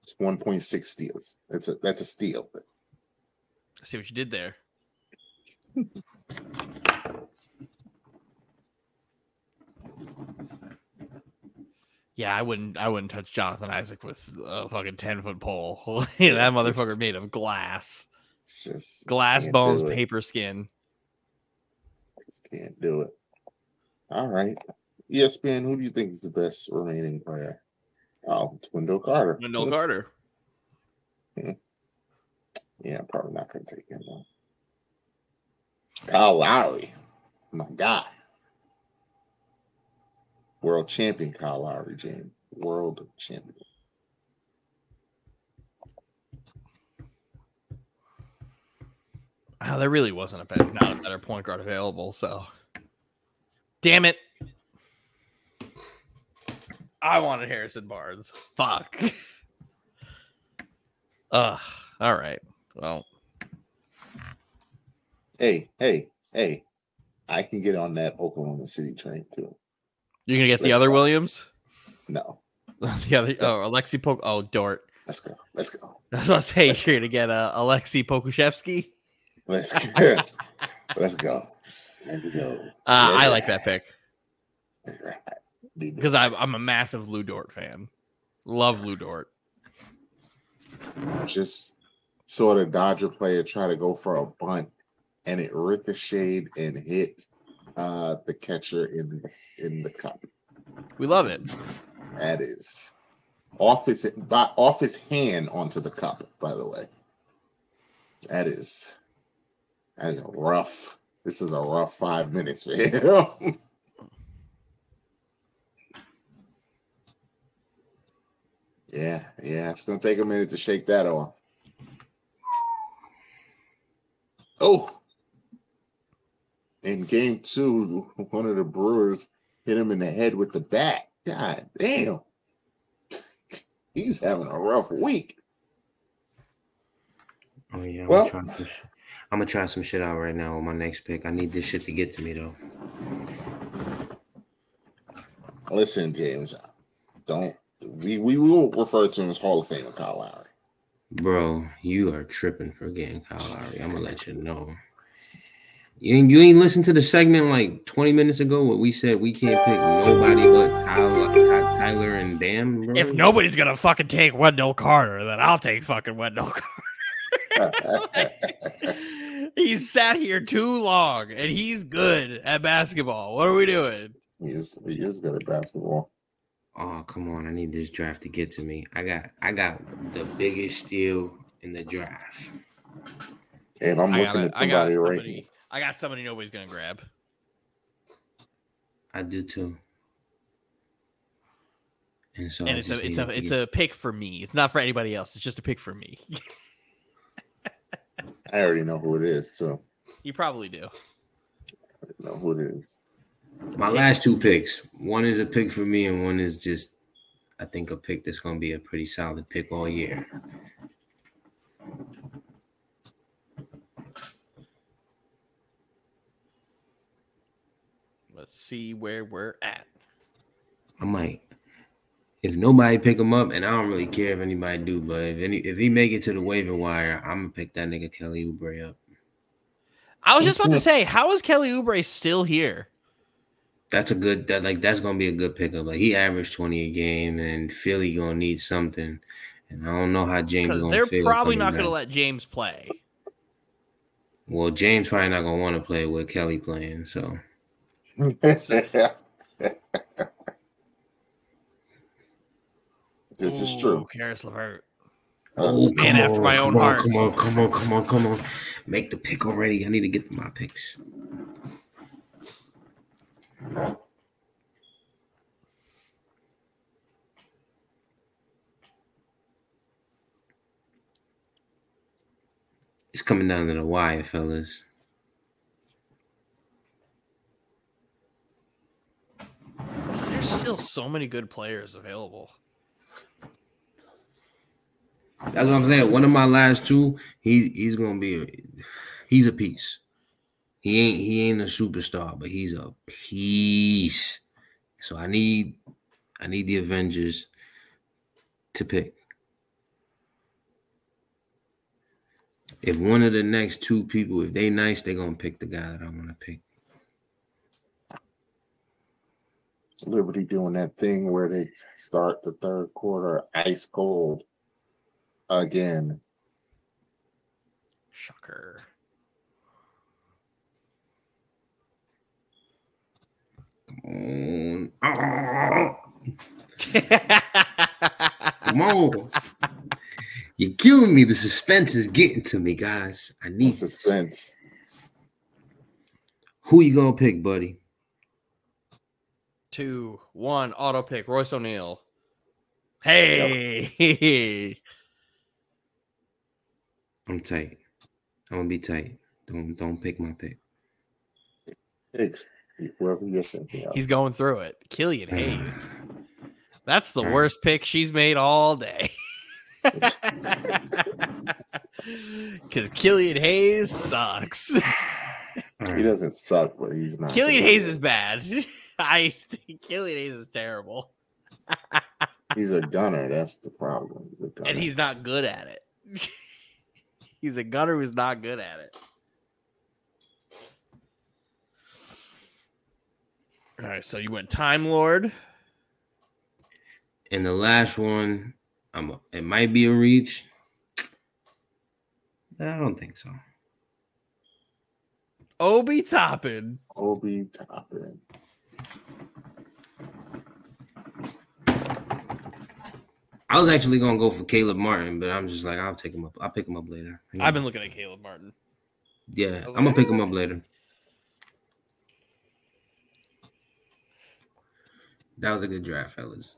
[SPEAKER 1] It's 1.6 steals. That's a that's a steal.
[SPEAKER 2] See what you did there. Yeah, I wouldn't. I wouldn't touch Jonathan Isaac with a fucking ten foot pole. that motherfucker made of glass,
[SPEAKER 1] just
[SPEAKER 2] glass bones, paper skin.
[SPEAKER 1] Just can't do it. All right. ESPN, who do you think is the best remaining player? Oh, it's Wendell Carter.
[SPEAKER 2] Wendell Carter.
[SPEAKER 1] Hmm. Yeah, probably not going to take him. Though. Kyle Lowry, my guy. World champion Kyle Lowry, James. World champion.
[SPEAKER 2] Oh, there really wasn't a better, not a better point guard available. So, damn it. I wanted Harrison Barnes. Fuck. Ugh. All right. Well,
[SPEAKER 1] Hey, hey, hey. I can get on that Oklahoma City train too.
[SPEAKER 2] You're gonna get the
[SPEAKER 1] Let's
[SPEAKER 2] other
[SPEAKER 1] go.
[SPEAKER 2] Williams.
[SPEAKER 1] No,
[SPEAKER 2] the other. Oh, Alexi Pok. Oh, Dort.
[SPEAKER 1] let's go. Let's go.
[SPEAKER 2] That's what I say. You're gonna get uh, Aleksej Pokusevski.
[SPEAKER 1] Let's go. let's go. Let's go.
[SPEAKER 2] Uh, I like that pick
[SPEAKER 1] That's right. Be the-
[SPEAKER 2] because I'm I'm a massive Lu Dort fan. Love Lu Dort.
[SPEAKER 1] just saw the Dodger player try to go for a bunt and it ricocheted and hit uh the catcher in in the cup.
[SPEAKER 2] We love it.
[SPEAKER 1] That is off his by off his hand onto the cup, by the way. That is that is a rough. This is a rough five minutes for him. yeah, yeah, it's gonna take a minute to shake that off. Oh, in game two, one of the Brewers hit him in the head with the bat. God damn. He's having a rough week.
[SPEAKER 3] Oh yeah. I'm,
[SPEAKER 1] Well-
[SPEAKER 3] gonna try some sh- I'm gonna try some shit out right now with my next pick. I need this shit to get to me though.
[SPEAKER 1] Listen, James, don't we we will refer to him as Hall of Famer Kyle Lowry.
[SPEAKER 3] Bro, you are tripping for getting Kyle Lowry. I'm gonna let you know. You ain't, you ain't listened to the segment like 20 minutes ago where we said we can't pick nobody but Tyler, Tyler and Bam. Bro?
[SPEAKER 2] If nobody's gonna fucking take Wendell Carter, then I'll take fucking Wendell Carter. he's sat here too long and he's good at basketball. What are we doing?
[SPEAKER 1] he is he is good at basketball.
[SPEAKER 3] Oh come on! I need this draft to get to me. I got I got the biggest steal in the draft.
[SPEAKER 1] And I'm
[SPEAKER 2] I
[SPEAKER 1] looking
[SPEAKER 2] got,
[SPEAKER 1] at
[SPEAKER 2] I got
[SPEAKER 1] somebody right
[SPEAKER 2] somebody. I got somebody nobody's gonna grab.
[SPEAKER 3] I do too. And so
[SPEAKER 2] and it's a it's a it's
[SPEAKER 3] get-
[SPEAKER 2] a pick for me. It's not for anybody else. It's just a pick for me.
[SPEAKER 1] I already know who it is, so
[SPEAKER 2] you probably do.
[SPEAKER 1] I know who it is.
[SPEAKER 3] my last two picks. One is a pick for me, and one is just I think a pick that's gonna be a pretty solid pick all year.
[SPEAKER 2] Let's see where we're at.
[SPEAKER 3] I might. If nobody pick him up, and I don't really care if anybody do, but if any if he make it to the waiver wire, I'm gonna pick that nigga Kelly Oubre up.
[SPEAKER 2] I was just about to say, how is Kelly Oubre still here?
[SPEAKER 3] That's a good that like that's gonna be a good pickup. Like he averaged 20 a game, and Philly gonna need something. And I don't know how James
[SPEAKER 2] Because they're
[SPEAKER 3] feel
[SPEAKER 2] probably not going to
[SPEAKER 3] back.
[SPEAKER 2] let James play.
[SPEAKER 3] Well, James probably not gonna want to play with Kelly playing. So
[SPEAKER 1] this is
[SPEAKER 2] Ooh,
[SPEAKER 1] true.
[SPEAKER 2] Caris LeVert.
[SPEAKER 3] Oh,
[SPEAKER 2] man
[SPEAKER 3] come
[SPEAKER 2] after
[SPEAKER 3] on,
[SPEAKER 2] my own
[SPEAKER 3] come on,
[SPEAKER 2] heart.
[SPEAKER 3] Come on, come on, come on, come on. Make the pick already. I need to get my picks. It's coming down to the wire, fellas.
[SPEAKER 2] Still so many good players available.
[SPEAKER 3] That's what I'm saying. One of my last two, he he's gonna be a, he's a piece. He ain't he ain't a superstar, but he's a piece. So I need I need the Avengers to pick. If one of the next two people, if they nice, they're gonna pick the guy that I want to pick.
[SPEAKER 1] Liberty doing that thing where they start the third quarter ice cold again.
[SPEAKER 2] Shocker.
[SPEAKER 3] Come on. Come on. You're killing me. The suspense is getting to me, guys. I
[SPEAKER 1] No
[SPEAKER 3] need
[SPEAKER 1] suspense.
[SPEAKER 3] Who you gonna pick, buddy?
[SPEAKER 2] Two, one, auto pick, Royce O'Neale. Hey.
[SPEAKER 3] I'm tight. I'm gonna be tight. Don't don't pick my pick.
[SPEAKER 1] Picks whoever you're thinking.
[SPEAKER 2] He's going through it. Killian Hayes. That's the
[SPEAKER 3] All right.
[SPEAKER 2] worst pick she's made all day. Because Killian Hayes sucks.
[SPEAKER 1] He doesn't suck, but he's not.
[SPEAKER 2] Killian
[SPEAKER 1] gonna
[SPEAKER 2] Hayes is bad. I think Killian Hayes is terrible.
[SPEAKER 1] He's a gunner. That's the problem. The.
[SPEAKER 2] And he's not good at it. he's a gunner who's not good at it. All right, so you went Time Lord.
[SPEAKER 3] And the last one, I'm it might be a reach. I don't think so.
[SPEAKER 2] Obi Toppin.
[SPEAKER 1] Obi Toppin.
[SPEAKER 3] I was actually gonna go for Caleb Martin, but I'm just like, I'll take him up. I'll pick him up later.
[SPEAKER 2] I've been looking at Caleb Martin.
[SPEAKER 3] yeah,
[SPEAKER 2] I was
[SPEAKER 3] I'm
[SPEAKER 2] like,
[SPEAKER 3] gonna pick him up later. That was a good draft, fellas.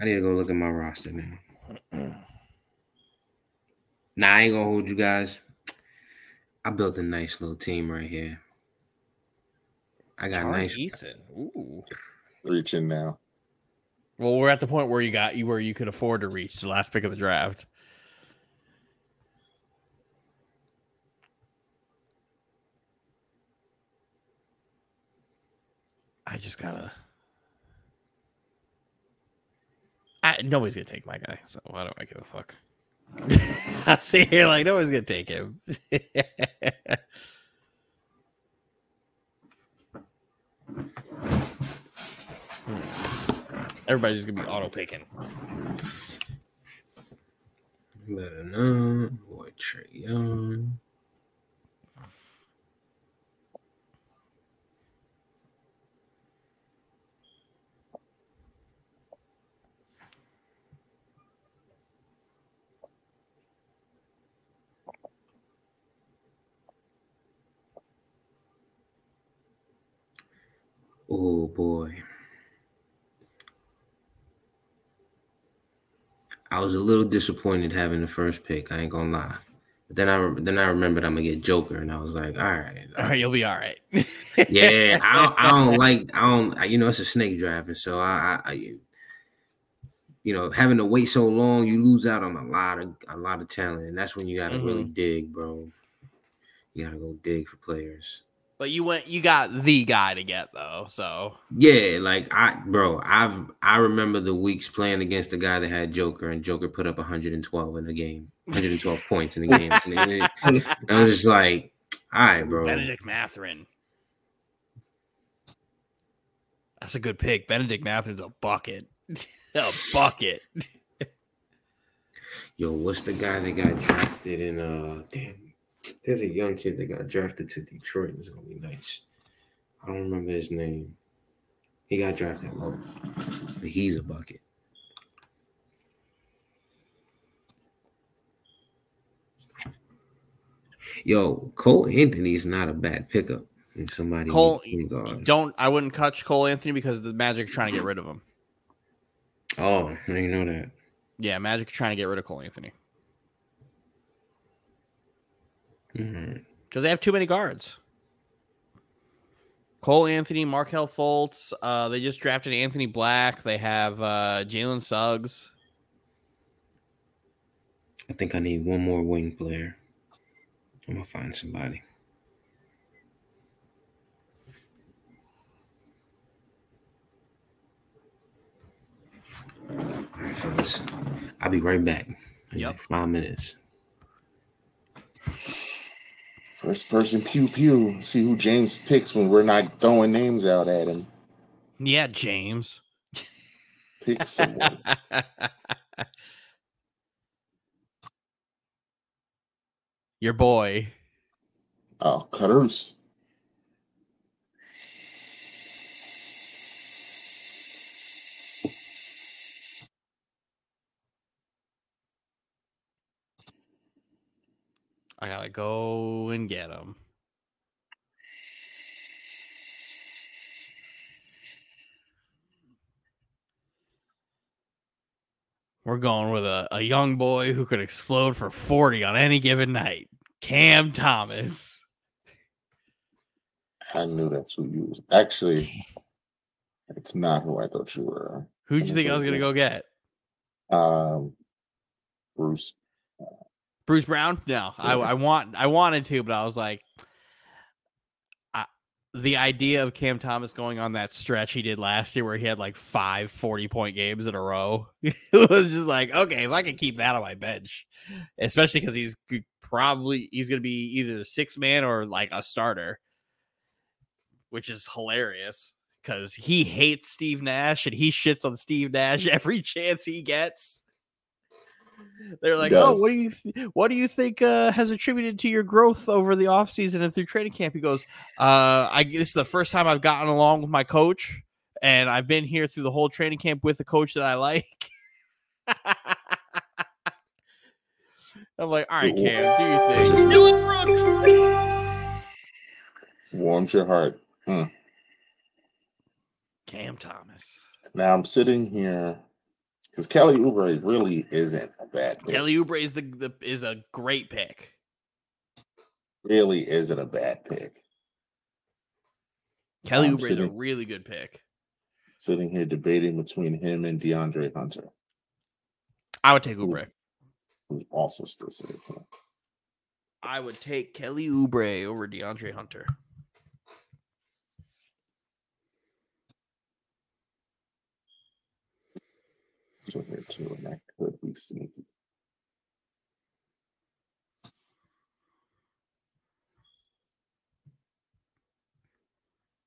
[SPEAKER 3] I need to go look at my roster now. Nah, I ain't gonna hold you guys. I built a nice little team right here. I got
[SPEAKER 2] Tari
[SPEAKER 3] nice.
[SPEAKER 2] Eason. Ooh.
[SPEAKER 1] Reaching now.
[SPEAKER 2] Well, we're at the point where you got you where you could afford to reach the last pick of the draft. I just gotta. I, nobody's gonna take my guy, so why do I give a fuck? I see here like nobody's gonna take him. Hmm. Hmm. Everybody's just gonna be auto picking.
[SPEAKER 3] Better not. Boy, Trae Young. Oh boy. I was a little disappointed having the first pick. I ain't gonna lie. But then I then I remembered I'm gonna get Joker, and I was like, all right,
[SPEAKER 2] All right, you'll be all right.
[SPEAKER 3] yeah. I don't, I don't like I don't I- you know it's a snake draft, and so I, I, I you know having to wait so long, you lose out on a lot of a lot of talent, and that's when you gotta really mm-hmm. dig, bro. You gotta go dig for players.
[SPEAKER 2] But you went, you got the guy to get though. So
[SPEAKER 3] Yeah, like I, bro, I've I remember the weeks playing against the guy that had Joker, and Joker put up 112 in the game, 112 points in the game. And it- I was just like, all right, bro.
[SPEAKER 2] Bennedict Mathurin. That's a good pick. Bennedict Mathurin's a bucket. a bucket.
[SPEAKER 3] Yo, what's the guy that got drafted in? Uh, damn, there's a young kid that got drafted to Detroit. It's gonna be nice. I don't remember his name. He got drafted low, but he's a bucket. Yo, Cole Anthony's not a bad pickup. If somebody
[SPEAKER 2] Cole,
[SPEAKER 3] needs point guard.
[SPEAKER 2] don't I wouldn't touch Cole Anthony because the Magic trying to get rid of him.
[SPEAKER 3] Oh, I didn't know that.
[SPEAKER 2] Yeah, Magic trying to get rid of Cole Anthony Because they have too many guards. Cole Anthony, Markelle Fultz. Uh, they just drafted Anthony Black. They have uh, Jalen Suggs.
[SPEAKER 3] I think I need one more wing player. I'm gonna find somebody. All right, fellas. I'll be right back. in
[SPEAKER 2] Yep.
[SPEAKER 3] like five minutes.
[SPEAKER 1] First person pew pew. See who James picks when we're not throwing names out at him.
[SPEAKER 2] Yeah, James.
[SPEAKER 1] Pick someone.
[SPEAKER 2] Your boy.
[SPEAKER 1] oh, Caruso.
[SPEAKER 2] I gotta go and get him. We're going with a, a young boy who could explode for 40 on any given night. Cam Thomas.
[SPEAKER 1] I knew that's who you was. Actually, it's not who I thought you were.
[SPEAKER 2] Who'd you think I was gonna go get?
[SPEAKER 1] Um, Bruce.
[SPEAKER 2] Bruce Brown? No, I, I want I wanted to, but I was like, I, the idea of Cam Thomas going on that stretch he did last year, where he had like five 40 point games in a row, it was just like, okay, if I can keep that on my bench, especially because he's probably he's gonna be either the six man or like a starter, which is hilarious because he hates Steve Nash and he shits on Steve Nash every chance he gets. They're like, oh, what do you th- what do you think uh, has attributed to your growth over the offseason and through training camp? He goes, uh, I this is the first time I've gotten along with my coach, and I've been here through the whole training camp with a coach that I like. I'm like, all right, Cam, do your thing. Dillon Brooks.
[SPEAKER 1] Warms your heart.
[SPEAKER 2] Cam Thomas.
[SPEAKER 1] Now I'm sitting here because Kelly Oubre really isn't a bad pick.
[SPEAKER 2] Kelly Oubre is the, the is a great pick.
[SPEAKER 1] really isn't a bad pick.
[SPEAKER 2] Kelly Oubre is a really good pick.
[SPEAKER 1] Sitting here debating between him and DeAndre Hunter,
[SPEAKER 2] I would take
[SPEAKER 1] Who's-
[SPEAKER 2] Oubre.
[SPEAKER 1] who's also still sitting here.
[SPEAKER 2] I would take Kelly Oubre over DeAndre Hunter.
[SPEAKER 1] So here too, and that could be sneaky.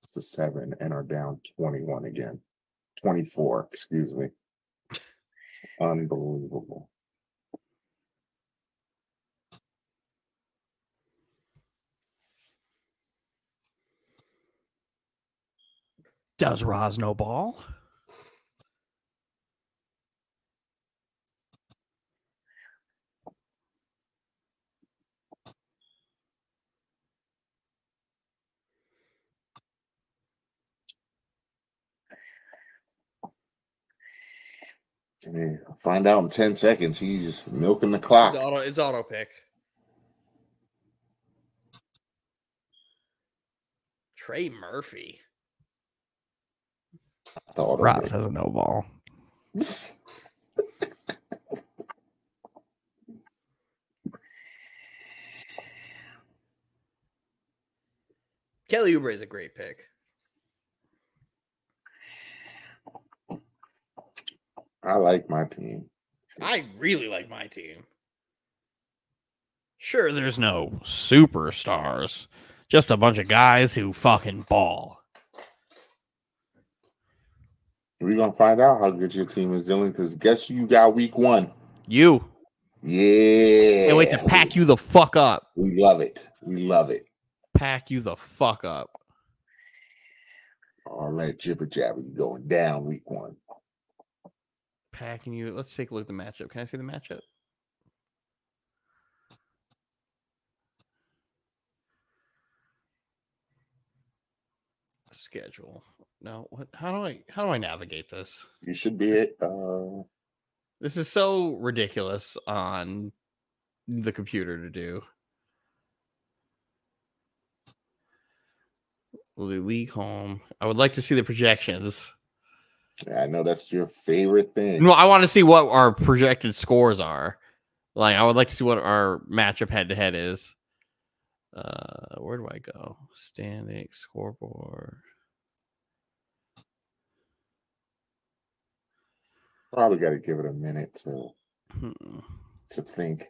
[SPEAKER 1] It's the seven and are down 21 again. 24, excuse me. Unbelievable.
[SPEAKER 2] Does Roz no ball?
[SPEAKER 1] Okay, Find out in 10 seconds. He's milking the
[SPEAKER 2] It's
[SPEAKER 1] clock.
[SPEAKER 2] auto, it's auto pick. Trey Murphy. Ross has a no ball. Kelly Oubre is a great pick.
[SPEAKER 1] I like my team.
[SPEAKER 2] I really like my team. Sure, there's no superstars, just a bunch of guys who fucking ball.
[SPEAKER 1] We're gonna find out how good your team is dealing because guess you got week one?
[SPEAKER 2] You
[SPEAKER 1] Yeah.
[SPEAKER 2] can't wait to pack you the fuck up.
[SPEAKER 1] We love it. We love it.
[SPEAKER 2] Pack you the fuck up.
[SPEAKER 1] All that jibber jabber you going down week one.
[SPEAKER 2] Packing you. Let's take a look at the matchup. Can I see the matchup? Schedule. No, what? How do I? How do I navigate this?
[SPEAKER 1] You should be it. Uh,
[SPEAKER 2] This is so ridiculous on the computer to do. We'll do league home. I would like to see the projections.
[SPEAKER 1] I know that's your favorite thing.
[SPEAKER 2] No, I want to see what our projected scores are. Like, I would like to see what our matchup head to head is. Uh, where do I go? Standing scoreboard.
[SPEAKER 1] Probably got to give it a minute to
[SPEAKER 2] Hmm.
[SPEAKER 1] to think.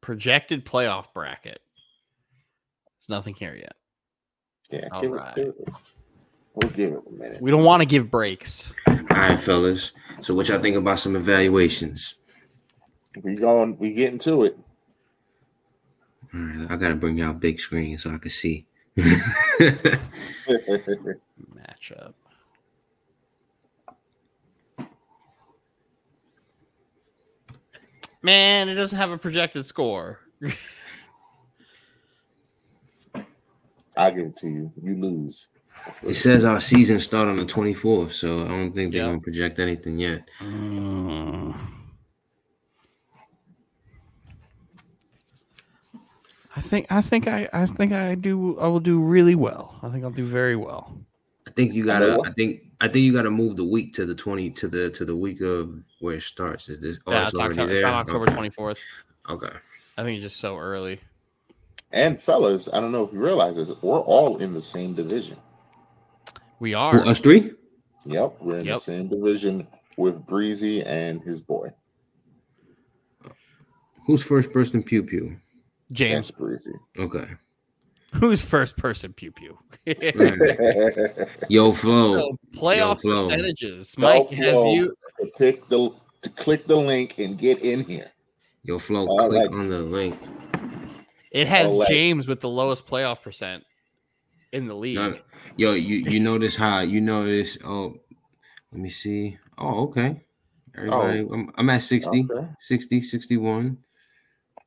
[SPEAKER 2] Projected playoff bracket. There's nothing here yet.
[SPEAKER 1] Yeah,
[SPEAKER 2] All
[SPEAKER 1] give
[SPEAKER 2] right.
[SPEAKER 1] it, give it. We'll give it a minute.
[SPEAKER 2] We don't want to give breaks.
[SPEAKER 3] All right, fellas. So what y'all think about some evaluations?
[SPEAKER 1] We going. We getting to it.
[SPEAKER 3] All right, I gotta bring y'all big screen so I can see.
[SPEAKER 2] Matchup. Man, it doesn't have a projected score.
[SPEAKER 1] I'll give it to you. You lose.
[SPEAKER 3] it says our season start on the 24th, so I don't think they're
[SPEAKER 2] Yeah.
[SPEAKER 3] gonna project anything yet.
[SPEAKER 2] Mm. I think I think I I think I do I will do really well. I think I'll do very well.
[SPEAKER 3] I think you gotta. I think. I think you gotta move the week to the 20 to the to the week of where it starts. Is this? Oh,
[SPEAKER 2] yeah,
[SPEAKER 3] it's
[SPEAKER 2] it's
[SPEAKER 3] already
[SPEAKER 2] October,
[SPEAKER 3] there.
[SPEAKER 2] on October twenty fourth.
[SPEAKER 3] Okay.
[SPEAKER 2] I think it's just so early.
[SPEAKER 1] And fellas, I don't know if you realize this. We're all in the same division.
[SPEAKER 2] We
[SPEAKER 3] Who,
[SPEAKER 2] are.
[SPEAKER 3] us three?
[SPEAKER 1] Yep, we're in
[SPEAKER 2] Yep.
[SPEAKER 1] the same division with Breezy and his boy.
[SPEAKER 3] Who's first person pew pew?
[SPEAKER 2] James,
[SPEAKER 1] That's Breezy.
[SPEAKER 3] Okay.
[SPEAKER 2] who's first person pew pew.
[SPEAKER 3] Yo, Flo.
[SPEAKER 2] So, playoff
[SPEAKER 3] Flo.
[SPEAKER 2] percentages.
[SPEAKER 1] Tell
[SPEAKER 2] Mike has you.
[SPEAKER 1] to click the to click the link and get in here.
[SPEAKER 3] Yo, Flo.
[SPEAKER 1] I
[SPEAKER 3] click
[SPEAKER 1] like-
[SPEAKER 3] on the link.
[SPEAKER 2] It has
[SPEAKER 1] I'll
[SPEAKER 2] James with the lowest playoff percent in the league.
[SPEAKER 3] No, yo, you you notice how you notice? Oh, let me see. Oh, okay. Everybody, I'm, I'm at 60,
[SPEAKER 1] Okay.
[SPEAKER 3] 60, 61.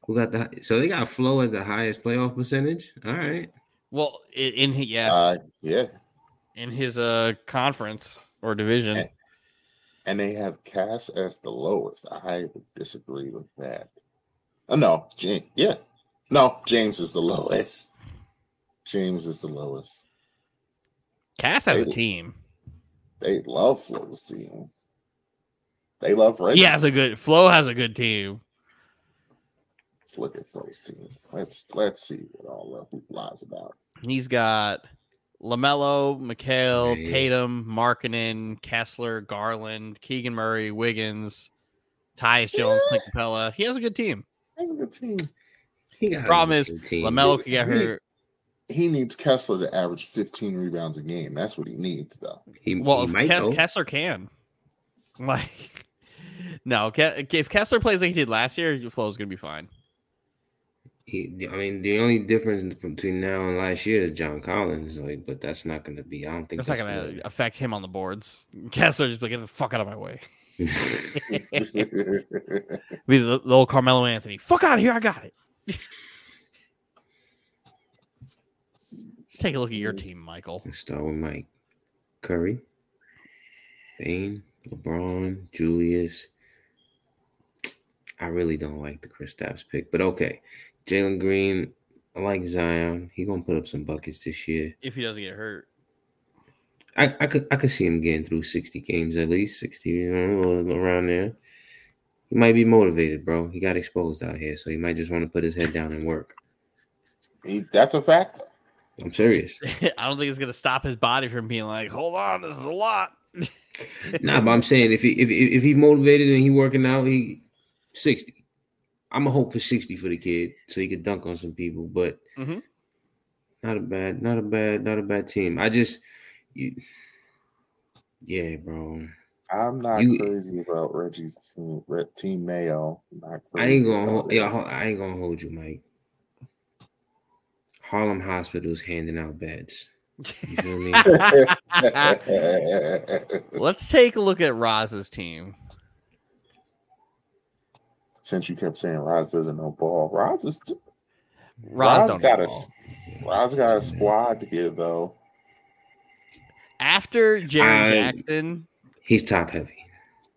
[SPEAKER 3] Who got the so they got Flo at the highest playoff percentage? All right.
[SPEAKER 2] Well, i- in hi- yeah,
[SPEAKER 1] Uh, yeah,
[SPEAKER 2] in his uh conference or division.
[SPEAKER 1] Eh. and they have Cass as the lowest. I would disagree with that. Oh no, James. Yeah, no, James is the lowest. James is the lowest.
[SPEAKER 2] Cass has a team.
[SPEAKER 1] They love Flo's team. They love Red.
[SPEAKER 2] He has a good Flo has a good team.
[SPEAKER 1] Let's look at Flo's team. Let's let's see what all the hoopla is about.
[SPEAKER 2] He's got LaMelo, Mikal,
[SPEAKER 3] Hey.
[SPEAKER 2] Tatum, Markkanen, Kessler, Garland, Keegan Murray, Wiggins, Tyus Jones, Clint Capela. He has a good team.
[SPEAKER 1] He has a good team.
[SPEAKER 3] He
[SPEAKER 2] Problem is,
[SPEAKER 3] good team.
[SPEAKER 2] LaMelo could get hurt.
[SPEAKER 1] He needs Kessler to average 15 rebounds a game. That's what he needs, though.
[SPEAKER 3] He,
[SPEAKER 2] Well,
[SPEAKER 3] he
[SPEAKER 2] if
[SPEAKER 3] might
[SPEAKER 2] Kess- Kessler can. Like, no, Ke- if Kessler plays like he did last year, Flo's gonna be fine.
[SPEAKER 3] He, I mean, the only difference between now and last year is John Collins. Like, but that's not going to be. I don't think
[SPEAKER 2] That's not gonna affect him on the boards. Kessler just be like, get the fuck out of my way. Be the, the old Carmelo Anthony. Fuck out of here! I got it. Let's take a look at your mm. team, Michael.
[SPEAKER 3] Let's start with Mike. Curry, Bane, LeBron, Julius. I really don't like the Kristaps pick, but okay. Jalen Green, I like Zion. He gonna put up some buckets this year.
[SPEAKER 2] If he doesn't get hurt.
[SPEAKER 3] I, I could I could see him getting through 60 games at least, 60 you know, around there. He might be motivated, bro. He got exposed out here, so he might just want to put his head down and work.
[SPEAKER 1] He, that's a fact.
[SPEAKER 3] I'm serious.
[SPEAKER 2] I don't think it's gonna stop his body from being like, hold on, this is a lot.
[SPEAKER 3] nah, but I'm saying if he if if he's motivated and he working out, he 60. I'm a hope for 60 for the kid so he could dunk on some people, but
[SPEAKER 2] Mhm.
[SPEAKER 3] not a bad, not a bad, not a bad team. I just you, yeah, bro.
[SPEAKER 1] I'm not
[SPEAKER 3] You-
[SPEAKER 1] crazy about Reggie's team, Team Mayo.
[SPEAKER 3] I ain't gonna hold, yeah, I ain't gonna hold you, Mike. Harlem Hospital's handing out beds. You feel me?
[SPEAKER 2] Let's take a look at Roz's team.
[SPEAKER 1] Since you kept saying Roz doesn't know ball, Roz is
[SPEAKER 2] Roz
[SPEAKER 1] Roz
[SPEAKER 2] don't
[SPEAKER 1] got a
[SPEAKER 2] ball.
[SPEAKER 1] Roz got a squad here though.
[SPEAKER 2] After Jaren
[SPEAKER 3] I-
[SPEAKER 2] Jackson,
[SPEAKER 3] He's top heavy.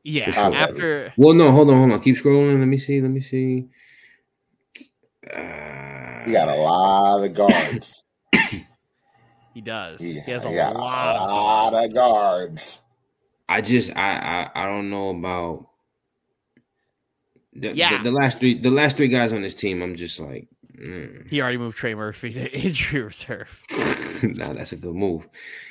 [SPEAKER 2] yeah.
[SPEAKER 3] Sure.
[SPEAKER 2] After
[SPEAKER 3] Well, no, hold on, hold on. Keep scrolling. Let me see. Let me see. Uh,
[SPEAKER 1] He got a lot of guards.
[SPEAKER 2] he does,
[SPEAKER 1] He,
[SPEAKER 2] he has a
[SPEAKER 1] he
[SPEAKER 2] lot,
[SPEAKER 1] a
[SPEAKER 2] of guards.
[SPEAKER 1] of guards.
[SPEAKER 3] I just I I, I don't know about the,
[SPEAKER 2] Yeah.
[SPEAKER 3] the, the last three the last three guys on this team. I'm just like, mm.
[SPEAKER 2] He already moved Trey Murphy to injury reserve.
[SPEAKER 3] nah, that's a good move.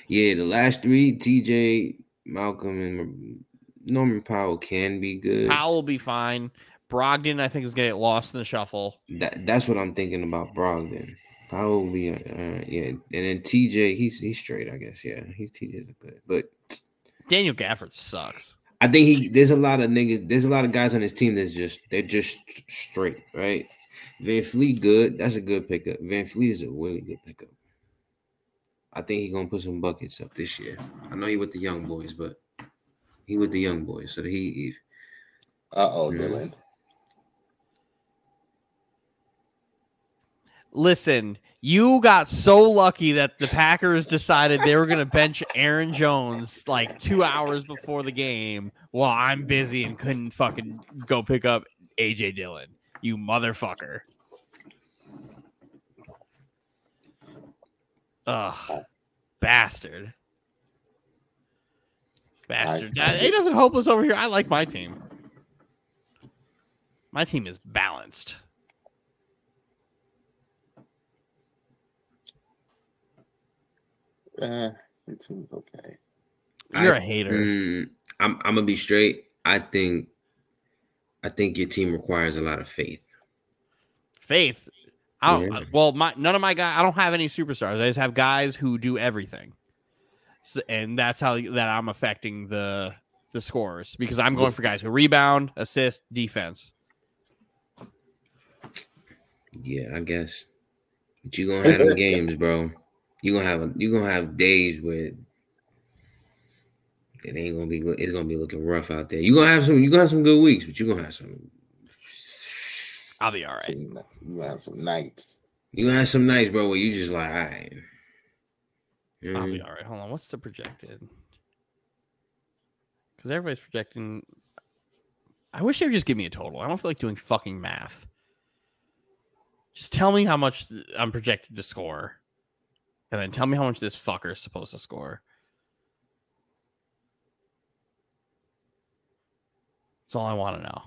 [SPEAKER 3] Yeah, the last three, TJ, Malcolm, and Norman Powell can be good.
[SPEAKER 2] Powell will be fine. Brogdon, I think, is going to get lost in the shuffle.
[SPEAKER 3] That that's what I'm thinking about Brogdon. Powell will be uh, yeah, and then TJ, he's he's straight, I guess. Yeah, he's TJ's good, but
[SPEAKER 2] Daniel Gafford sucks.
[SPEAKER 3] I think he there's a lot of niggas, there's a lot of guys on his team that's just they're just straight, right? VanVleet good, that's a good pickup. VanVleet is a really good pickup. I think he's gonna put some buckets up this year. I know he with the young boys, but he with the young boys, so he, he
[SPEAKER 1] Uh oh,
[SPEAKER 3] Yeah.
[SPEAKER 1] Dylan.
[SPEAKER 2] Listen, you got so lucky that the Packers decided they were going to bench Aaron Jones like two hours before the game while I'm busy and couldn't fucking go pick up AJ Dillon. You motherfucker. Ugh. Bastard. Bastard.
[SPEAKER 1] I-
[SPEAKER 2] Ain't nothing hopeless over here. I like my team. My team is balanced.
[SPEAKER 1] Eh, it seems okay.
[SPEAKER 2] You're
[SPEAKER 3] I-
[SPEAKER 2] a hater.
[SPEAKER 3] Mm, I'm I'm gonna be straight. I think I think your team requires a lot of faith.
[SPEAKER 2] Faith. I don't.
[SPEAKER 3] Yeah.
[SPEAKER 2] Well, my none of my guys. I don't have any superstars. I just have guys who do everything, so, and that's how that I'm affecting the the scores because I'm going for guys who rebound, assist, defense.
[SPEAKER 3] Yeah, I guess. But you gonna have them games, bro. You gonna have you gonna have days where it ain't gonna be. It's gonna be looking rough out there. You gonna have some. You gonna have some good weeks, but you are gonna have some.
[SPEAKER 2] I'll be all right.
[SPEAKER 1] Some- You have some nights.
[SPEAKER 3] You gonna have some nights, bro, where you just like, all right.
[SPEAKER 2] I'll be all right. Hold on. What's the projected? Because everybody's projecting. I wish they would just give me a total. I don't feel like doing fucking math. Just tell me how much I'm projected to score, and then tell me how much this fucker is supposed to score. That's all I want to know.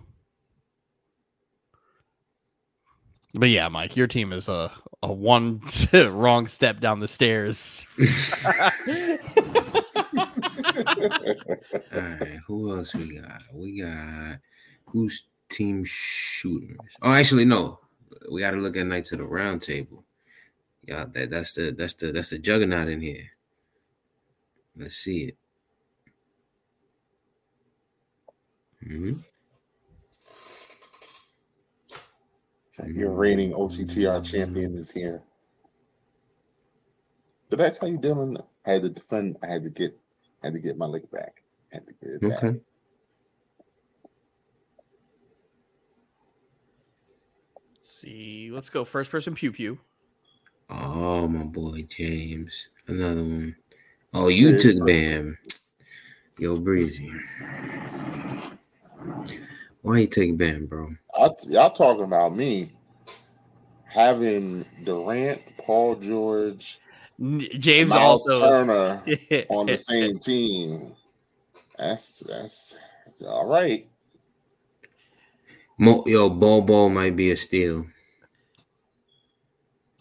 [SPEAKER 2] But yeah, Mike, your team is a a one wrong step down the stairs.
[SPEAKER 3] All right, who else we got? We got who's team shooters? Oh, actually, no. We got to look at Knights of the Round Table. Yeah, that, that's the that's the that's the juggernaut in here. Let's see it. hmm
[SPEAKER 1] So Your reigning OCTR champion is here. Did I tell you, Dylan? I had to defend. I had to get. I Had to get my lick back. Had to get it back.
[SPEAKER 3] Okay.
[SPEAKER 2] see, let's go first person pew pew.
[SPEAKER 3] Oh, my boy James, another one. Oh, you
[SPEAKER 1] There's
[SPEAKER 3] took
[SPEAKER 1] first-
[SPEAKER 3] Bam. Yo, Breezy. Why you take Bam, bro?
[SPEAKER 1] I, y'all talking about me having Durant, Paul George,
[SPEAKER 2] N- James
[SPEAKER 1] Miles
[SPEAKER 2] also
[SPEAKER 1] Turner on the same team. That's that's, that's all right.
[SPEAKER 3] Mo, yo, Bol Bol might be a steal.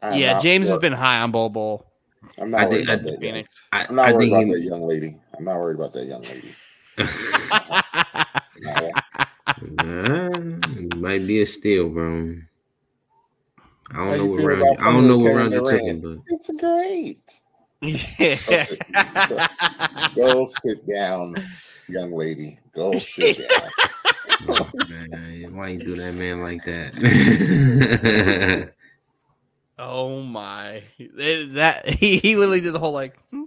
[SPEAKER 1] I'm
[SPEAKER 2] yeah,
[SPEAKER 1] not
[SPEAKER 2] James has been high on Bol Bol.
[SPEAKER 1] I'm not
[SPEAKER 3] I
[SPEAKER 1] worried
[SPEAKER 3] think-
[SPEAKER 1] about
[SPEAKER 3] I-
[SPEAKER 1] that.
[SPEAKER 2] Phoenix.
[SPEAKER 3] I,
[SPEAKER 1] I'm not
[SPEAKER 3] I
[SPEAKER 1] worried about
[SPEAKER 3] he-
[SPEAKER 1] that young lady. I'm not worried about that young lady. No.
[SPEAKER 3] Nah, might be a steal, bro. I don't know what round. I don't know what
[SPEAKER 1] Kevin
[SPEAKER 3] round you took
[SPEAKER 1] Durant?
[SPEAKER 3] him, but
[SPEAKER 1] It's great.
[SPEAKER 2] Yeah.
[SPEAKER 1] Go sit down, young lady. Go sit down.
[SPEAKER 3] oh, man, why you do that, man, like that?
[SPEAKER 2] oh my! That he, he literally did the whole like. hmm?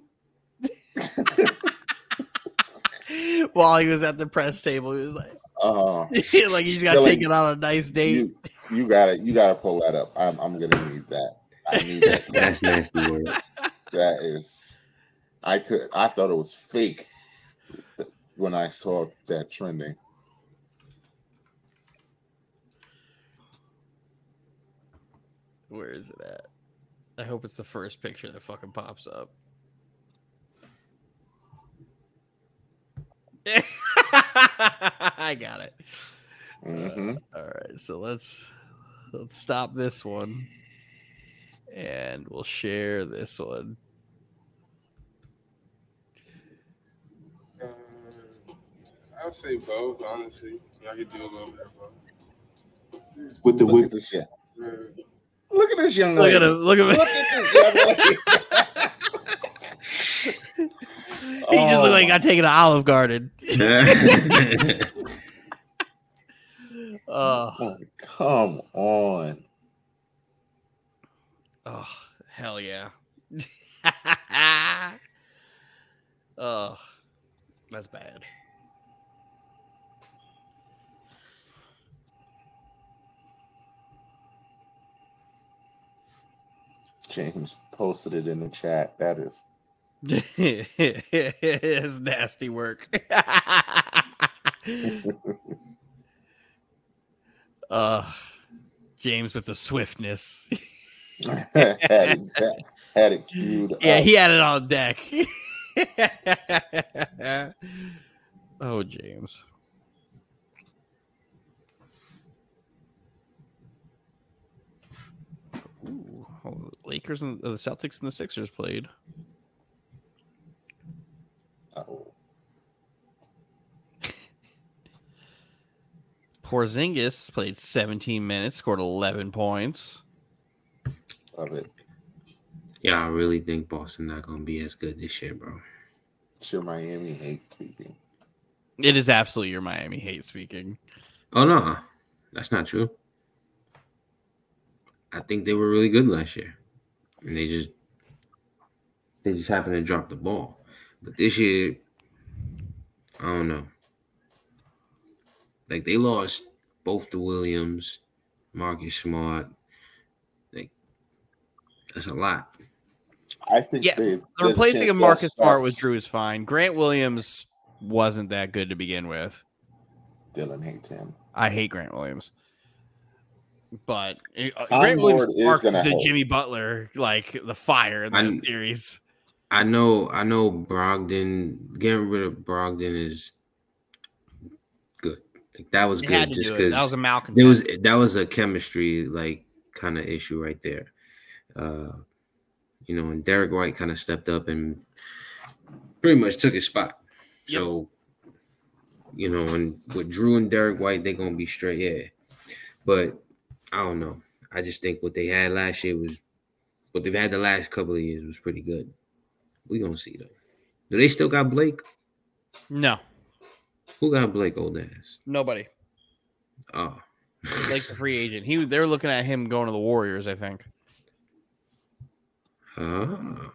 [SPEAKER 2] While he was at the press table, he was like,
[SPEAKER 1] Uh,
[SPEAKER 2] like he's got
[SPEAKER 1] Billy,
[SPEAKER 2] taken on a nice date.
[SPEAKER 1] you you gotta you gotta pull that up. I'm I'm gonna need that. I need that.
[SPEAKER 3] That's nasty word.
[SPEAKER 1] that is I could I thought it was fake when I saw that trending.
[SPEAKER 2] Where is it at? I hope it's the first picture that fucking pops up. I got it.
[SPEAKER 1] hmm
[SPEAKER 2] All right, so let's let's stop this one, and we'll share this one.
[SPEAKER 5] Um, I'll say both, honestly. I could do a little bit of both.
[SPEAKER 6] With the
[SPEAKER 1] Look
[SPEAKER 6] with
[SPEAKER 1] at this young
[SPEAKER 5] Uh,
[SPEAKER 1] look at this young
[SPEAKER 2] Look
[SPEAKER 1] lady.
[SPEAKER 2] at him! Look at him!
[SPEAKER 1] Look at this young lady.
[SPEAKER 2] he just
[SPEAKER 1] Oh
[SPEAKER 2] looked like he
[SPEAKER 1] my-
[SPEAKER 2] got oh. taken to Olive Garden. Oh,
[SPEAKER 1] Oh, come on.
[SPEAKER 2] oh, hell yeah! oh, that's bad.
[SPEAKER 1] James posted it in the chat. That is
[SPEAKER 2] it's nasty work. uh James with the swiftness.
[SPEAKER 1] had, it, had it queued
[SPEAKER 2] yeah,
[SPEAKER 1] up.
[SPEAKER 2] he had it on deck. oh, James. Ooh, oh, the Lakers and uh, the Celtics and the Sixers played.
[SPEAKER 1] Oh,
[SPEAKER 2] Porzingis played 17 minutes, scored 11 points.
[SPEAKER 1] love it.
[SPEAKER 3] yeah, I really think Boston not gonna be as good this year, bro.
[SPEAKER 1] Should Miami hate tweaking?
[SPEAKER 2] It is absolutely your Miami hate speaking.
[SPEAKER 3] Oh no, that's not true. I think they were really good last year, and they just they just happened to drop the ball. But this year, I don't know. Like they lost both the Williams, Marcus Smart. Like that's a lot.
[SPEAKER 1] I think
[SPEAKER 2] Yeah,
[SPEAKER 1] they,
[SPEAKER 2] The
[SPEAKER 1] a
[SPEAKER 2] replacing
[SPEAKER 1] chance
[SPEAKER 2] of Marcus
[SPEAKER 1] they'll
[SPEAKER 2] Smart with Jrue is fine. Grant Williams wasn't that good to begin with.
[SPEAKER 1] Dylan hates him.
[SPEAKER 2] I hate Grant Williams. But uh,
[SPEAKER 1] Tom
[SPEAKER 2] Grant Williams
[SPEAKER 1] is gonna
[SPEAKER 2] the
[SPEAKER 1] help.
[SPEAKER 2] Jimmy Butler like the fire in
[SPEAKER 3] I'm-
[SPEAKER 2] series.
[SPEAKER 3] I know, I know. Brogdon getting rid of Brogdon is good. Like that was
[SPEAKER 2] had
[SPEAKER 3] good, just
[SPEAKER 2] it. That was a malcontent.
[SPEAKER 3] there was that was a chemistry like kind of issue right there. Uh, you know, and Derrick White kind of stepped up and pretty much took his spot.
[SPEAKER 2] Yep.
[SPEAKER 3] So, you know, and with Jrue and Derrick White, they're gonna be straight, yeah. But I don't know. I just think what they had last year was what they've had the last couple of years was pretty good. We gonna see though. Do they still got Blake?
[SPEAKER 2] no,
[SPEAKER 3] Who got Blake old ass?
[SPEAKER 2] nobody.
[SPEAKER 3] Oh,
[SPEAKER 2] Blake's the free agent. He they're looking at him going to the Warriors, I think.
[SPEAKER 3] Ah.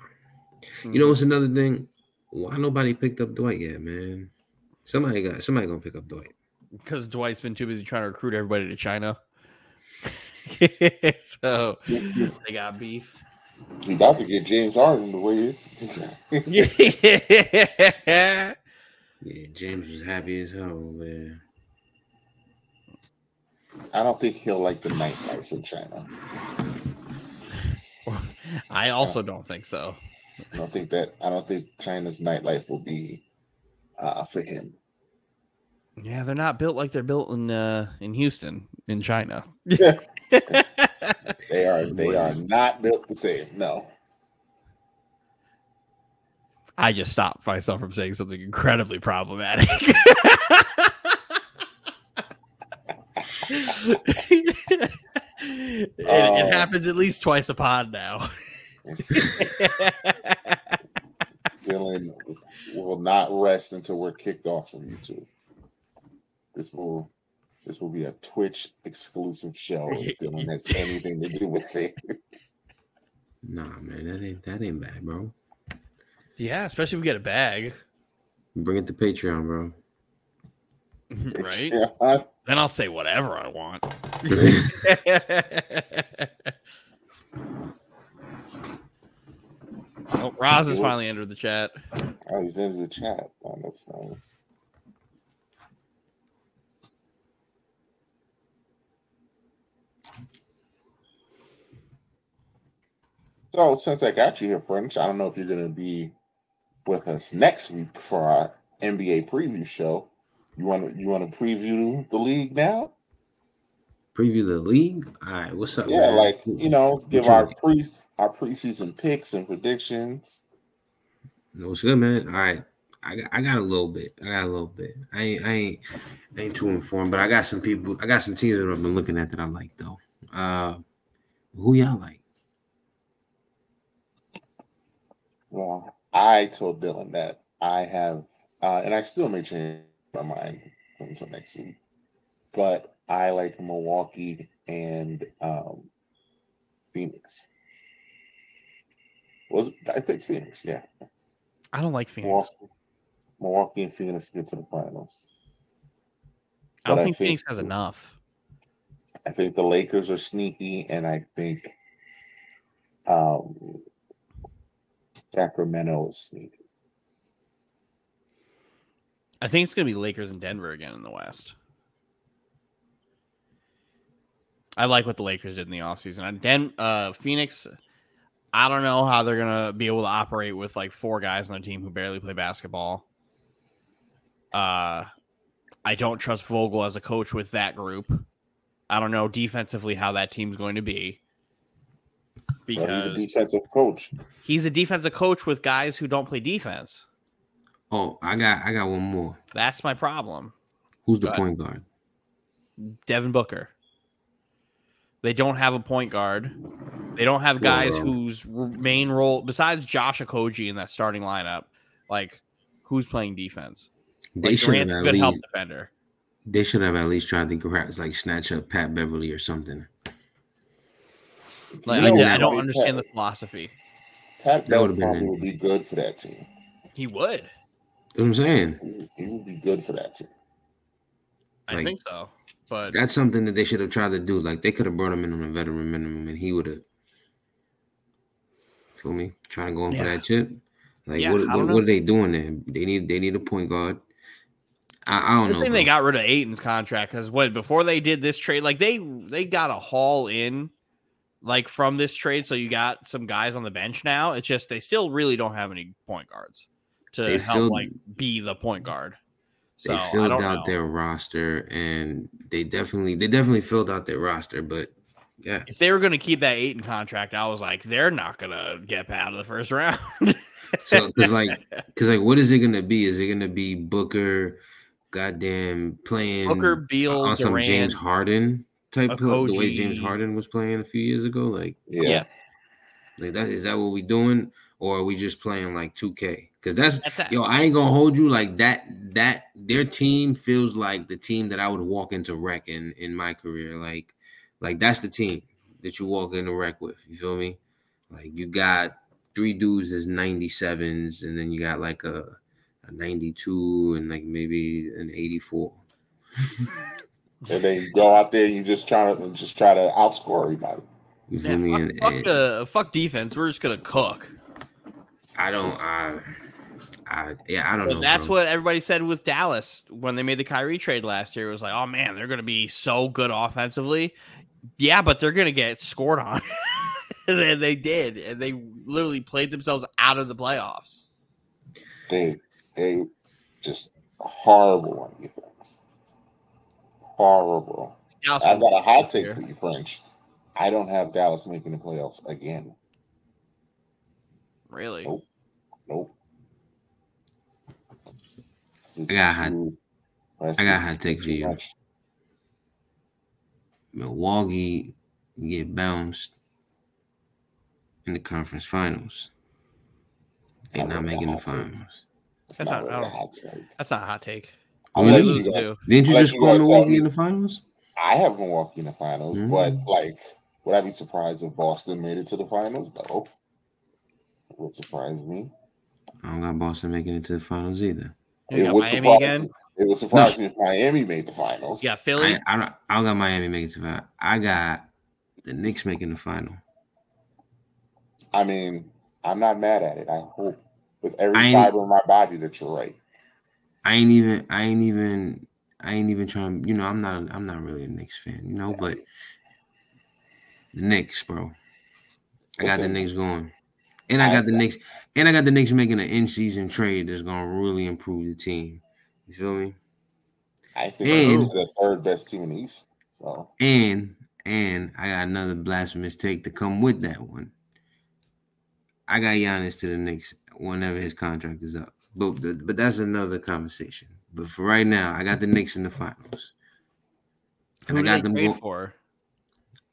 [SPEAKER 3] You know what's another thing? Why nobody picked up Dwight yet, man? Somebody got somebody gonna pick up Dwight.
[SPEAKER 2] because Dwight's been too busy trying to recruit everybody to China. so they got beef.
[SPEAKER 1] He about to get James Harden the way it's.
[SPEAKER 2] yeah.
[SPEAKER 3] Yeah, James was happy as hell over there.
[SPEAKER 1] I don't think he'll like the nightlife in China.
[SPEAKER 2] I also don't think so.
[SPEAKER 1] I don't think that. I don't think China's nightlife will be uh, for him.
[SPEAKER 2] Yeah, they're not built like they're built in uh in Houston in China.
[SPEAKER 1] They are. They are not built the same. No.
[SPEAKER 2] I just stopped myself from saying something incredibly problematic. it, it
[SPEAKER 1] Oh.
[SPEAKER 2] happens at least twice a pod now.
[SPEAKER 1] Dylan will not rest until we're kicked off from YouTube. This will this will be a Twitch exclusive show if Dylan has anything to do with it.
[SPEAKER 3] Nah, man, that ain't that ain't bad, bro.
[SPEAKER 2] yeah, especially if we get a bag,
[SPEAKER 3] Bring it to Patreon, bro.
[SPEAKER 2] right?
[SPEAKER 1] Yeah.
[SPEAKER 2] Then I'll say whatever I want. oh, Roz has finally entered the chat.
[SPEAKER 1] Oh, he's in the chat. Oh, that's nice. So, since I got you here, French, I don't know if you're going to be with us next week for our NBA preview show. You want to you want to preview the league now?
[SPEAKER 3] Preview the league. All right, what's up?
[SPEAKER 1] Yeah,
[SPEAKER 3] man?
[SPEAKER 1] like you know, give our pre our preseason picks and predictions.
[SPEAKER 3] What's good, man? All right. I got, I got a little bit. I got a little bit. I ain't, I ain't, I ain't too informed, but I got some people. I got some teams that I've been looking at that I like though. Uh, who y'all like?
[SPEAKER 1] Well, I told Dylan that I have, uh, and I still may change my mind until next week, but I like Milwaukee and um, Phoenix. Was it, I think Phoenix? Yeah,
[SPEAKER 2] I don't like Phoenix.
[SPEAKER 1] Milwaukee, Milwaukee and Phoenix get to the finals.
[SPEAKER 2] I don't
[SPEAKER 1] but I
[SPEAKER 2] think
[SPEAKER 1] think-
[SPEAKER 2] Phoenix has enough.
[SPEAKER 1] I think the Lakers are sneaky, and I think um, Sacramento is sneaky.
[SPEAKER 2] I think it's going to be Lakers and Denver again in the West. I like what the Lakers did in the offseason. And Den uh Phoenix, I don't know how they're going to be able to operate with like four guys on their team who barely play basketball. Uh I don't trust Vogel as a coach with that group. I don't know defensively how that team's going to be.
[SPEAKER 1] Well,
[SPEAKER 2] Because
[SPEAKER 1] he's a defensive coach.
[SPEAKER 2] he's a defensive coach with guys who don't play defense.
[SPEAKER 3] Oh, I got, I got one more.
[SPEAKER 2] That's my problem.
[SPEAKER 3] Who's the
[SPEAKER 2] Go
[SPEAKER 3] point guard?
[SPEAKER 2] Devin Booker. They don't have a point guard. They don't have guys
[SPEAKER 3] Well,
[SPEAKER 2] whose main role, besides Josh Okogie in that starting lineup, like who's playing defense.
[SPEAKER 3] They
[SPEAKER 2] Like
[SPEAKER 3] should
[SPEAKER 2] Durant's
[SPEAKER 3] have
[SPEAKER 2] a
[SPEAKER 3] at
[SPEAKER 2] good help
[SPEAKER 3] least.
[SPEAKER 2] defender.
[SPEAKER 3] They should have at least tried to perhaps like snatch up Pat Beverley or something.
[SPEAKER 2] Like,
[SPEAKER 1] You
[SPEAKER 2] I,
[SPEAKER 1] know
[SPEAKER 2] d-
[SPEAKER 1] what's
[SPEAKER 2] I don't
[SPEAKER 1] funny?
[SPEAKER 2] understand the philosophy.
[SPEAKER 1] Pat
[SPEAKER 3] That would've been
[SPEAKER 1] probably would be good for that team.
[SPEAKER 2] He would.
[SPEAKER 3] You know what I'm saying?
[SPEAKER 1] He, he would be good for that team.
[SPEAKER 2] I think so. But
[SPEAKER 3] That's something that they should have tried to do. Like they could have brought him in on a veteran minimum, and he would have. Feel me? Trying to go in for that chip. Like
[SPEAKER 2] Yeah,
[SPEAKER 3] what? What, what are they doing there? They need. They need a point guard. I, I don't
[SPEAKER 2] Good
[SPEAKER 3] know.
[SPEAKER 2] thing they got rid of Ayton's contract because what before they did this trade, like they they got a haul in, like from this trade. So you got some guys on the bench now. It's just they still really don't have any point guards to
[SPEAKER 3] They
[SPEAKER 2] help
[SPEAKER 3] filled-
[SPEAKER 2] like be the point guard. So
[SPEAKER 3] they filled out
[SPEAKER 2] know.
[SPEAKER 3] their roster, and they definitely they definitely filled out their roster. But yeah,
[SPEAKER 2] if they were going to keep that eight Ayton contract, I was like, they're not going to get out of the first round.
[SPEAKER 3] so because like because like what is it gonna be? Is it gonna be Booker, goddamn playing
[SPEAKER 2] Booker, Beal,
[SPEAKER 3] on some James Harden type of the way James Harden was playing a few years ago? Like
[SPEAKER 1] Yeah.
[SPEAKER 2] Yeah.
[SPEAKER 3] like that is that what we doing, or are we just playing like two K? Because that's
[SPEAKER 2] That's a-
[SPEAKER 3] yo, I ain't gonna hold you like that. That their team feels like the team that I would walk into wreck in in my career. Like, like that's the team that you walk into wreck with. You feel me? Like you got three dudes as ninety sevens, and then you got like a a ninety two and like maybe an eighty four.
[SPEAKER 1] And then you go out there, and you just try to just try to outscore everybody.
[SPEAKER 3] You feel me?
[SPEAKER 2] fuck, fuck the fuck defense. We're just gonna cook.
[SPEAKER 3] I don't. I, I yeah, I don't
[SPEAKER 2] But
[SPEAKER 3] know.
[SPEAKER 2] that's
[SPEAKER 3] bro.
[SPEAKER 2] what everybody said with Dallas when they made the Kyrie trade last year. It was like, oh man, they're gonna be so good offensively. Yeah, but they're gonna get scored on. and then they did, and they literally played themselves out of the playoffs.
[SPEAKER 1] They they just horrible on defense. Horrible.
[SPEAKER 2] Dallas
[SPEAKER 1] I've got a hot take
[SPEAKER 2] year.
[SPEAKER 1] for you, French. I don't have Dallas making the playoffs again.
[SPEAKER 2] Really?
[SPEAKER 1] Nope. Nope.
[SPEAKER 3] I got a hot-
[SPEAKER 1] too-
[SPEAKER 3] I got a hot take for you.
[SPEAKER 1] much.
[SPEAKER 3] Milwaukee get bounced in the conference finals. They're
[SPEAKER 1] Not
[SPEAKER 3] not making the finals.
[SPEAKER 1] It's
[SPEAKER 2] That's
[SPEAKER 1] not
[SPEAKER 2] not-
[SPEAKER 1] really a
[SPEAKER 2] I
[SPEAKER 1] hot take.
[SPEAKER 2] That's not a hot take.
[SPEAKER 1] Unless
[SPEAKER 3] Really?
[SPEAKER 1] you
[SPEAKER 2] Lose
[SPEAKER 1] guys-
[SPEAKER 3] Didn't you
[SPEAKER 1] Unless
[SPEAKER 3] just
[SPEAKER 1] you
[SPEAKER 3] call
[SPEAKER 1] wanna
[SPEAKER 3] Milwaukee in the finals?
[SPEAKER 1] I have Milwaukee in the finals,
[SPEAKER 3] Mhm.
[SPEAKER 1] but like, would I be surprised if Boston made it to the finals? No. It would surprise me.
[SPEAKER 3] I don't got Boston making it to the finals either.
[SPEAKER 2] You
[SPEAKER 1] it would
[SPEAKER 2] Miami
[SPEAKER 1] surprise
[SPEAKER 2] again.
[SPEAKER 1] It would surprise me if Miami made the finals.
[SPEAKER 2] Yeah, Philly.
[SPEAKER 3] I, I don't. I don't got Miami making it to the final. I got the Knicks making the final.
[SPEAKER 1] I mean, I'm not mad at it. I hope with every fiber in my body that you're right.
[SPEAKER 3] I ain't even. I ain't even. I ain't even trying. You know, I'm not. I'm not really a Knicks fan. You know, but the Knicks, bro. I got the Knicks going, and I got the Knicks, and I got the Knicks making an in-season trade that's gonna really improve the team. You feel me?
[SPEAKER 1] I think
[SPEAKER 3] And-
[SPEAKER 1] it's the third best team in the East. So
[SPEAKER 3] And and I got another blasphemous take to come with that one. I got Giannis to the Knicks whenever his contract is up. But but that's another conversation. But for right now, I got the Knicks in the finals. And
[SPEAKER 2] Who
[SPEAKER 3] I got them go-
[SPEAKER 2] for.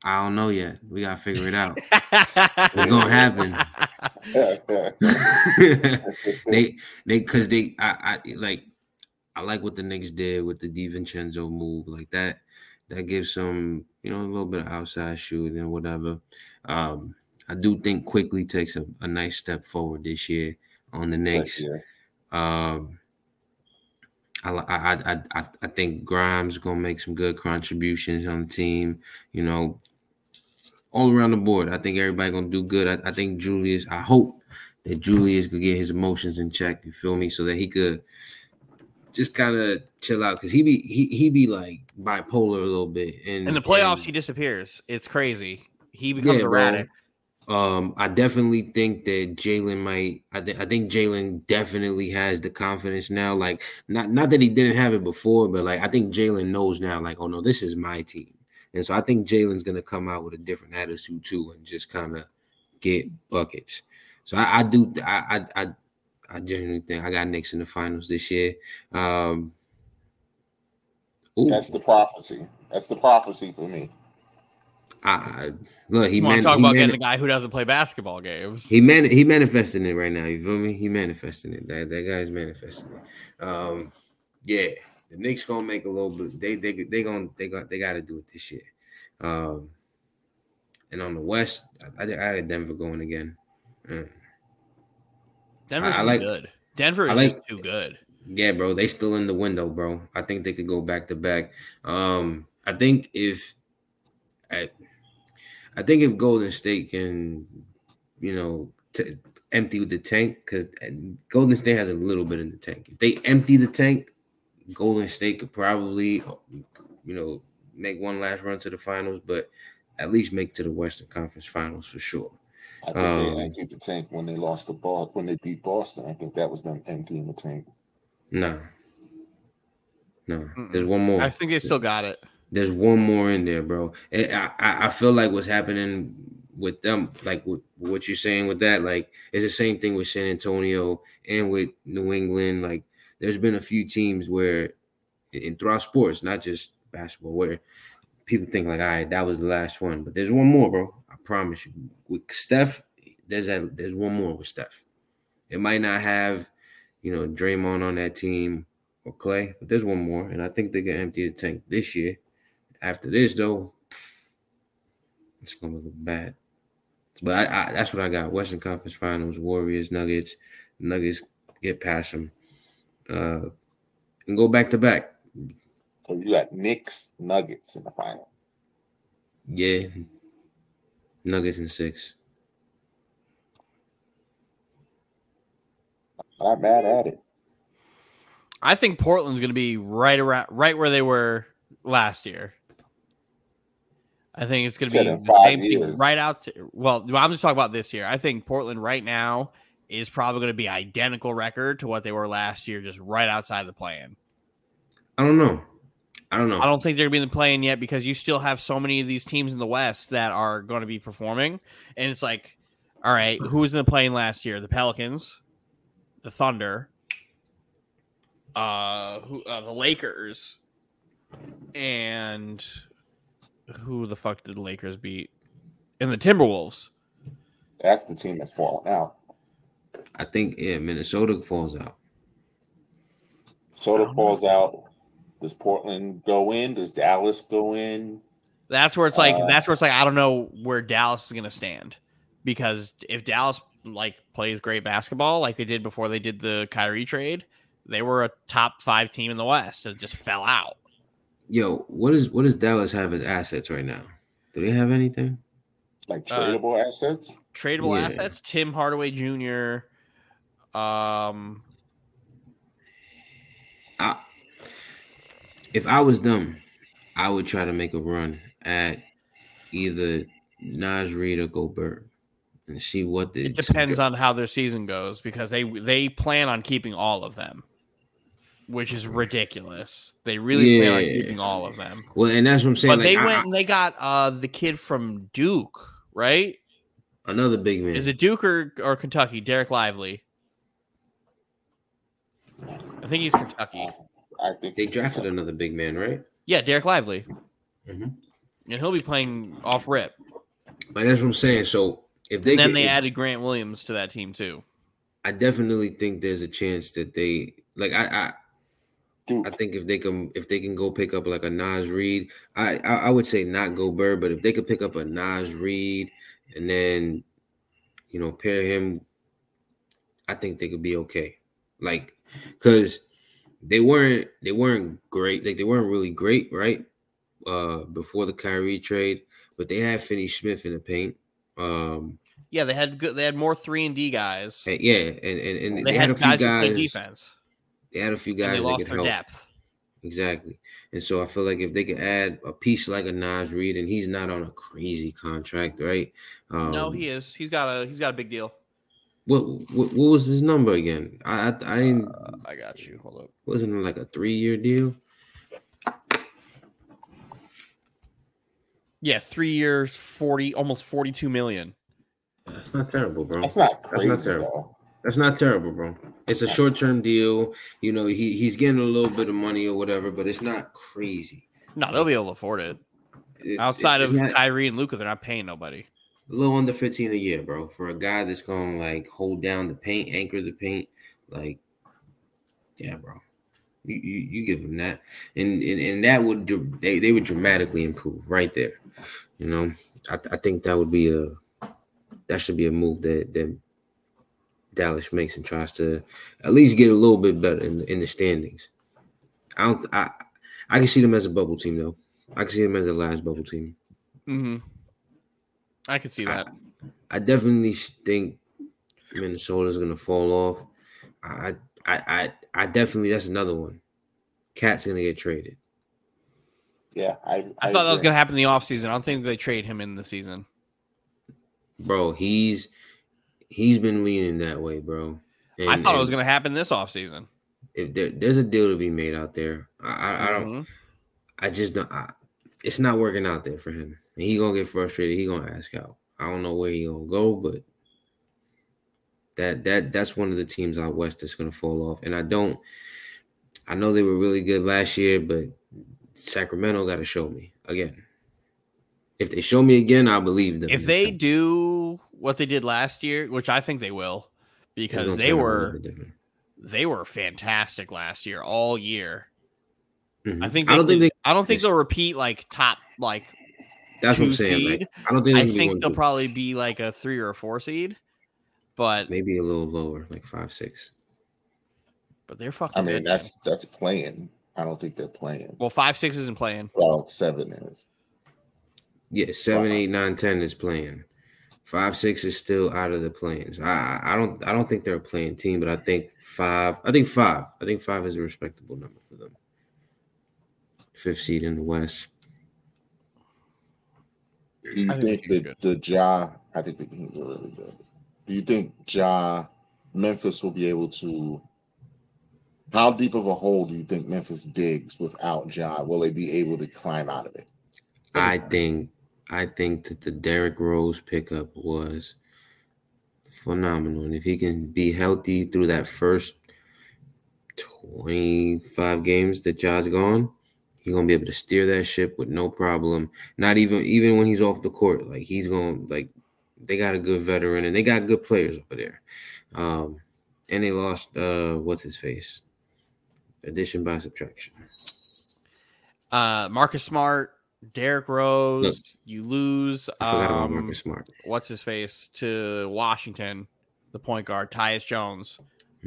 [SPEAKER 3] I don't know yet. We gotta figure it out. It's gonna happen. they they because they I, I like I like what the Knicks did with the DiVincenzo move like that that gives some you know a little bit of outside shooting and whatever. Um, I do think Quickley takes a, a nice step forward this year on the Knicks.
[SPEAKER 1] yeah.
[SPEAKER 3] Um, I, I I I I think Grimes gonna make some good contributions on the team. You know, all around the board. I think everybody gonna do good. I, I think Julius. I hope that Julius could get his emotions in check. You feel me? So that he could just kind of chill out because he be he he be like bipolar a little bit. And
[SPEAKER 2] In the playoffs,
[SPEAKER 3] and-
[SPEAKER 2] he disappears. It's crazy. He becomes
[SPEAKER 3] Yeah, bro. Um, I definitely think that Jalen might. I, th- I think Jalen definitely has the confidence now. Like, not not that he didn't have it before, but like I think Jalen knows now. Like, oh no, this is my team, and so I think Jalen's gonna come out with a different attitude too, and just kind of get buckets. So I, I do. I, I I I genuinely think I got Knicks in the finals this year. Um, ooh,
[SPEAKER 1] That's the prophecy. That's the prophecy for me.
[SPEAKER 3] I, look. He man,
[SPEAKER 2] talk
[SPEAKER 3] he
[SPEAKER 2] about
[SPEAKER 3] man-
[SPEAKER 2] getting a guy who doesn't play basketball games?
[SPEAKER 3] He man he manifesting it right now. You feel me? He manifesting it. That that guy's manifesting it. Um, yeah, the Knicks gonna make a little bit. They they they gonna they got they got to do it this year. Um, and on the West, I, I, I had Denver going again. Uh,
[SPEAKER 2] Denver's
[SPEAKER 3] I- I
[SPEAKER 2] too
[SPEAKER 3] like-
[SPEAKER 2] good. Denver is
[SPEAKER 3] like-
[SPEAKER 2] just too good.
[SPEAKER 3] yeah, bro, they still in the window, bro. I think they could go back to back. Um, I think if I, I think if Golden State can, you know, t- empty with the tank because Golden State has a little bit in the tank. If they empty the tank, Golden State could probably, you know, make one last run to the finals, but at least make to the Western Conference Finals for sure.
[SPEAKER 1] I think
[SPEAKER 3] Um,
[SPEAKER 1] they emptied the tank when they lost the ball when they beat Boston. I think that was them emptying the tank.
[SPEAKER 3] No, no,
[SPEAKER 2] Mm-mm.
[SPEAKER 3] there's one more.
[SPEAKER 2] I think they still got it.
[SPEAKER 3] There's one more in there, bro. And I, I feel like what's happening with them, like with what you're saying with that, like it's the same thing with San Antonio and with New England. Like there's been a few teams where, in throughout sports, not just basketball, where people think like, all right, that was the last one, but there's one more, bro. I promise you. With Steph, there's a there's one more with Steph. It might not have, you know, Draymond on that team or Clay, but there's one more, and I think they can empty the tank this year. After this, though, it's gonna look bad. But I, I, that's what I got: Western Conference Finals, Warriors, Nuggets. Nuggets get past them, uh, and go back to back.
[SPEAKER 1] So you got Knicks Nuggets in the final.
[SPEAKER 3] Yeah, Nuggets in six.
[SPEAKER 1] Not mad at it.
[SPEAKER 2] I think Portland's going to be right around, right where they were last year. I think it's going to be the
[SPEAKER 1] five
[SPEAKER 2] same thing right out. To, well, I'm just talking about this year. I think Portland right now is probably going to be identical record to what they were last year, just right outside the plan.
[SPEAKER 3] I don't know. I don't know.
[SPEAKER 2] I don't think they're going to be in the play-in yet because you still have so many of these teams in the West that are going to be performing, and it's like, all right, who was in the play-in last year? The Pelicans, the Thunder, uh, who, uh the Lakers, and who the fuck did the Lakers beat? And the Timberwolves.
[SPEAKER 1] That's the team that's falling out.
[SPEAKER 3] I think yeah, Minnesota falls out.
[SPEAKER 1] Soda
[SPEAKER 2] Um,
[SPEAKER 1] falls out. Does Portland go in? Does Dallas go in?
[SPEAKER 2] That's where it's like
[SPEAKER 1] Uh,
[SPEAKER 2] that's where it's like I don't know where Dallas is going to stand because if Dallas like plays great basketball like they did before they did the Kyrie trade, they were a top 5 team in the West and just fell out.
[SPEAKER 3] Yo, what is what does Dallas have as assets right now? Do they have anything?
[SPEAKER 1] Like
[SPEAKER 2] Uh,
[SPEAKER 1] tradable assets?
[SPEAKER 2] Tradable
[SPEAKER 3] Yeah.
[SPEAKER 2] assets, Tim Hardaway Jr. um
[SPEAKER 3] I, if I was them, I would try to make a run at either Naz Reid or Gobert and see what the
[SPEAKER 2] it depends on how their season goes because they they plan on keeping all of them. Which is ridiculous. They really plan on
[SPEAKER 3] Yeah.
[SPEAKER 2] keeping all of them.
[SPEAKER 3] Well, and that's what I'm saying.
[SPEAKER 2] But they
[SPEAKER 3] I-
[SPEAKER 2] went and they got uh the kid from Duke, right?
[SPEAKER 3] Another big man.
[SPEAKER 2] Is it Duke or, or Kentucky? Derek Lively. I think he's Kentucky.
[SPEAKER 1] I think
[SPEAKER 3] they drafted another big man, right?
[SPEAKER 2] Yeah, Derek Lively.
[SPEAKER 3] Mhm.
[SPEAKER 2] And he'll be playing off rip.
[SPEAKER 3] But that's what I'm saying. So if they
[SPEAKER 2] And then
[SPEAKER 3] get-
[SPEAKER 2] they
[SPEAKER 3] if-
[SPEAKER 2] added Grant Williams to that team too.
[SPEAKER 3] I definitely think there's a chance that they like I I
[SPEAKER 1] Duke.
[SPEAKER 3] I think if they can if they can go pick up like a Naz Reid, I I, I would say not Gobert, but if they could pick up a Naz Reid and then you know pair him, I think they could be okay. Like because they weren't they weren't great, like they weren't really great, right? Uh before the Kyrie trade, but they had Finney Smith in the paint. Um
[SPEAKER 2] Yeah, they had good they had more three and D guys.
[SPEAKER 3] and yeah, and and, and
[SPEAKER 2] they,
[SPEAKER 3] they,
[SPEAKER 2] had,
[SPEAKER 3] had, a few
[SPEAKER 2] guys who
[SPEAKER 3] guys.
[SPEAKER 2] play defense.
[SPEAKER 3] They had a few
[SPEAKER 2] And
[SPEAKER 3] guys
[SPEAKER 2] they
[SPEAKER 3] that
[SPEAKER 2] lost
[SPEAKER 3] could
[SPEAKER 2] their
[SPEAKER 3] help.
[SPEAKER 2] depth.
[SPEAKER 3] Exactly. And so I feel like if they could add a piece like a Naz Reid, and he's not on a crazy contract, right? Um,
[SPEAKER 2] no, he is. He's got a he's got a big deal.
[SPEAKER 3] What, what what was his number again? I I, I didn't.
[SPEAKER 2] Uh, I got you. Hold up.
[SPEAKER 3] wasn't it like a three year deal?
[SPEAKER 2] Yeah, three years, forty, almost forty-two million.
[SPEAKER 3] That's not terrible, bro.
[SPEAKER 1] That's not
[SPEAKER 3] That's not
[SPEAKER 1] crazy
[SPEAKER 3] terrible. That's not terrible, bro. It's a short term deal. You know, he he's getting a little bit of money or whatever, but it's not crazy.
[SPEAKER 2] No, they'll be able to afford it.
[SPEAKER 3] It's-
[SPEAKER 2] Outside
[SPEAKER 3] it's-
[SPEAKER 2] of
[SPEAKER 3] it's not-
[SPEAKER 2] Kyrie and Luka, they're not paying nobody.
[SPEAKER 3] a little under 15 a year, bro, for a guy that's going to like hold down the paint, anchor the paint. Like, yeah, bro. You, you, you give him that. And, and and that would they, they would dramatically improve right there. You know, I, I think that would be a that should be a move that that Dallas makes and tries to at least get a little bit better in, in the standings. I don't I I can see them as a bubble team though. I can see them as the last bubble team.
[SPEAKER 2] Mm-hmm. I can see that.
[SPEAKER 3] I definitely think Minnesota's gonna fall off. I I I I definitely that's another one. KAT's gonna get traded.
[SPEAKER 1] Yeah, I.
[SPEAKER 2] I, thought that was going to happen in the offseason. I don't think they trade him in the season.
[SPEAKER 3] Bro, he's he's been leaning that way, bro.
[SPEAKER 2] I thought it was going to happen this offseason.
[SPEAKER 3] if there, there's a deal to be made out there. I I, I don't
[SPEAKER 2] Mhm.
[SPEAKER 3] I just don't I, it's not working out there for him. And he gonna get frustrated. He gonna ask out. I don't know where he gonna go, but that that that's one of the teams out west that's gonna fall off. And I don't. I know they were really good last year, but Sacramento got to show me again. If they show me again, I believe them.
[SPEAKER 2] If they
[SPEAKER 3] time.
[SPEAKER 2] do what they did last year, which I think they will, because they
[SPEAKER 3] turn out a little
[SPEAKER 2] were they were fantastic last year all year.
[SPEAKER 3] Mhm.
[SPEAKER 2] I think
[SPEAKER 3] I don't think they,
[SPEAKER 2] I don't think they'll repeat like top like
[SPEAKER 3] That's what I'm
[SPEAKER 2] two
[SPEAKER 3] saying. Like,
[SPEAKER 2] seed.
[SPEAKER 3] I don't think.
[SPEAKER 2] I
[SPEAKER 3] they're gonna be
[SPEAKER 2] think they'll
[SPEAKER 3] two.
[SPEAKER 2] probably be like a three or a four seed, but
[SPEAKER 3] maybe a little lower, like five, six.
[SPEAKER 2] but they're fucking.
[SPEAKER 1] I mean, that's
[SPEAKER 2] man.
[SPEAKER 1] that's playing. I don't think they're playing.
[SPEAKER 2] well, five six isn't playing.
[SPEAKER 1] Well, seven is.
[SPEAKER 3] Yeah, seven,
[SPEAKER 1] Wow.
[SPEAKER 3] eight, nine, ten is playing. Five six is still out of the plans. I I I don't I don't think they're a playing team, but I think five. I think five. I think five is a respectable number for them. Fifth seed in the West.
[SPEAKER 1] Do you
[SPEAKER 2] I think
[SPEAKER 1] think
[SPEAKER 2] the Kings
[SPEAKER 1] the Ja? I think the Kings are really good. Do you think Ja Memphis will be able to? How deep of a hole do you think Memphis digs without Ja? Will they be able to climb out of it?
[SPEAKER 3] I think I think that the Derrick Rose pickup was phenomenal. And if he can be healthy through that first 25 games that Ja's gone, he's gonna be able to steer that ship with no problem. Not even even when he's off the court. Like he's gonna like they got a good veteran and they got good players over there. Um and they lost uh what's his face? Addition by subtraction.
[SPEAKER 2] Uh, Marcus Smart, Derrick Rose. You lose.
[SPEAKER 3] I forgot about
[SPEAKER 2] um,
[SPEAKER 3] Marcus Smart.
[SPEAKER 2] What's his face to Washington? The point guard Tyus Jones.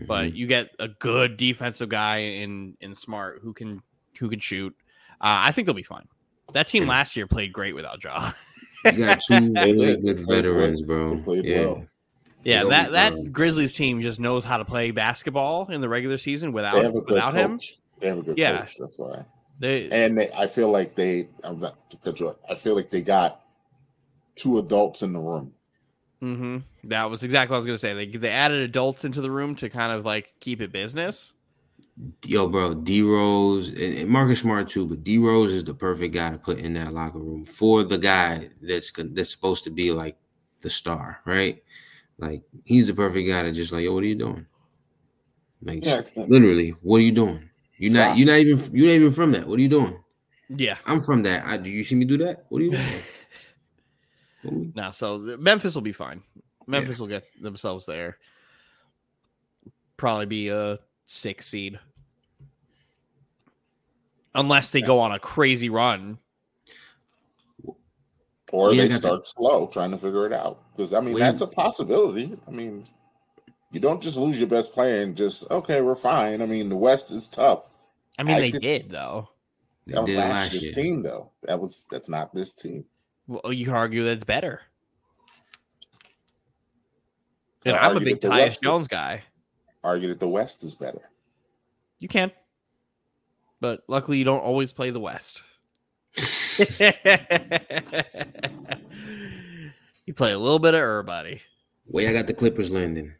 [SPEAKER 2] but
[SPEAKER 3] Mhm.
[SPEAKER 2] you get a good defensive guy in in Smart who can who can shoot. Uh, I think they'll be fine. That team
[SPEAKER 3] Yeah.
[SPEAKER 2] last year played great without Ja.
[SPEAKER 3] you got two really good veterans, bro.
[SPEAKER 1] Played
[SPEAKER 3] yeah.
[SPEAKER 1] well.
[SPEAKER 2] yeah,
[SPEAKER 3] They'll
[SPEAKER 2] that that. Grizzlies team just knows how to play basketball in the regular season
[SPEAKER 1] They
[SPEAKER 2] without
[SPEAKER 1] have a good
[SPEAKER 2] without him.
[SPEAKER 1] coach. They have a good
[SPEAKER 2] Yeah.
[SPEAKER 1] coach. That's why.
[SPEAKER 2] They
[SPEAKER 1] And they, I feel like they. I'm not to cut you off. I feel like they got two adults in the room.
[SPEAKER 2] hmm that was exactly what I was gonna say. They they added adults into the room to kind of like keep it business.
[SPEAKER 3] Yo, bro, D Rose and, and Marcus Smart too, but D Rose is the perfect guy to put in that locker room for the guy that's that's supposed to be like the star, right? Like he's the perfect guy to just like, yo, what are you doing? Like
[SPEAKER 1] Yeah,
[SPEAKER 3] literally, what are you doing? You're not you're not even you're not even from that. What are you doing?
[SPEAKER 2] Yeah.
[SPEAKER 3] I'm from that. I, do you see me do that? What are you doing? Homie?
[SPEAKER 2] No, so the- Memphis will be fine. Memphis will get themselves there. Probably be a six seed. Unless they go on a crazy run.
[SPEAKER 1] or
[SPEAKER 3] Yeah,
[SPEAKER 1] they
[SPEAKER 3] got
[SPEAKER 1] start slow trying to figure it out. Because I mean,
[SPEAKER 3] We-
[SPEAKER 1] that's a possibility. I mean, you don't just lose your best player and just okay, we're fine. I mean, the West is tough.
[SPEAKER 2] I mean,
[SPEAKER 1] I
[SPEAKER 2] they
[SPEAKER 1] could-
[SPEAKER 2] did though.
[SPEAKER 3] They
[SPEAKER 1] That was last
[SPEAKER 3] last
[SPEAKER 1] year's
[SPEAKER 3] year.
[SPEAKER 1] team, though. That was that's not this team.
[SPEAKER 2] Well, you can argue that's better. And
[SPEAKER 1] I'd
[SPEAKER 2] I'm a big
[SPEAKER 1] that
[SPEAKER 2] Tyus
[SPEAKER 1] West is-
[SPEAKER 2] Jones guy.
[SPEAKER 1] Argue that the West is better.
[SPEAKER 2] You can. But luckily, you don't always play the West. you play a little bit of everybody.
[SPEAKER 3] Way I got the Clippers landing.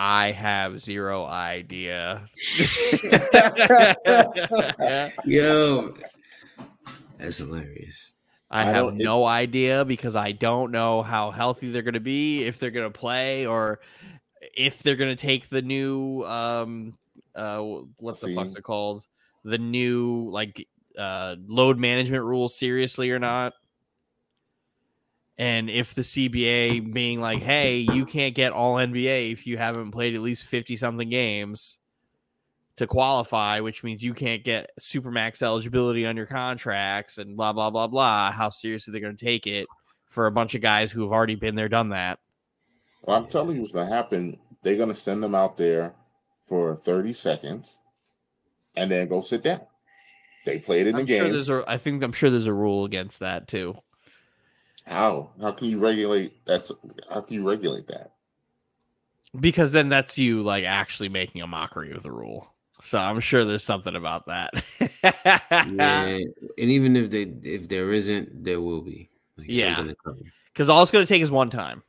[SPEAKER 2] I have zero idea.
[SPEAKER 3] Yo, that's hilarious.
[SPEAKER 2] I
[SPEAKER 1] I
[SPEAKER 2] have no
[SPEAKER 1] it's-
[SPEAKER 2] idea because I don't know how healthy they're going to be, if they're going to play, or if they're going to take the new um uh what the fuck's it called? The new like uh load management rules seriously or not. And if the CBA being like, "Hey, you can't get all NBA if you haven't played at least 50 something games." to qualify, which means you can't get supermax eligibility on your contracts and blah blah blah blah. How seriously they're going to take it for a bunch of guys who have already been there, done that.
[SPEAKER 1] Well, I'm telling you what's gonna happen. They're gonna send them out there for 30 seconds and then go sit down. They played in the
[SPEAKER 2] I'm sure
[SPEAKER 1] game.
[SPEAKER 2] there's a. I think I'm sure there's a rule against that too.
[SPEAKER 1] How? How can you regulate that's how can you regulate that?
[SPEAKER 2] Because then that's you like actually making a mockery of the rule. So I'm sure there's something about that.
[SPEAKER 3] Yeah, and even if they if there isn't, there will be. Like
[SPEAKER 2] Yeah.
[SPEAKER 3] something to cover.
[SPEAKER 2] Because all it's going to take is one time.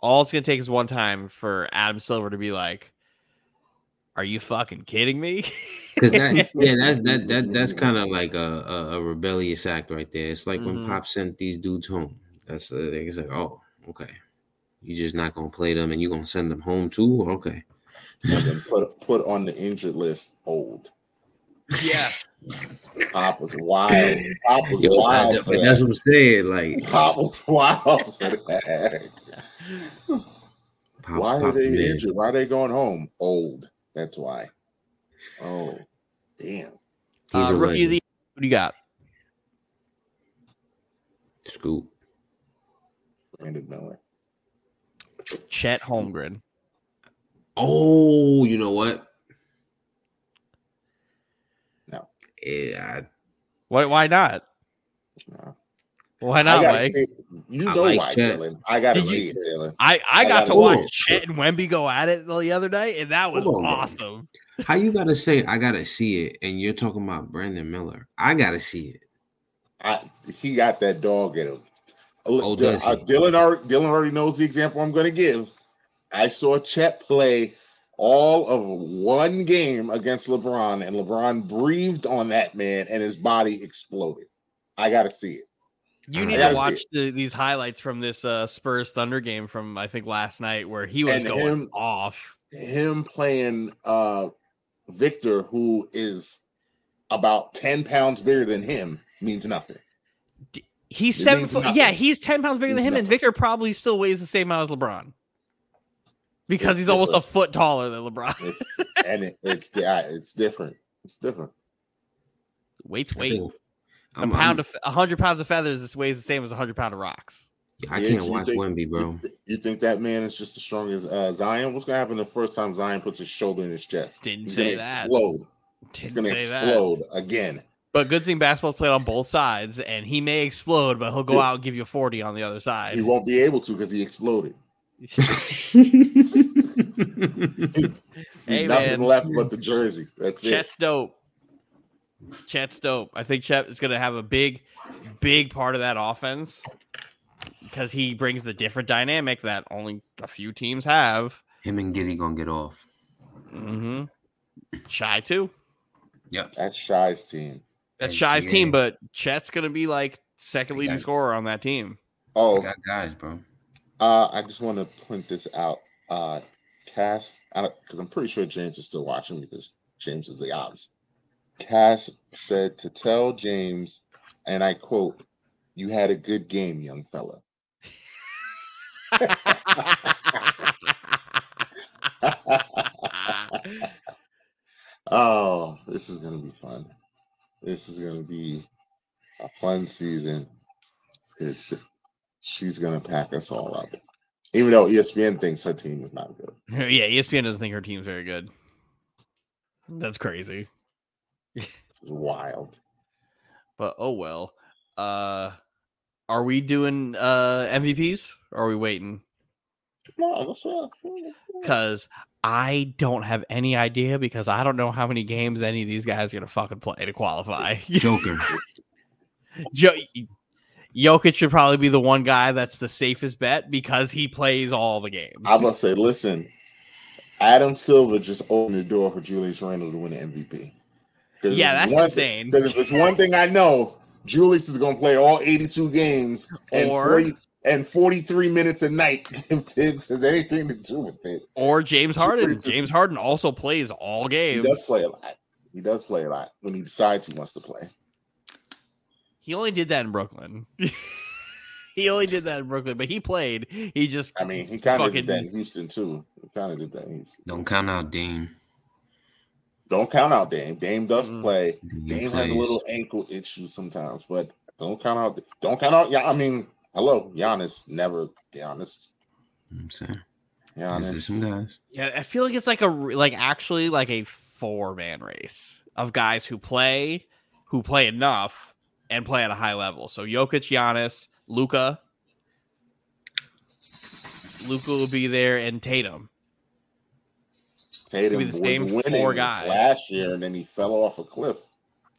[SPEAKER 2] All it's going to take is one time for Adam Silver to be like, "Are you fucking kidding me?"
[SPEAKER 3] Because that, yeah, that's that that that's kind of like a, a a rebellious act right there. It's like when
[SPEAKER 2] Mhm.
[SPEAKER 3] Pop sent these dudes home. That's uh, it's like, oh, okay, you just not gonna play them, and you're gonna send them home too? Okay,
[SPEAKER 1] And then put put on the injured list old.
[SPEAKER 2] yeah.
[SPEAKER 1] Pop was wild. Pop was
[SPEAKER 3] Yo,
[SPEAKER 1] wild
[SPEAKER 3] that-
[SPEAKER 1] for
[SPEAKER 3] that's
[SPEAKER 1] that.
[SPEAKER 3] what I'm saying. Like,
[SPEAKER 1] Pop was wild for that.
[SPEAKER 3] Pop,
[SPEAKER 1] Why are
[SPEAKER 3] Pop's
[SPEAKER 1] they
[SPEAKER 3] man.
[SPEAKER 1] injured? Why are they going home? Old. That's why. Oh, damn.
[SPEAKER 3] He's
[SPEAKER 2] Uh,
[SPEAKER 3] a
[SPEAKER 2] rookie of
[SPEAKER 3] legend.
[SPEAKER 2] the what do you got?
[SPEAKER 3] Scoop.
[SPEAKER 1] Brandon Miller.
[SPEAKER 2] Chet Holmgren.
[SPEAKER 3] Oh, you know what?
[SPEAKER 1] No.
[SPEAKER 3] Yeah,
[SPEAKER 2] Why? Why not?
[SPEAKER 1] No.
[SPEAKER 2] Why not,
[SPEAKER 1] gotta
[SPEAKER 2] Mike?
[SPEAKER 1] see. You
[SPEAKER 3] I
[SPEAKER 1] know
[SPEAKER 3] like
[SPEAKER 1] why,
[SPEAKER 3] Chet.
[SPEAKER 1] Dylan. I gotta
[SPEAKER 2] Did you-
[SPEAKER 1] see it, Dylan.
[SPEAKER 2] I, I
[SPEAKER 1] I
[SPEAKER 2] got
[SPEAKER 1] gotta
[SPEAKER 2] to watch
[SPEAKER 3] look.
[SPEAKER 2] Chet and Wemby go at it the other day, and that was
[SPEAKER 3] Come on, man.
[SPEAKER 2] awesome.
[SPEAKER 3] How you gotta say I gotta see it, and you're talking about Brandon Miller? I gotta see it.
[SPEAKER 1] I, he got that dog in him.
[SPEAKER 3] Oh,
[SPEAKER 1] Dy-
[SPEAKER 3] does he?
[SPEAKER 1] uh, Dylan already Dylan already knows the example I'm going to give. I saw Chet play all of one game against LeBron, and LeBron breathed on that man, and his body exploded. I got to see it.
[SPEAKER 2] You need
[SPEAKER 1] gotta
[SPEAKER 2] watch the, these highlights from this uh, Spurs Thunder game from I think last night where he was
[SPEAKER 1] And
[SPEAKER 2] going
[SPEAKER 1] him-
[SPEAKER 2] off.
[SPEAKER 1] Him playing uh, Victor, who is about ten pounds bigger than him, means nothing.
[SPEAKER 2] He's
[SPEAKER 1] It
[SPEAKER 2] seven
[SPEAKER 1] means
[SPEAKER 2] foot.
[SPEAKER 1] nothing.
[SPEAKER 2] Yeah, he's ten pounds bigger than
[SPEAKER 1] Means
[SPEAKER 2] him, and. Victor probably still weighs the same amount as LeBron because
[SPEAKER 1] It's
[SPEAKER 2] he's almost a foot taller than LeBron.
[SPEAKER 1] It's and it, it's yeah, it's different. It's different.
[SPEAKER 2] Weight's
[SPEAKER 3] I
[SPEAKER 2] weight.
[SPEAKER 3] Think-
[SPEAKER 2] A
[SPEAKER 3] I'm-
[SPEAKER 2] pound
[SPEAKER 3] I'm-
[SPEAKER 2] of a hundred pounds of feathers this weighs the same as a hundred pound of rocks.
[SPEAKER 3] I
[SPEAKER 1] Yeah,
[SPEAKER 3] can't
[SPEAKER 1] you
[SPEAKER 3] watch
[SPEAKER 1] think-
[SPEAKER 3] Wemby, bro.
[SPEAKER 1] You think that man is just as strong as uh, Zion? What's gonna happen the first time Zion puts his shoulder in his chest?
[SPEAKER 2] Didn't
[SPEAKER 1] He's
[SPEAKER 2] say
[SPEAKER 1] gonna
[SPEAKER 2] that.
[SPEAKER 1] explode. He's
[SPEAKER 2] Didn't
[SPEAKER 1] gonna
[SPEAKER 2] say that.
[SPEAKER 1] explode again.
[SPEAKER 2] But good thing basketball's played on both sides, and he may explode, but he'll go
[SPEAKER 1] Yeah.
[SPEAKER 2] out and give you a forty on the other side.
[SPEAKER 1] He won't be able to because he exploded. There's
[SPEAKER 2] Hey,
[SPEAKER 1] nothing
[SPEAKER 2] man.
[SPEAKER 1] left but the jersey. That's it.
[SPEAKER 2] Chet's dope. Chet's dope. I think Chet is going to have a big, big part of that offense because he brings the different dynamic that only a few teams have.
[SPEAKER 3] Him and Giddey gonna get off.
[SPEAKER 2] Mm-hmm. Shai too.
[SPEAKER 3] Yep.
[SPEAKER 1] That's Shai's team.
[SPEAKER 2] That's
[SPEAKER 3] And
[SPEAKER 2] Shai's
[SPEAKER 3] GA.
[SPEAKER 2] team, but Chet's going to be like second leading
[SPEAKER 3] Okay.
[SPEAKER 2] scorer on that team.
[SPEAKER 1] Oh,
[SPEAKER 3] Got guys, bro.
[SPEAKER 1] uh, I just want to point this out. Uh, Cass, because I'm pretty sure James is still watching because James is the ops. Cass said to tell James, and I quote, "You had a good game, young fella." oh, this is gonna be fun. This is gonna be a fun season. It's, she's gonna pack us all up. Even though ESPN thinks her team is not good.
[SPEAKER 2] yeah, ESPN doesn't think her team's very good. That's crazy.
[SPEAKER 1] It's wild.
[SPEAKER 2] But oh well. Uh are we doing uh MVPs or are we waiting?
[SPEAKER 1] No, uh,
[SPEAKER 2] Because I don't have any idea because I don't know how many games any of these guys are gonna fucking play to qualify.
[SPEAKER 3] Joker.
[SPEAKER 2] Jo- Jokic should probably be the one guy that's the safest bet because he plays all the games.
[SPEAKER 1] I was gonna say, listen, Adam Silver just opened the door for Julius Randle to win the MVP. 'Cause
[SPEAKER 2] Yeah, that's
[SPEAKER 1] one
[SPEAKER 2] insane.
[SPEAKER 1] Because if it's one thing I know, Julius is gonna play all 82 games and
[SPEAKER 2] Or-
[SPEAKER 1] 40 and 43 minutes a night if Thibs has anything to do with it.
[SPEAKER 2] or James Harden.
[SPEAKER 1] Julius is-
[SPEAKER 2] James Harden also plays all games.
[SPEAKER 1] He does play a lot. He does play a lot when he decides he wants to play.
[SPEAKER 2] He only did that in Brooklyn. he only did that in Brooklyn, but he played. He just
[SPEAKER 1] I mean, he kind of
[SPEAKER 2] Fucking-
[SPEAKER 1] did that in Houston too. He kind of did that. In Houston.
[SPEAKER 3] Don't count out Dame.
[SPEAKER 1] Don't count out Dame. Dame does
[SPEAKER 2] Mm.
[SPEAKER 1] play.
[SPEAKER 3] He
[SPEAKER 1] Dame has a little ankle issue sometimes, but don't count out. Don't count out. Yeah, I mean, hello, Giannis. Never Giannis.
[SPEAKER 3] You know what I'm saying.
[SPEAKER 1] Giannis.
[SPEAKER 2] Yeah, I feel like it's like a like actually like a four man race of guys who play, who play enough and play at a high level. So Jokic, Giannis, Luka, Luka will be there, and Tatum.
[SPEAKER 1] Tatum
[SPEAKER 2] be the
[SPEAKER 1] was
[SPEAKER 2] same four
[SPEAKER 1] winning
[SPEAKER 2] guys.
[SPEAKER 1] last year, and then he fell off a cliff.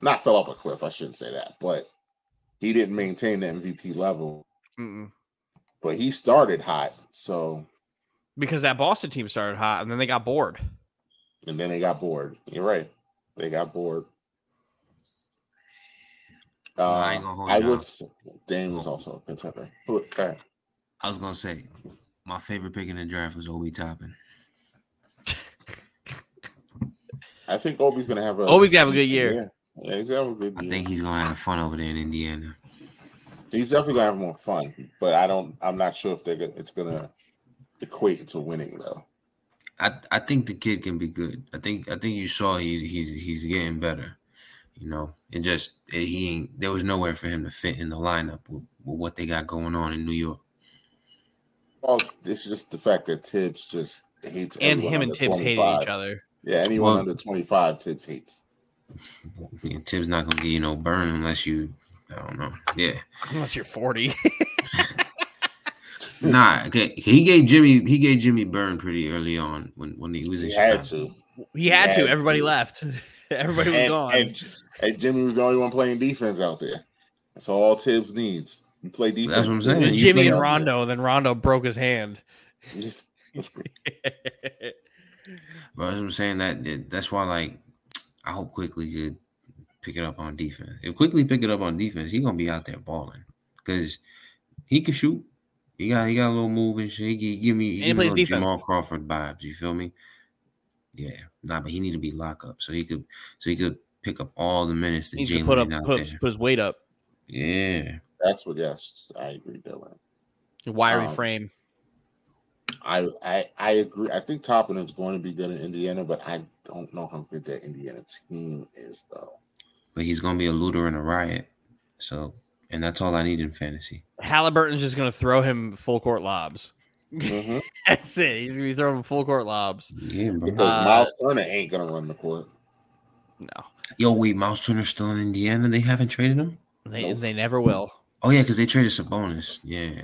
[SPEAKER 1] Not fell off a cliff. I shouldn't say that, but he didn't maintain the MVP level.
[SPEAKER 2] Mm-mm.
[SPEAKER 1] But he started hot, so
[SPEAKER 2] Because that Boston team started hot, and then they got bored.
[SPEAKER 1] and then they got bored. You're right. They got bored.
[SPEAKER 3] No,
[SPEAKER 1] Uh,
[SPEAKER 3] I ain't gonna hold
[SPEAKER 1] I would.
[SPEAKER 3] out.
[SPEAKER 1] Dame was also a contender. Who- okay.
[SPEAKER 3] I was gonna say my favorite pick in the draft was Obi Toppin.
[SPEAKER 1] I think Obi's gonna have a.
[SPEAKER 2] Obi's gonna have a good
[SPEAKER 1] decent
[SPEAKER 2] year.
[SPEAKER 1] Yeah, he's gonna have a good
[SPEAKER 3] I
[SPEAKER 1] year.
[SPEAKER 3] think he's gonna have fun over there in Indiana.
[SPEAKER 1] He's definitely gonna have more fun, but I don't. I'm not sure if they're gonna, it's gonna equate to winning though.
[SPEAKER 3] I, I think the kid can be good. I think I think you saw he he's he's getting better. You know, it just it, he ain't there was nowhere for him to fit in the lineup with, with what they got going on in New York.
[SPEAKER 1] Well, it's just the fact that Thibs just hates
[SPEAKER 2] And him and
[SPEAKER 1] under
[SPEAKER 2] Thibs hated each other.
[SPEAKER 1] Yeah, anyone
[SPEAKER 3] Well-
[SPEAKER 1] under 25, Thibs hates.
[SPEAKER 3] Yeah, Thibs not gonna give you no burn unless you I don't know. Yeah,
[SPEAKER 2] Unless you're 40.
[SPEAKER 3] nah. Okay, he gave Jimmy he gave Jimmy burn pretty early on when when he was in
[SPEAKER 1] He had
[SPEAKER 3] Chicago.
[SPEAKER 1] to.
[SPEAKER 2] he had to. Everybody
[SPEAKER 1] true.
[SPEAKER 2] left. Everybody was
[SPEAKER 1] And,
[SPEAKER 2] gone.
[SPEAKER 1] and, and Jimmy was the only one playing defense out there. That's all Thibs needs. You play defense.
[SPEAKER 3] That's what I'm saying.
[SPEAKER 2] It was
[SPEAKER 3] you
[SPEAKER 2] Jimmy and
[SPEAKER 1] out there.
[SPEAKER 2] Rondo, and then Rondo broke his hand.
[SPEAKER 1] Just-
[SPEAKER 3] But as I'm saying that that- that's why like I hope Quickley could pick it up on defense. If Quickley pick it up on defense, he gonna be out there balling because he can shoot. He got he got a little move and shit. He, gi- give me
[SPEAKER 2] he
[SPEAKER 3] he give me
[SPEAKER 2] plays
[SPEAKER 3] little
[SPEAKER 2] defense.
[SPEAKER 3] Jamal Crawford vibes. You feel me? Yeah, nah, but he need to be lock up so he could so he could pick up all the minutes that
[SPEAKER 2] Needs to
[SPEAKER 3] Jalen
[SPEAKER 2] put up
[SPEAKER 3] out
[SPEAKER 2] put,
[SPEAKER 3] there.
[SPEAKER 2] put his weight up.
[SPEAKER 3] Yeah,
[SPEAKER 1] That's what. Yes, I agree, Dylan.
[SPEAKER 2] Wiry
[SPEAKER 1] Um,
[SPEAKER 2] frame.
[SPEAKER 1] I, I I agree. I think Toppin is going to be good in Indiana, but I don't know how good that Indiana team is, though.
[SPEAKER 3] but he's gonna be a looter and a riot. So, and that's all I need in fantasy.
[SPEAKER 2] Halliburton's just going to throw him full court lobs.
[SPEAKER 1] Mhm.
[SPEAKER 2] That's it. He's going to be throwing full court lobs.
[SPEAKER 3] Yeah, bro.
[SPEAKER 1] Because
[SPEAKER 2] Uh,
[SPEAKER 1] Miles Turner ain't gonna run the court.
[SPEAKER 2] No,
[SPEAKER 3] Yo, wait, Miles Turner's still in Indiana. They haven't traded him.
[SPEAKER 2] they
[SPEAKER 1] Nope.
[SPEAKER 2] they never will.
[SPEAKER 3] Oh yeah, because they traded Sabonis. Yeah.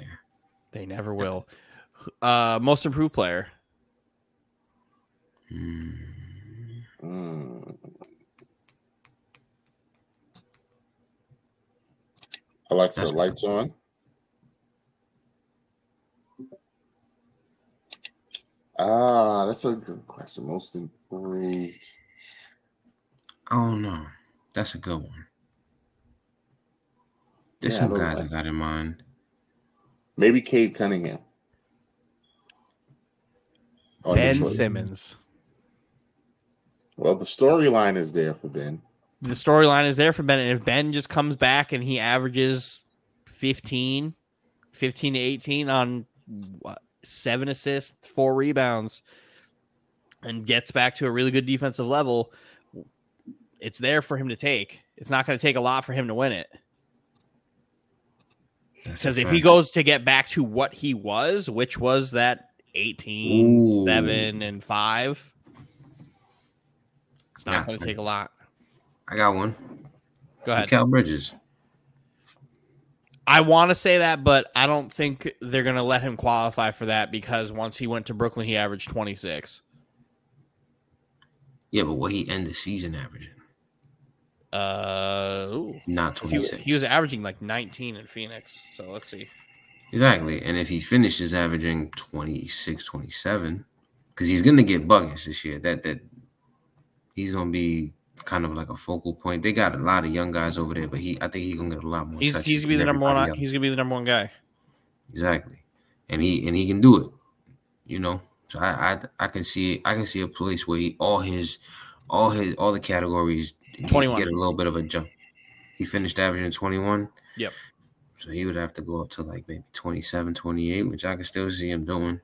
[SPEAKER 2] They never will. Uh, most improved player.
[SPEAKER 1] Mm. Alexa,
[SPEAKER 3] That's-
[SPEAKER 1] lights on. Ah, that's a good question. Most improved.
[SPEAKER 3] Oh no, that's a good one. There's
[SPEAKER 1] Yeah,
[SPEAKER 3] some guys I got in mind.
[SPEAKER 1] Maybe Cade Cunningham. Oh,
[SPEAKER 2] ben
[SPEAKER 1] Detroit.
[SPEAKER 2] Simmons.
[SPEAKER 1] Well, the storyline is there for Ben.
[SPEAKER 2] The storyline is there for Ben. And if Ben just comes back and he averages 15, 15 to 18 on what, seven assists, four rebounds, and gets back to a really good defensive level, it's there for him to take. It's not going to take a lot for him to win it.
[SPEAKER 3] That's
[SPEAKER 2] Because if he goes to get back to what he was, which was that 18,
[SPEAKER 3] Ooh.
[SPEAKER 2] 7, and 5, it's not
[SPEAKER 3] Yeah.
[SPEAKER 2] going to take a lot.
[SPEAKER 3] I got one.
[SPEAKER 2] Go ahead.
[SPEAKER 3] Cal Bridges.
[SPEAKER 2] I want to say that, but I don't think they're going to let him qualify for that because once he went to Brooklyn, he averaged 26.
[SPEAKER 3] Yeah, but what he end the season averaging?
[SPEAKER 2] Uh, ooh.
[SPEAKER 3] Not
[SPEAKER 2] He,
[SPEAKER 3] 26.
[SPEAKER 2] he was averaging like 19 in Phoenix. So let's see.
[SPEAKER 3] Exactly. And if he finishes averaging 26, 27, because he's gonna get buckets this year. That that he's gonna be kind of like a focal point. They got a lot of young guys over there, but he I think he's gonna get a lot more.
[SPEAKER 2] He's he's gonna be the number one.
[SPEAKER 3] else.
[SPEAKER 2] He's gonna be the number one guy.
[SPEAKER 3] Exactly, and he and he can do it. You know, so I I I can see I can see a place where he all his all his all the categories
[SPEAKER 2] 21.
[SPEAKER 3] get a little bit of a jump. He finished averaging twenty one.
[SPEAKER 2] Yep.
[SPEAKER 3] So he would have to go up to like maybe 27, 28, which I can still see him doing.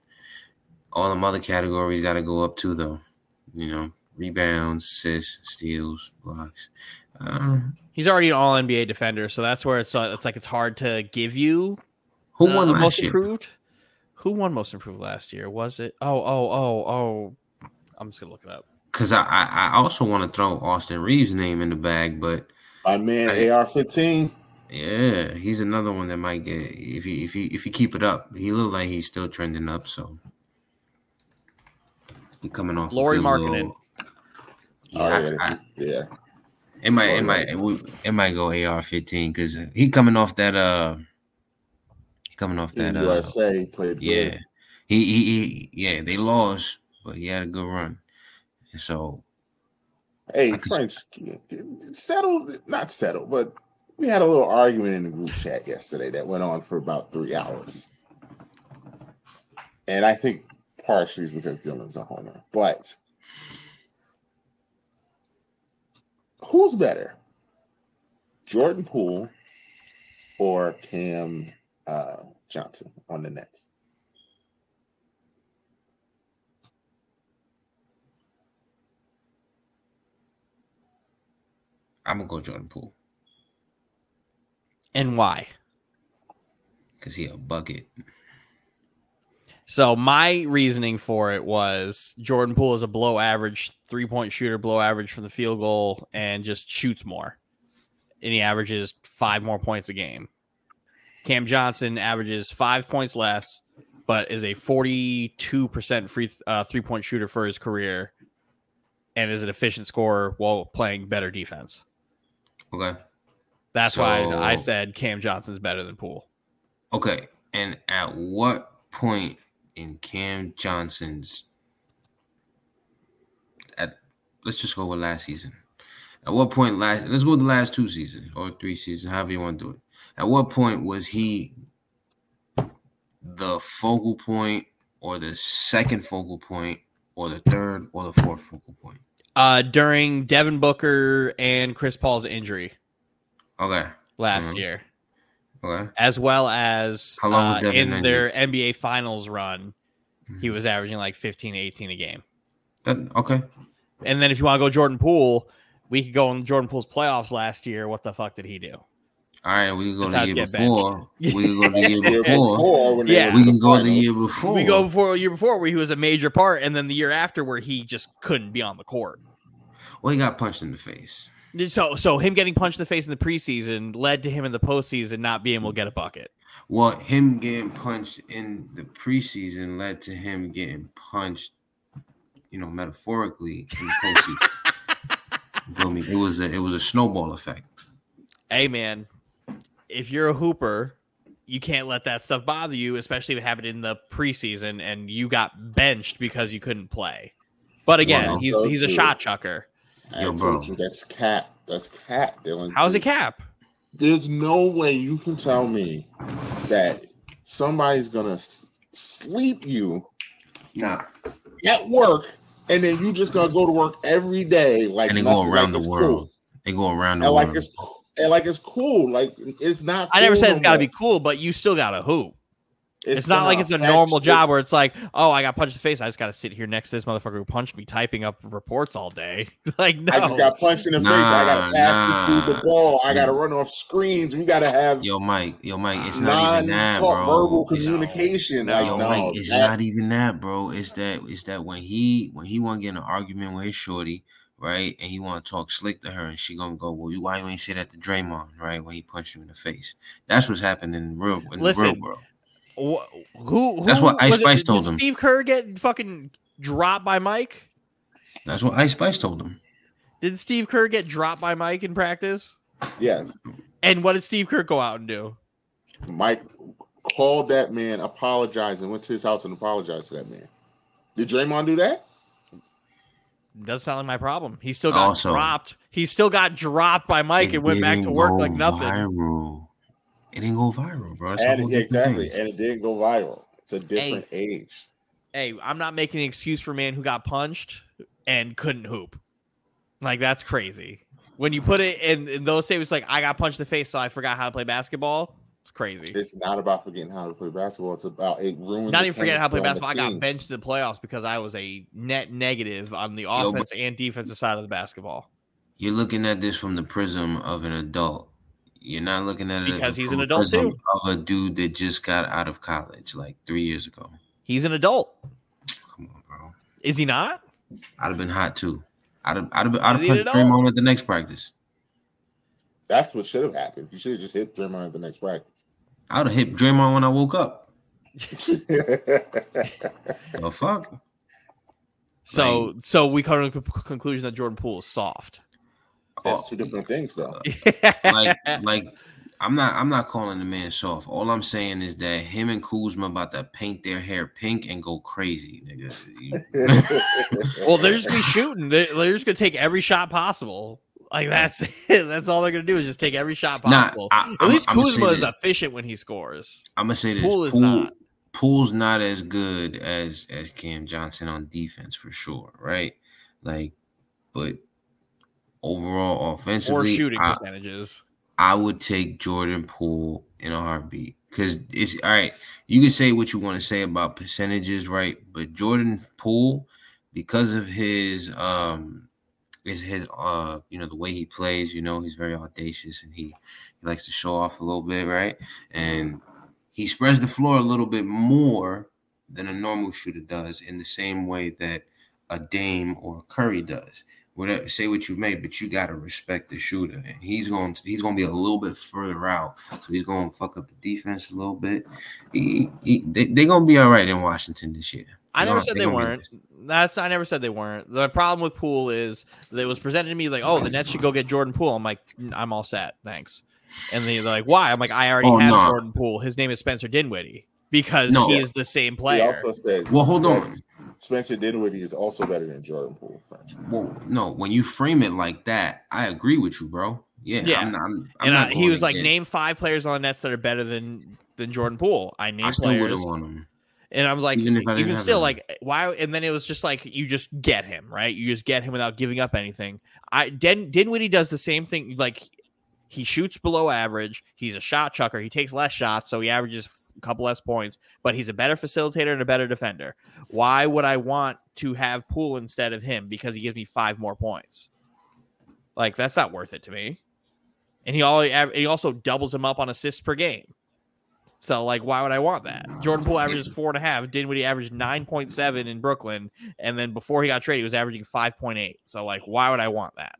[SPEAKER 3] All them other categories got to go up too, though. You know, rebounds, assists, steals, blocks. Uh,
[SPEAKER 2] He's already an All NBA defender, so that's where it's uh, it's like it's hard to give you
[SPEAKER 3] who won
[SPEAKER 2] a
[SPEAKER 3] last
[SPEAKER 2] most
[SPEAKER 3] year?
[SPEAKER 2] improved. Who won most improved last year? Was it? Oh oh oh oh. I'm just gonna look it up.
[SPEAKER 3] Because I, I I also want to throw Austin Reaves' name in the bag, but
[SPEAKER 1] My man,
[SPEAKER 3] Hey.
[SPEAKER 1] AR-15.
[SPEAKER 3] Yeah, he's another one that might get if you if he if he keep it up. He look like he's still trending up. So he coming off. a
[SPEAKER 2] Lauri
[SPEAKER 3] good
[SPEAKER 2] Markkanen.
[SPEAKER 3] little-
[SPEAKER 1] Oh,
[SPEAKER 3] Yeah,
[SPEAKER 1] yeah,
[SPEAKER 3] I-
[SPEAKER 1] yeah.
[SPEAKER 3] it might it might it, might go AR fifteen because he coming off that uh he coming off
[SPEAKER 1] In
[SPEAKER 3] that uh
[SPEAKER 1] USA played good.
[SPEAKER 3] yeah he, he he yeah they lost but he had a good run. So
[SPEAKER 1] Hey,
[SPEAKER 3] I could-
[SPEAKER 1] French, settled, not settled, but we had a little argument in the group chat yesterday that went on for about three hours. And I think partially is because Dylan's a homer. But who's better? Jordan Poole or Cam uh, Johnson on the Nets?
[SPEAKER 3] I'm gonna go Jordan Poole
[SPEAKER 2] And why?
[SPEAKER 3] because he a bucket.
[SPEAKER 2] So my reasoning for it was Jordan Poole is a below average three point shooter, below average from the field goal, and just shoots more. and he averages five more points a game. Cam Johnson averages five points less, but is a 42% free uh, three point shooter for his career and is an efficient scorer while playing better defense.
[SPEAKER 3] Okay.
[SPEAKER 2] That's why I said Cam Johnson's better than Poole.
[SPEAKER 3] Okay. And at what point in Cam Johnson's at let's just go with last season. At what point last let's go with the last two seasons or three seasons, however you want to do it. At what point was he the focal point or the second focal point or the third or the fourth focal point?
[SPEAKER 2] Uh, during Devin Booker and Chris Paul's injury
[SPEAKER 3] Okay.
[SPEAKER 2] last
[SPEAKER 3] Mhm.
[SPEAKER 2] year,
[SPEAKER 3] Okay.
[SPEAKER 2] as well as
[SPEAKER 3] How long
[SPEAKER 2] uh, in
[SPEAKER 3] injured?
[SPEAKER 2] their NBA Finals run, he
[SPEAKER 3] Mhm.
[SPEAKER 2] was averaging like 15, 18 a game.
[SPEAKER 3] That, okay.
[SPEAKER 2] And then if you want to go Jordan Poole, we could go on Jordan Poole's playoffs last year. What the fuck did he do?
[SPEAKER 3] All right, we can go the year
[SPEAKER 2] get
[SPEAKER 3] before. We can go the year
[SPEAKER 1] Year
[SPEAKER 3] before.
[SPEAKER 1] before, when they
[SPEAKER 2] Yeah.
[SPEAKER 3] We can go the year before.
[SPEAKER 2] We go before a year before where he was a major part, and then the year after where he just couldn't be on the court.
[SPEAKER 3] Well, he got punched in the face.
[SPEAKER 2] So, so him getting punched in the face in the preseason led to him in the postseason not being able to get a bucket.
[SPEAKER 3] Well, him getting punched in the preseason led to him getting punched, you know, metaphorically in the postseason. you feel me? It was a it was a snowball effect.
[SPEAKER 2] Hey, man, if you're a hooper, you can't let that stuff bother you, especially if it happened in the preseason and you got benched because you couldn't play. But again,
[SPEAKER 3] Well,
[SPEAKER 2] he's he's a shot chucker.
[SPEAKER 1] I
[SPEAKER 3] Yo,
[SPEAKER 1] told
[SPEAKER 3] bro.
[SPEAKER 1] you that's cap. That's cap, Dylan.
[SPEAKER 2] How's it cap?
[SPEAKER 1] There's no way you can tell me that somebody's gonna s- sleep you
[SPEAKER 3] Nah,
[SPEAKER 1] at work, and then you just gonna go to work every day like
[SPEAKER 3] and they go around
[SPEAKER 1] like it's
[SPEAKER 3] the
[SPEAKER 1] cool.
[SPEAKER 3] world. They go around the
[SPEAKER 1] and like it's and like it's cool. Like it's not.
[SPEAKER 2] I never
[SPEAKER 1] cool
[SPEAKER 2] said
[SPEAKER 1] no
[SPEAKER 2] it's got to
[SPEAKER 1] more.
[SPEAKER 2] be cool, but you still got to hoop. It's, not
[SPEAKER 1] gonna
[SPEAKER 2] like it's a
[SPEAKER 1] affect-
[SPEAKER 2] normal job where it's like, oh, I got punched in the face. I just got to sit here next to this motherfucker who punched me, typing up reports all day. like, no.
[SPEAKER 1] I just got punched in the face. I gotta
[SPEAKER 3] Nah,
[SPEAKER 1] pass this dude the ball. I gotta run off screens. We gotta have
[SPEAKER 3] Yo, Mike. Yo, Mike. It's not even that,
[SPEAKER 1] non-talk
[SPEAKER 3] bro.
[SPEAKER 1] verbal
[SPEAKER 3] It's-
[SPEAKER 1] communication.
[SPEAKER 2] No.
[SPEAKER 1] Like
[SPEAKER 3] Yo,
[SPEAKER 1] no,
[SPEAKER 3] Mike, it's
[SPEAKER 1] that-
[SPEAKER 3] not even that, bro. It's that it's that when he when he want to get in an argument with his shorty, right, and he want to talk slick to her, and she gonna go, well, you why you ain't say that to Draymond, right, when he punched you in the face. That's what's happening in real in the real world.
[SPEAKER 2] Wh- who, who?
[SPEAKER 3] That's what Ice
[SPEAKER 2] was it-
[SPEAKER 3] Spice told him.
[SPEAKER 2] Did Steve Kerr get fucking dropped by Mike?
[SPEAKER 3] That's what Ice Spice told him.
[SPEAKER 2] Did Steve Kerr get dropped by Mike in practice?
[SPEAKER 1] yes.
[SPEAKER 2] And what did Steve Kerr go out and do?
[SPEAKER 1] Mike called that man, apologized, and went to his house and apologized to that man. Did Draymond do that?
[SPEAKER 2] Doesn't sound like my problem. He still got
[SPEAKER 3] Also-
[SPEAKER 2] dropped. He still got dropped by Mike and went back to work like nothing.
[SPEAKER 3] Viral. It didn't go viral, bro. That's
[SPEAKER 1] And
[SPEAKER 3] whole
[SPEAKER 1] yeah, exactly,
[SPEAKER 3] thing.
[SPEAKER 1] and it didn't go viral. It's a different age.
[SPEAKER 2] Hey, I'm not making an excuse for a man who got punched and couldn't hoop. Like that's crazy. When you put it in, in those statements, like I got punched in the face, so I forgot how to play basketball. It's crazy.
[SPEAKER 1] It's not about forgetting how to play basketball. It's about it ruins.
[SPEAKER 2] Not
[SPEAKER 1] the
[SPEAKER 2] even forgetting how to play basketball. I got benched in the playoffs because I was a net negative on the
[SPEAKER 3] but-
[SPEAKER 2] offense and defensive side of the basketball.
[SPEAKER 3] You're looking at this from the prism of an adult. You're not looking at it
[SPEAKER 2] Because he's an adult, too.
[SPEAKER 3] Of a dude that just got out of college like three years ago.
[SPEAKER 2] He's an adult.
[SPEAKER 3] Come on, bro.
[SPEAKER 2] Is he not?
[SPEAKER 3] I'd have been hot too. I'd have, I'd have, I'd have
[SPEAKER 2] Is he an
[SPEAKER 3] punched? Draymond at the next practice.
[SPEAKER 1] That's what should have happened. You should have just hit Draymond at the next practice.
[SPEAKER 3] I would have hit Draymond when I woke up. The fuck?
[SPEAKER 2] So, so we come to the conclusion that Jordan Poole is soft.
[SPEAKER 1] That's two different things, though.
[SPEAKER 3] like like I'm not I'm not calling the man soft. All I'm saying is that him and Kuzma about to paint their hair pink and go crazy, nigga.
[SPEAKER 2] Well, they're just gonna be shooting. They're, they're just gonna take every shot possible. Like that's it. That's all they're gonna do is just take every shot
[SPEAKER 3] Nah,
[SPEAKER 2] possible.
[SPEAKER 3] I-
[SPEAKER 2] At
[SPEAKER 3] I'm-
[SPEAKER 2] least
[SPEAKER 3] I'ma
[SPEAKER 2] Kuzma is
[SPEAKER 3] this.
[SPEAKER 2] efficient when he scores.
[SPEAKER 3] I'm gonna say this.
[SPEAKER 2] Poole is not.
[SPEAKER 3] Poole's not as good as as Cam Johnson on defense for sure, right? Like, but overall
[SPEAKER 2] offensive
[SPEAKER 3] Or
[SPEAKER 2] shooting
[SPEAKER 3] I,
[SPEAKER 2] percentages.
[SPEAKER 3] I would take Jordan Poole in a heartbeat because it's all right. You can say what you want to say about percentages, right? But Jordan Poole, because of his um, is his uh, you know, the way he plays. You know, he's very audacious and he, he likes to show off a little bit, right? And he spreads the floor a little bit more than a normal shooter does, in the same way that a Dame or a Curry does. Whatever say what you may, but you gotta respect the shooter. And he's going to he's gonna be a little bit further out. So he's gonna fuck up the defense a little bit. He, he, they, they're gonna be all right in Washington this year.
[SPEAKER 2] I never said
[SPEAKER 3] they're
[SPEAKER 2] they weren't. That's I never said they weren't. The problem with Poole is that it was presented to me like, oh, the Nets should go get Jordan Poole. I'm like, "Mm, I'm all set, thanks. And they're like, why? I'm like, I already
[SPEAKER 3] Oh,
[SPEAKER 2] have. Jordan Poole. His name is Spencer Dinwiddie because
[SPEAKER 3] No.
[SPEAKER 2] he is the same player.
[SPEAKER 1] He also said,
[SPEAKER 3] Well, hold on.
[SPEAKER 1] Spencer Dinwiddie is also better than Jordan Poole.
[SPEAKER 3] Well, no, when you frame it like that, I agree with you, bro. Yeah,
[SPEAKER 2] Yeah.
[SPEAKER 3] I'm not, I'm, I'm
[SPEAKER 2] and
[SPEAKER 3] not
[SPEAKER 2] uh, he was like,
[SPEAKER 3] against-
[SPEAKER 2] name five players on the Nets that are better than than Jordan Poole. I named
[SPEAKER 3] I still would
[SPEAKER 2] players.
[SPEAKER 3] have won him.
[SPEAKER 2] And I was like,
[SPEAKER 3] Even if I
[SPEAKER 2] even
[SPEAKER 3] have
[SPEAKER 2] still,
[SPEAKER 3] him.
[SPEAKER 2] like, why? And then it was just like, you just get him, right? You just get him without giving up anything. I Din, Dinwiddie does the same thing. Like, he shoots below average. He's a shot chucker. He takes less shots, so he averages a couple less points. But he's a better facilitator and a better defender. Why would I want to have Poole instead of him? Because he gives me five more points. Like, that's not worth it to me. And he always he also doubles him up on assists per game. So like, why would I want that? Jordan Poole averages four and a half. Dinwiddie averaged nine point seven in Brooklyn, and then before he got traded, he was averaging five point eight. So like, why would I want that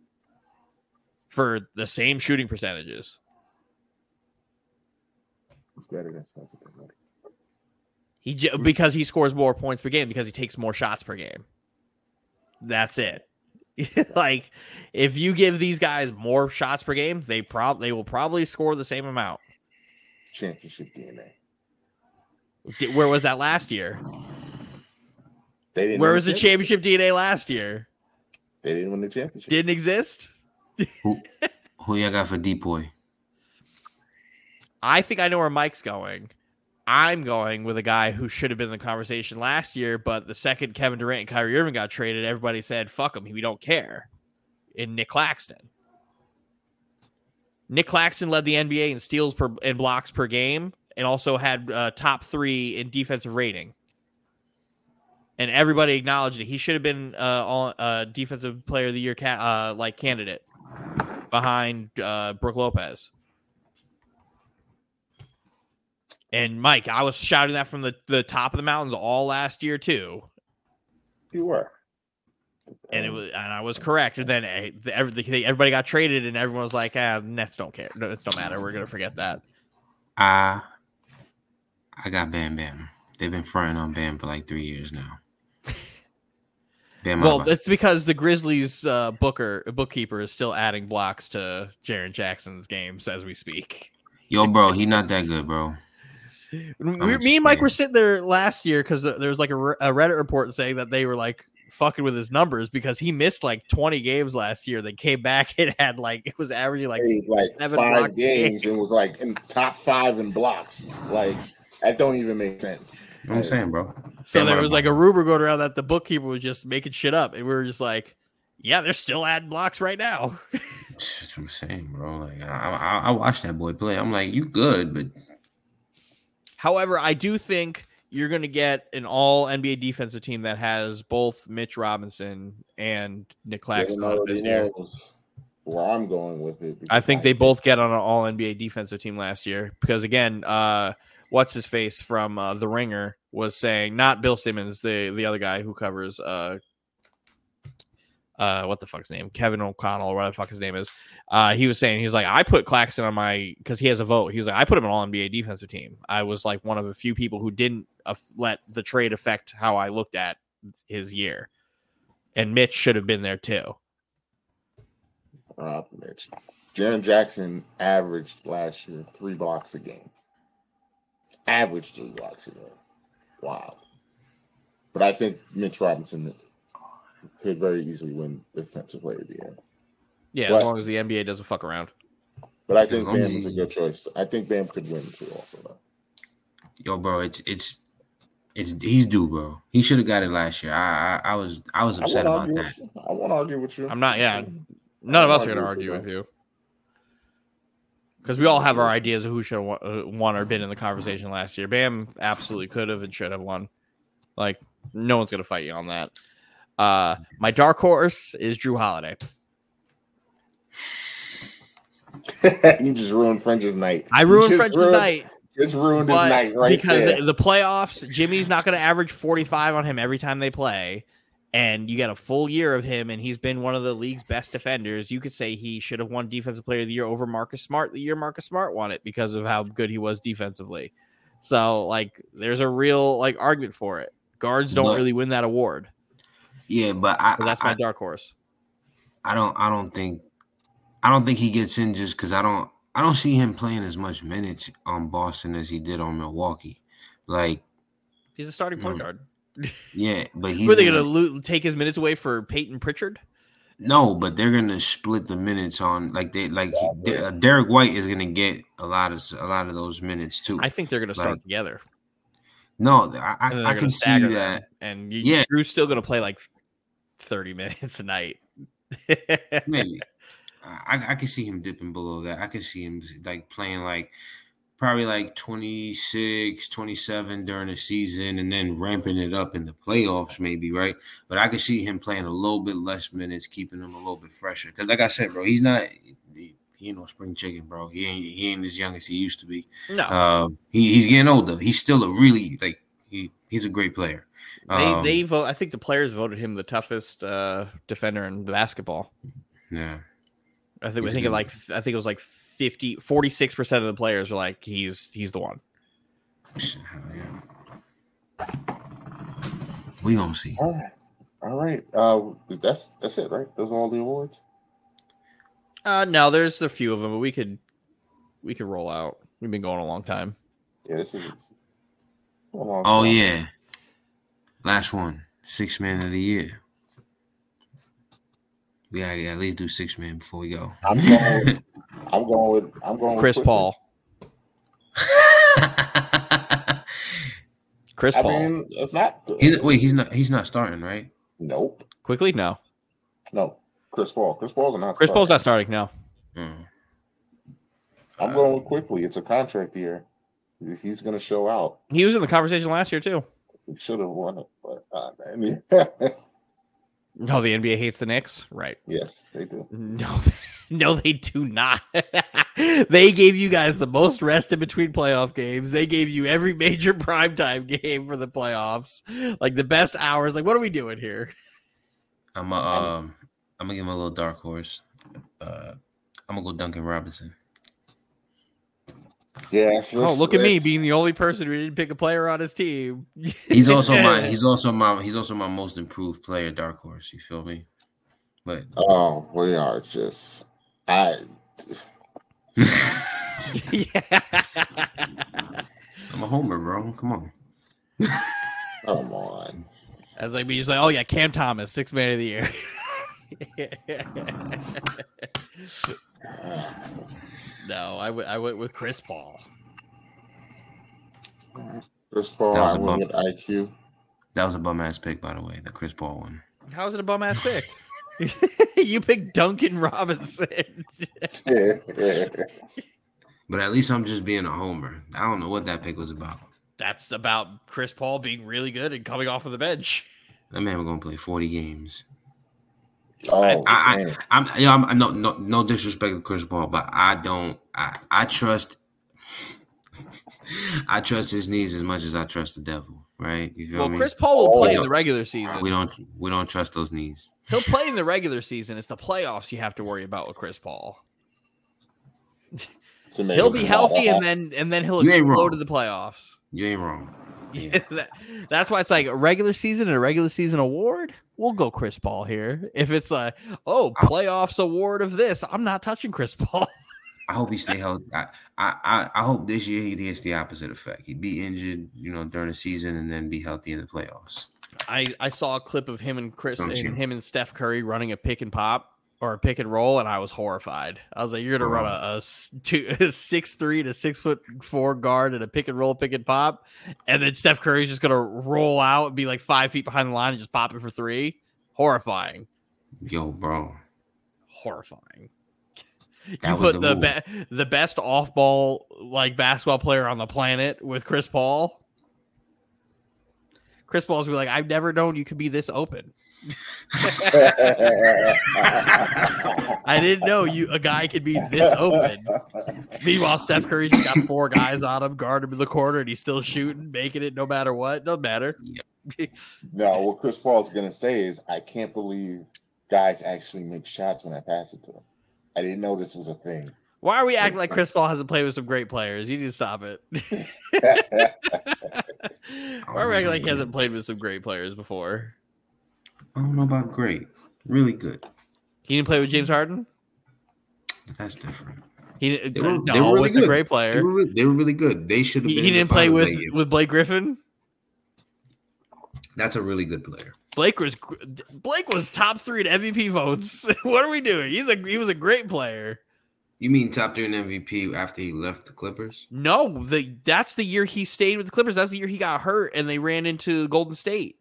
[SPEAKER 2] for the same shooting percentages?
[SPEAKER 1] He's better than Spencer Dinwiddie.
[SPEAKER 2] He j- because he scores more points per game because he takes more shots per game. That's it. like, if you give these guys more shots per game, they prob they will probably score the same amount.
[SPEAKER 1] Championship DNA.
[SPEAKER 2] Di- Where was that last year?
[SPEAKER 1] They didn't.
[SPEAKER 2] Where was the championship DNA last year?
[SPEAKER 1] They didn't win the championship.
[SPEAKER 2] Didn't exist.
[SPEAKER 3] Who who y'all got for DPOY?
[SPEAKER 2] I think I know where Mike's going. I'm going with a guy who should have been in the conversation last year, but the second Kevin Durant and Kyrie Irving got traded, everybody said, fuck him. We don't care. In Nic Claxton. Nic Claxton led the NBA in steals per and blocks per game and also had uh, top three in defensive rating. And everybody acknowledged it. He should have been uh, all, uh, defensive player of the year ca- uh, like candidate behind uh, Brook Lopez. And Mike, I was shouting that from the, the top of the mountains all last year too,
[SPEAKER 1] You were.
[SPEAKER 2] and it was and I was correct. And then eh, the, every- the- everybody got traded, and everyone was like, "Ah, Nets don't care. No, it don't matter. We're gonna forget that."
[SPEAKER 3] I I got Bam Bam. They've been fronting on Bam for like three years now. Bam
[SPEAKER 2] Well,
[SPEAKER 3] Adebayo.
[SPEAKER 2] it's because the Grizzlies uh, booker bookkeeper is still adding blocks to Jaren Jackson's games as we speak.
[SPEAKER 3] yo, bro, he not that good, bro.
[SPEAKER 2] We, me and Mike were sitting there last year because there was like a, a Reddit report saying that they were like fucking with his numbers because he missed like 20 games last year. They came back and had like it was averaging like
[SPEAKER 1] Played, like
[SPEAKER 2] seven
[SPEAKER 1] five games and was like in top five in blocks. Like that don't even make sense.
[SPEAKER 3] You know what I'm saying, bro?
[SPEAKER 2] So
[SPEAKER 3] Bam
[SPEAKER 2] there was like a rumor going around that the bookkeeper was just making shit up, and we were just like, "Yeah, they're still adding blocks right now."
[SPEAKER 3] That's what I'm saying, bro. Like I, I, I watched that boy play. I'm like, you good, but
[SPEAKER 2] However, I do think you're going to get an all NBA defensive team that has both Mitch Robinson and Nic Claxton on it
[SPEAKER 1] already
[SPEAKER 2] this year.
[SPEAKER 1] knows where I'm going with it.
[SPEAKER 2] I think they both get on an all NBA defensive team last year because again, uh, what's his face from uh, The Ringer was saying not Bill Simmons, the the other guy who covers uh, uh, what the fuck's name, Kevin O'Connell or whatever the fuck his name is. Uh, he was saying he's like I put Claxton on my because he has a vote. He's like I put him on all NBA defensive team. I was like one of the few people who didn't aff- let the trade affect how I looked at his year, and Mitch should have been there too.
[SPEAKER 1] Uh, Mitch. Jaren Jackson averaged last year three blocks a game. Averaged three blocks a game. Wow. But I think Mitch Robinson could very easily win Defensive Player of the Year.
[SPEAKER 2] Yeah,
[SPEAKER 1] What?
[SPEAKER 2] as long as the NBA doesn't fuck around.
[SPEAKER 1] But I think Bam is a good choice. I think Bam could win too, also though.
[SPEAKER 3] yo, bro, it's it's it's he's due, bro. He should have got it last year. I, I I was I was upset
[SPEAKER 1] won't
[SPEAKER 3] about that.
[SPEAKER 1] I won't argue with you.
[SPEAKER 2] I'm not. Yeah, none of us are going to argue with you because we all have our ideas of who should have uh, won or been in the conversation last year. Bam absolutely could have and should have won. Like no one's going to fight you on that. Uh, my dark horse is Jrue Holiday.
[SPEAKER 1] you just ruined French's night.
[SPEAKER 2] I ruined
[SPEAKER 1] just
[SPEAKER 2] French's
[SPEAKER 1] ruined-
[SPEAKER 2] night,
[SPEAKER 1] Just ruined his night right
[SPEAKER 2] because
[SPEAKER 1] there.
[SPEAKER 2] the playoffs, Jimmy's not going to average 45 on him every time they play, and you got a full year of him, and he's been one of the league's best defenders. You could say he should have won Defensive Player of the Year over Marcus Smart the year Marcus Smart won it because of how good he was defensively. So, like, there's a real like argument for it. Guards don't
[SPEAKER 3] But-
[SPEAKER 2] really win that award.
[SPEAKER 3] Yeah, but I,
[SPEAKER 2] So that's
[SPEAKER 3] I,
[SPEAKER 2] my dark horse.
[SPEAKER 3] I don't I don't think I don't think he gets in just because I don't I don't see him playing as much minutes on Boston as he did on Milwaukee. Like,
[SPEAKER 2] He's a starting point
[SPEAKER 3] Mm.
[SPEAKER 2] guard.
[SPEAKER 3] yeah, but he's
[SPEAKER 2] are they
[SPEAKER 3] gonna-
[SPEAKER 2] going to lo- take his minutes away for Payton Pritchard?
[SPEAKER 3] no, but they're gonna split the minutes on like they like he, De- uh, Derrick White is gonna get a lot of a lot of those minutes too.
[SPEAKER 2] I think they're going to start
[SPEAKER 3] Like,
[SPEAKER 2] together.
[SPEAKER 3] no, I I, I can see that.
[SPEAKER 2] And you,
[SPEAKER 3] Yeah.
[SPEAKER 2] Jrue's still going to play like 30 minutes a night.
[SPEAKER 3] Maybe. I, I can see him dipping below that. I can see him like playing like probably like 26, 27 during the season and then ramping it up in the playoffs, maybe, right? But I can see him playing a little bit less minutes, keeping him a little bit fresher. Because, like I said, bro, he's not, he, he ain't no spring chicken, bro. He ain't, he ain't as young as he used to be.
[SPEAKER 2] no.
[SPEAKER 3] Um, he, he's getting older. He's still a really, like, he, he's a great player.
[SPEAKER 2] They
[SPEAKER 3] Um,
[SPEAKER 2] they vote. I think the players voted him the toughest uh, defender in basketball.
[SPEAKER 3] yeah.
[SPEAKER 2] I think I
[SPEAKER 3] He's a
[SPEAKER 2] think it like I think it was like 50 46 percent of the players were like he's he's the one.
[SPEAKER 3] Hell yeah. We gonna see.
[SPEAKER 1] All right. All right. Uh, that's that's it, right? Those are all the awards.
[SPEAKER 2] Uh no, there's a few of them, but we could we could roll out. We've been going a long time.
[SPEAKER 1] Yeah, this is. it's a long
[SPEAKER 3] Oh
[SPEAKER 1] time.
[SPEAKER 3] yeah. Last one. Six man of the year. We gotta at least do six man before we go.
[SPEAKER 1] I'm going. I'm going with. I'm going.
[SPEAKER 2] Chris
[SPEAKER 1] with
[SPEAKER 2] Paul. Chris
[SPEAKER 1] I
[SPEAKER 2] Paul.
[SPEAKER 1] mean, it's not.
[SPEAKER 3] he's, wait, he's not he's not starting, right?
[SPEAKER 1] Nope.
[SPEAKER 2] Quickley, no.
[SPEAKER 1] No. Chris Paul. Chris Paul's not.
[SPEAKER 2] Chris Paul's not starting now.
[SPEAKER 3] Mm.
[SPEAKER 1] I'm going with Quickley. It's a contract year. He's going to show out.
[SPEAKER 2] He was in the conversation last year too.
[SPEAKER 1] He should have won it, but uh, I mean,
[SPEAKER 2] No, the NBA hates the Knicks. Right.
[SPEAKER 1] yes, they do.
[SPEAKER 2] No, no, they do not. they gave you guys the most rest in between playoff games. They gave you every major primetime game for the playoffs, like the best hours. Like, what are we doing here?
[SPEAKER 3] I'm a, um I'm gonna give him a little dark horse. Uh, I'm gonna go Duncan Robinson.
[SPEAKER 1] Yeah.
[SPEAKER 2] oh, look at me being the only person who didn't pick a player on his team.
[SPEAKER 3] He's also my he's also my he's also my most improved player, dark horse. You feel me? But
[SPEAKER 1] Oh, we are just. I.
[SPEAKER 2] yeah.
[SPEAKER 3] I'm a homer, bro. Come on.
[SPEAKER 1] Come on.
[SPEAKER 2] I was like, me just like, oh yeah, Cam Thomas, six man of the year. No, I went- I went with Chris Paul.
[SPEAKER 1] Chris Paul.
[SPEAKER 3] That was
[SPEAKER 1] I
[SPEAKER 3] a
[SPEAKER 1] went with. IQ.
[SPEAKER 3] That was a bum ass pick, by the way. The Chris Paul one.
[SPEAKER 2] How is it a bum ass pick? you picked Duncan Robinson.
[SPEAKER 3] But at least I'm just being a homer. I don't know what that pick was about.
[SPEAKER 2] That's about Chris Paul being really good and coming off of the bench.
[SPEAKER 3] That man was gonna play 40 games.
[SPEAKER 1] Oh,
[SPEAKER 3] I, I,
[SPEAKER 1] man.
[SPEAKER 3] I'm, yeah, I'm no, no, no disrespect to Chris Paul, but I don't. I, I trust. I trust his knees as much as I trust the devil. Right? You feel
[SPEAKER 2] Well,
[SPEAKER 3] me?
[SPEAKER 2] Chris Paul will
[SPEAKER 1] Oh,
[SPEAKER 2] play in oh. the regular season.
[SPEAKER 3] we don't. We don't trust those knees.
[SPEAKER 2] He'll play in the regular season. It's the playoffs you have to worry about with Chris Paul.
[SPEAKER 1] To make
[SPEAKER 2] He'll be healthy and then and then he'll
[SPEAKER 3] You
[SPEAKER 2] explode to the playoffs.
[SPEAKER 3] You ain't wrong.
[SPEAKER 2] That- that's why it's like a regular season and a regular season award. We'll go Chris Paul here. If it's a oh playoffs award of this, I'm not touching Chris Paul.
[SPEAKER 3] I hope he stay healthy. I, I, I, hope this year he gets the opposite effect. He'd be injured, you know, during the season and then be healthy in the playoffs.
[SPEAKER 2] I, I saw a clip of him and Chris
[SPEAKER 3] Don't
[SPEAKER 2] and
[SPEAKER 3] you?
[SPEAKER 2] him and Steph Curry running a pick and pop or a pick and roll, and I was horrified. I was like, "You're gonna run a, a two, a six three to six foot four guard and a pick and roll, pick and pop, and then Steph Curry's just gonna roll out and be like five feet behind the line and just pop it for three. Horrifying,
[SPEAKER 3] Yo, bro.
[SPEAKER 2] horrifying.
[SPEAKER 3] That
[SPEAKER 2] you put
[SPEAKER 3] the
[SPEAKER 2] the be- the best off ball like basketball player on the planet with Chris Paul. Chris Paul's gonna be like, I've never known you could be this open. I didn't know you a guy could be this open. Meanwhile, Steph Curry's got four guys on him, guard him in the corner, and he's still shooting, making it no matter what. Doesn't matter.
[SPEAKER 1] No, what Chris Paul's gonna say is, I can't believe guys actually make shots when I pass it to them. I didn't know this was a thing.
[SPEAKER 2] Why are we acting like Chris Paul hasn't played with some great players? You need to stop it. Why are we acting like he hasn't played with some great players before?
[SPEAKER 3] I don't know about great. Really good.
[SPEAKER 2] He didn't play with James Harden.
[SPEAKER 3] That's different.
[SPEAKER 2] He
[SPEAKER 3] They
[SPEAKER 2] no,
[SPEAKER 3] were- they were really
[SPEAKER 2] with a
[SPEAKER 3] good.
[SPEAKER 2] great
[SPEAKER 3] They
[SPEAKER 2] player.
[SPEAKER 3] were, they were really good. They should have
[SPEAKER 2] He,
[SPEAKER 3] been.
[SPEAKER 2] he
[SPEAKER 3] in
[SPEAKER 2] didn't play with with Blake Griffin.
[SPEAKER 3] That's a really good player.
[SPEAKER 2] Blake was Blake was top three in MVP votes. what are we doing? He's a he was a great player.
[SPEAKER 3] You mean top three in MVP after he left the Clippers?
[SPEAKER 2] No, the that's the year he stayed with the Clippers. That's the year he got hurt and they ran into Golden State,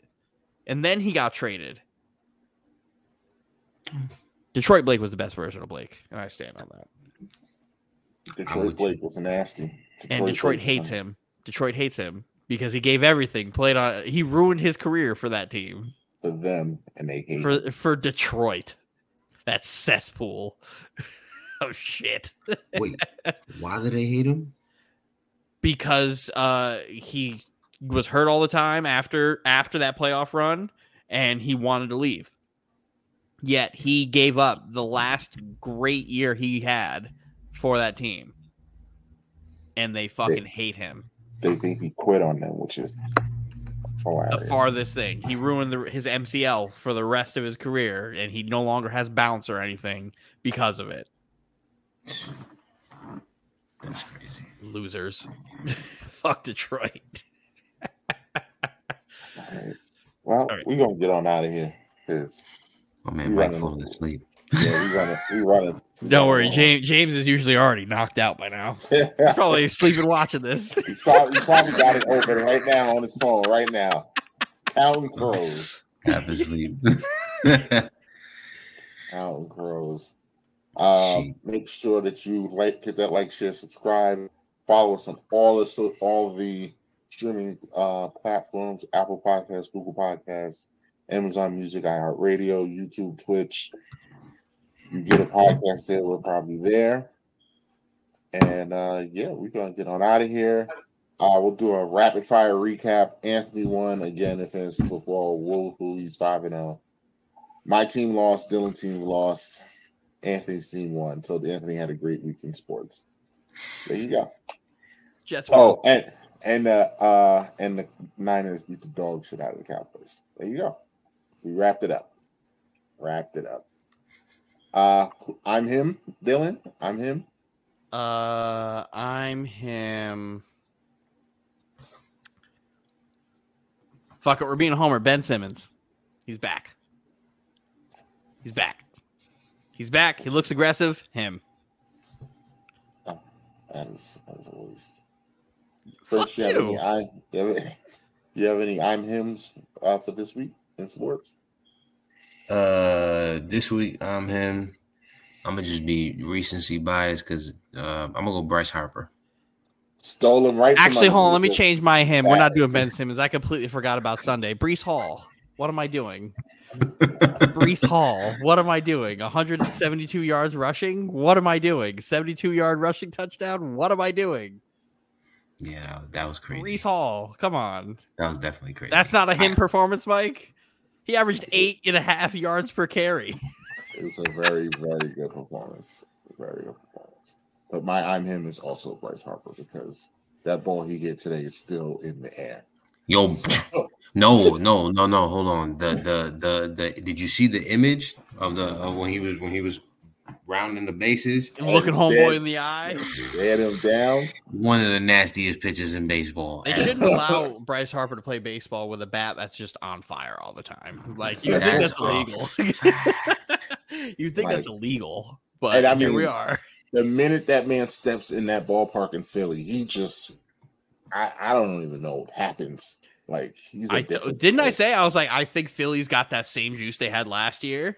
[SPEAKER 2] and then he got traded. Detroit Blake was the best version of Blake, and I stand on that.
[SPEAKER 1] Detroit Blake was nasty.
[SPEAKER 2] and Detroit
[SPEAKER 1] Blake
[SPEAKER 2] hates
[SPEAKER 1] was-
[SPEAKER 2] him. Detroit hates him because he gave everything, played on. He ruined his career for that team.
[SPEAKER 1] for them, and they hate. him.
[SPEAKER 2] for for Detroit. That cesspool of shit.
[SPEAKER 3] Wait, why do they hate him?
[SPEAKER 2] because uh he was hurt all the time after after that playoff run and he wanted to leave. Yet he gave up the last great year he had for that team. And they fucking hate him.
[SPEAKER 1] They think he quit on them, which is
[SPEAKER 2] The farthest thing. He ruined the, his MCL for the rest of his career and he no longer has bounce or anything because of it.
[SPEAKER 3] That's crazy.
[SPEAKER 2] Losers. Fuck Detroit.
[SPEAKER 1] Alright. Well,
[SPEAKER 2] Alright.
[SPEAKER 1] we're gonna get on out of here. 'cause,
[SPEAKER 3] Oh man,
[SPEAKER 1] You
[SPEAKER 3] Mike
[SPEAKER 1] running-
[SPEAKER 3] falling asleep.
[SPEAKER 1] yeah, we running. We running.
[SPEAKER 2] Don't worry, James. James is usually already knocked out by now. He's probably sleeping watching this.
[SPEAKER 1] he's, probably, he's probably got it open right now on his phone right now. Counting crows.
[SPEAKER 3] Half asleep.
[SPEAKER 1] Counting crows. Uh, make sure that you like, hit that like, share, subscribe, follow us on all the so all the streaming uh platforms: Apple Podcasts, Google Podcasts, Amazon Music, iHeartRadio, YouTube, Twitch. You get a podcast there, we're probably there. And uh yeah, we're gonna get on out of here. Uh, we'll do a rapid fire recap. Anthony won again in fantasy football. Woeful, he's five and zero. My team lost. Dylan team lost. Anthony's team won. So Anthony had a great week in sports. There you go.
[SPEAKER 2] Jets.
[SPEAKER 1] Oh, and and uh, uh and the Niners beat the dog shit out of the Cowboys. There you go. We wrapped it up. Wrapped it up. Uh, I'm him, Dylan. I'm him.
[SPEAKER 2] Uh, I'm him. Fuck it, we're being a homer. Ben Simmons, he's back. He's back. He's back. He looks aggressive. Him.
[SPEAKER 1] That is that was a waste.
[SPEAKER 2] Fuck
[SPEAKER 1] First, you have any
[SPEAKER 2] you.
[SPEAKER 1] I you have, any- you have any I'm hims uh, for this week in sports?
[SPEAKER 3] Uh, this week I'm him. I'm gonna just be recency biased because uh, I'm gonna go Bryce Harper.
[SPEAKER 1] Stole him right. from
[SPEAKER 2] Actually, hold on. Let me change my him. We're not doing Ben Simmons. I completely forgot about Sunday. Breece Hall. What am I doing? Breece Hall. What am I doing? 172 yards rushing. What am I doing? 72 yard rushing touchdown. What am I doing?
[SPEAKER 3] Yeah, that, that was crazy.
[SPEAKER 2] Breece Hall. Come on.
[SPEAKER 3] That was definitely crazy.
[SPEAKER 2] That's not a him
[SPEAKER 3] I-
[SPEAKER 2] performance, Mike. He averaged eight and a half yards per carry.
[SPEAKER 1] It was a very, very good performance. Very good performance. But my I'm him is also Bryce Harper because that ball he hit today is still in the air.
[SPEAKER 3] Yo, no, no, no, no. Hold on. The the the the. Did you see the image of the of when he was when he was rounding the bases?
[SPEAKER 2] And looking
[SPEAKER 1] he's
[SPEAKER 2] homeboy
[SPEAKER 1] dead.
[SPEAKER 2] in the eye.
[SPEAKER 1] They had him down.
[SPEAKER 3] One of the nastiest pitches in baseball.
[SPEAKER 2] They shouldn't allow Bryce Harper to play baseball with a bat that's just on fire all the time. Like you think
[SPEAKER 3] That's
[SPEAKER 2] that's illegal. you think that's illegal, but
[SPEAKER 1] And I
[SPEAKER 2] here we are.
[SPEAKER 1] The minute that man steps in that ballpark in Philly, he just I, I don't even know what happens. Like he's a
[SPEAKER 2] I didn't I say I was like I think Philly's got that same juice they had last year,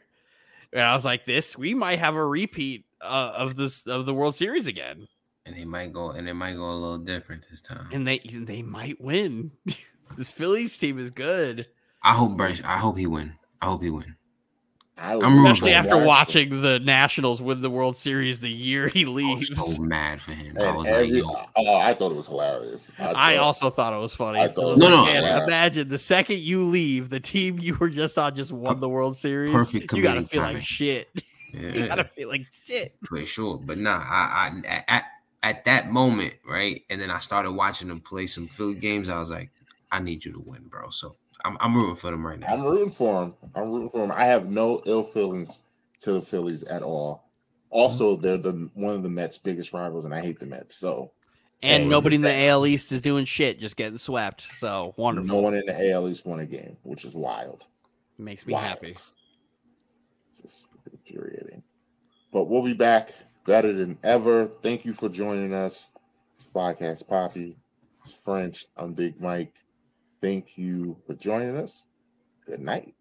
[SPEAKER 2] and I was like this we might have a repeat uh, of this of the World Series again,
[SPEAKER 3] and they might go and they might go a little different this time.
[SPEAKER 2] and they they might win. this Phillies team is good.
[SPEAKER 3] I hope Bryce. I hope he win. I hope he win.
[SPEAKER 1] I was
[SPEAKER 3] I'm rooting I'm
[SPEAKER 2] especially
[SPEAKER 3] for
[SPEAKER 2] after
[SPEAKER 1] watching.
[SPEAKER 2] watching the Nationals win the World Series the year he
[SPEAKER 3] I was
[SPEAKER 2] leaves.
[SPEAKER 3] so mad for him. I was
[SPEAKER 1] every,
[SPEAKER 3] like, yo,
[SPEAKER 1] oh, I thought it was hilarious.
[SPEAKER 2] I
[SPEAKER 1] thought-
[SPEAKER 2] also thought it was funny.
[SPEAKER 1] I
[SPEAKER 2] I
[SPEAKER 1] thought
[SPEAKER 2] was
[SPEAKER 3] it was
[SPEAKER 2] like,
[SPEAKER 3] funny.
[SPEAKER 2] man, imagine the second you leave, the team you were just on just won the World Series.
[SPEAKER 3] perfect
[SPEAKER 2] You gotta feel
[SPEAKER 3] timing.
[SPEAKER 2] like shit. you
[SPEAKER 3] yeah,
[SPEAKER 2] gotta feel like shit.
[SPEAKER 3] for sure. But nah, I, I at at that moment, right, and then I started watching them play some Philly games. I was like, I need you to win, bro. So I'm I'm rooting for them right now.
[SPEAKER 1] I'm rooting for them. I'm rooting for him. I have no ill feelings to the Phillies at all. Also, they're the one of the Mets' biggest rivals, and I hate the Mets. So
[SPEAKER 2] And
[SPEAKER 1] Hey,
[SPEAKER 2] nobody in the
[SPEAKER 1] that-
[SPEAKER 2] AL East is doing shit, just getting swept. So wonderful.
[SPEAKER 1] no one in the AL East won a game, which is wild.
[SPEAKER 2] It Makes me
[SPEAKER 1] wild.
[SPEAKER 2] happy.
[SPEAKER 1] It's just infuriating. But we'll be back better than ever. Thank you for joining us. It's Podcast Poppy. It's French. I'm Big Mike. Thank you for joining us. Good night.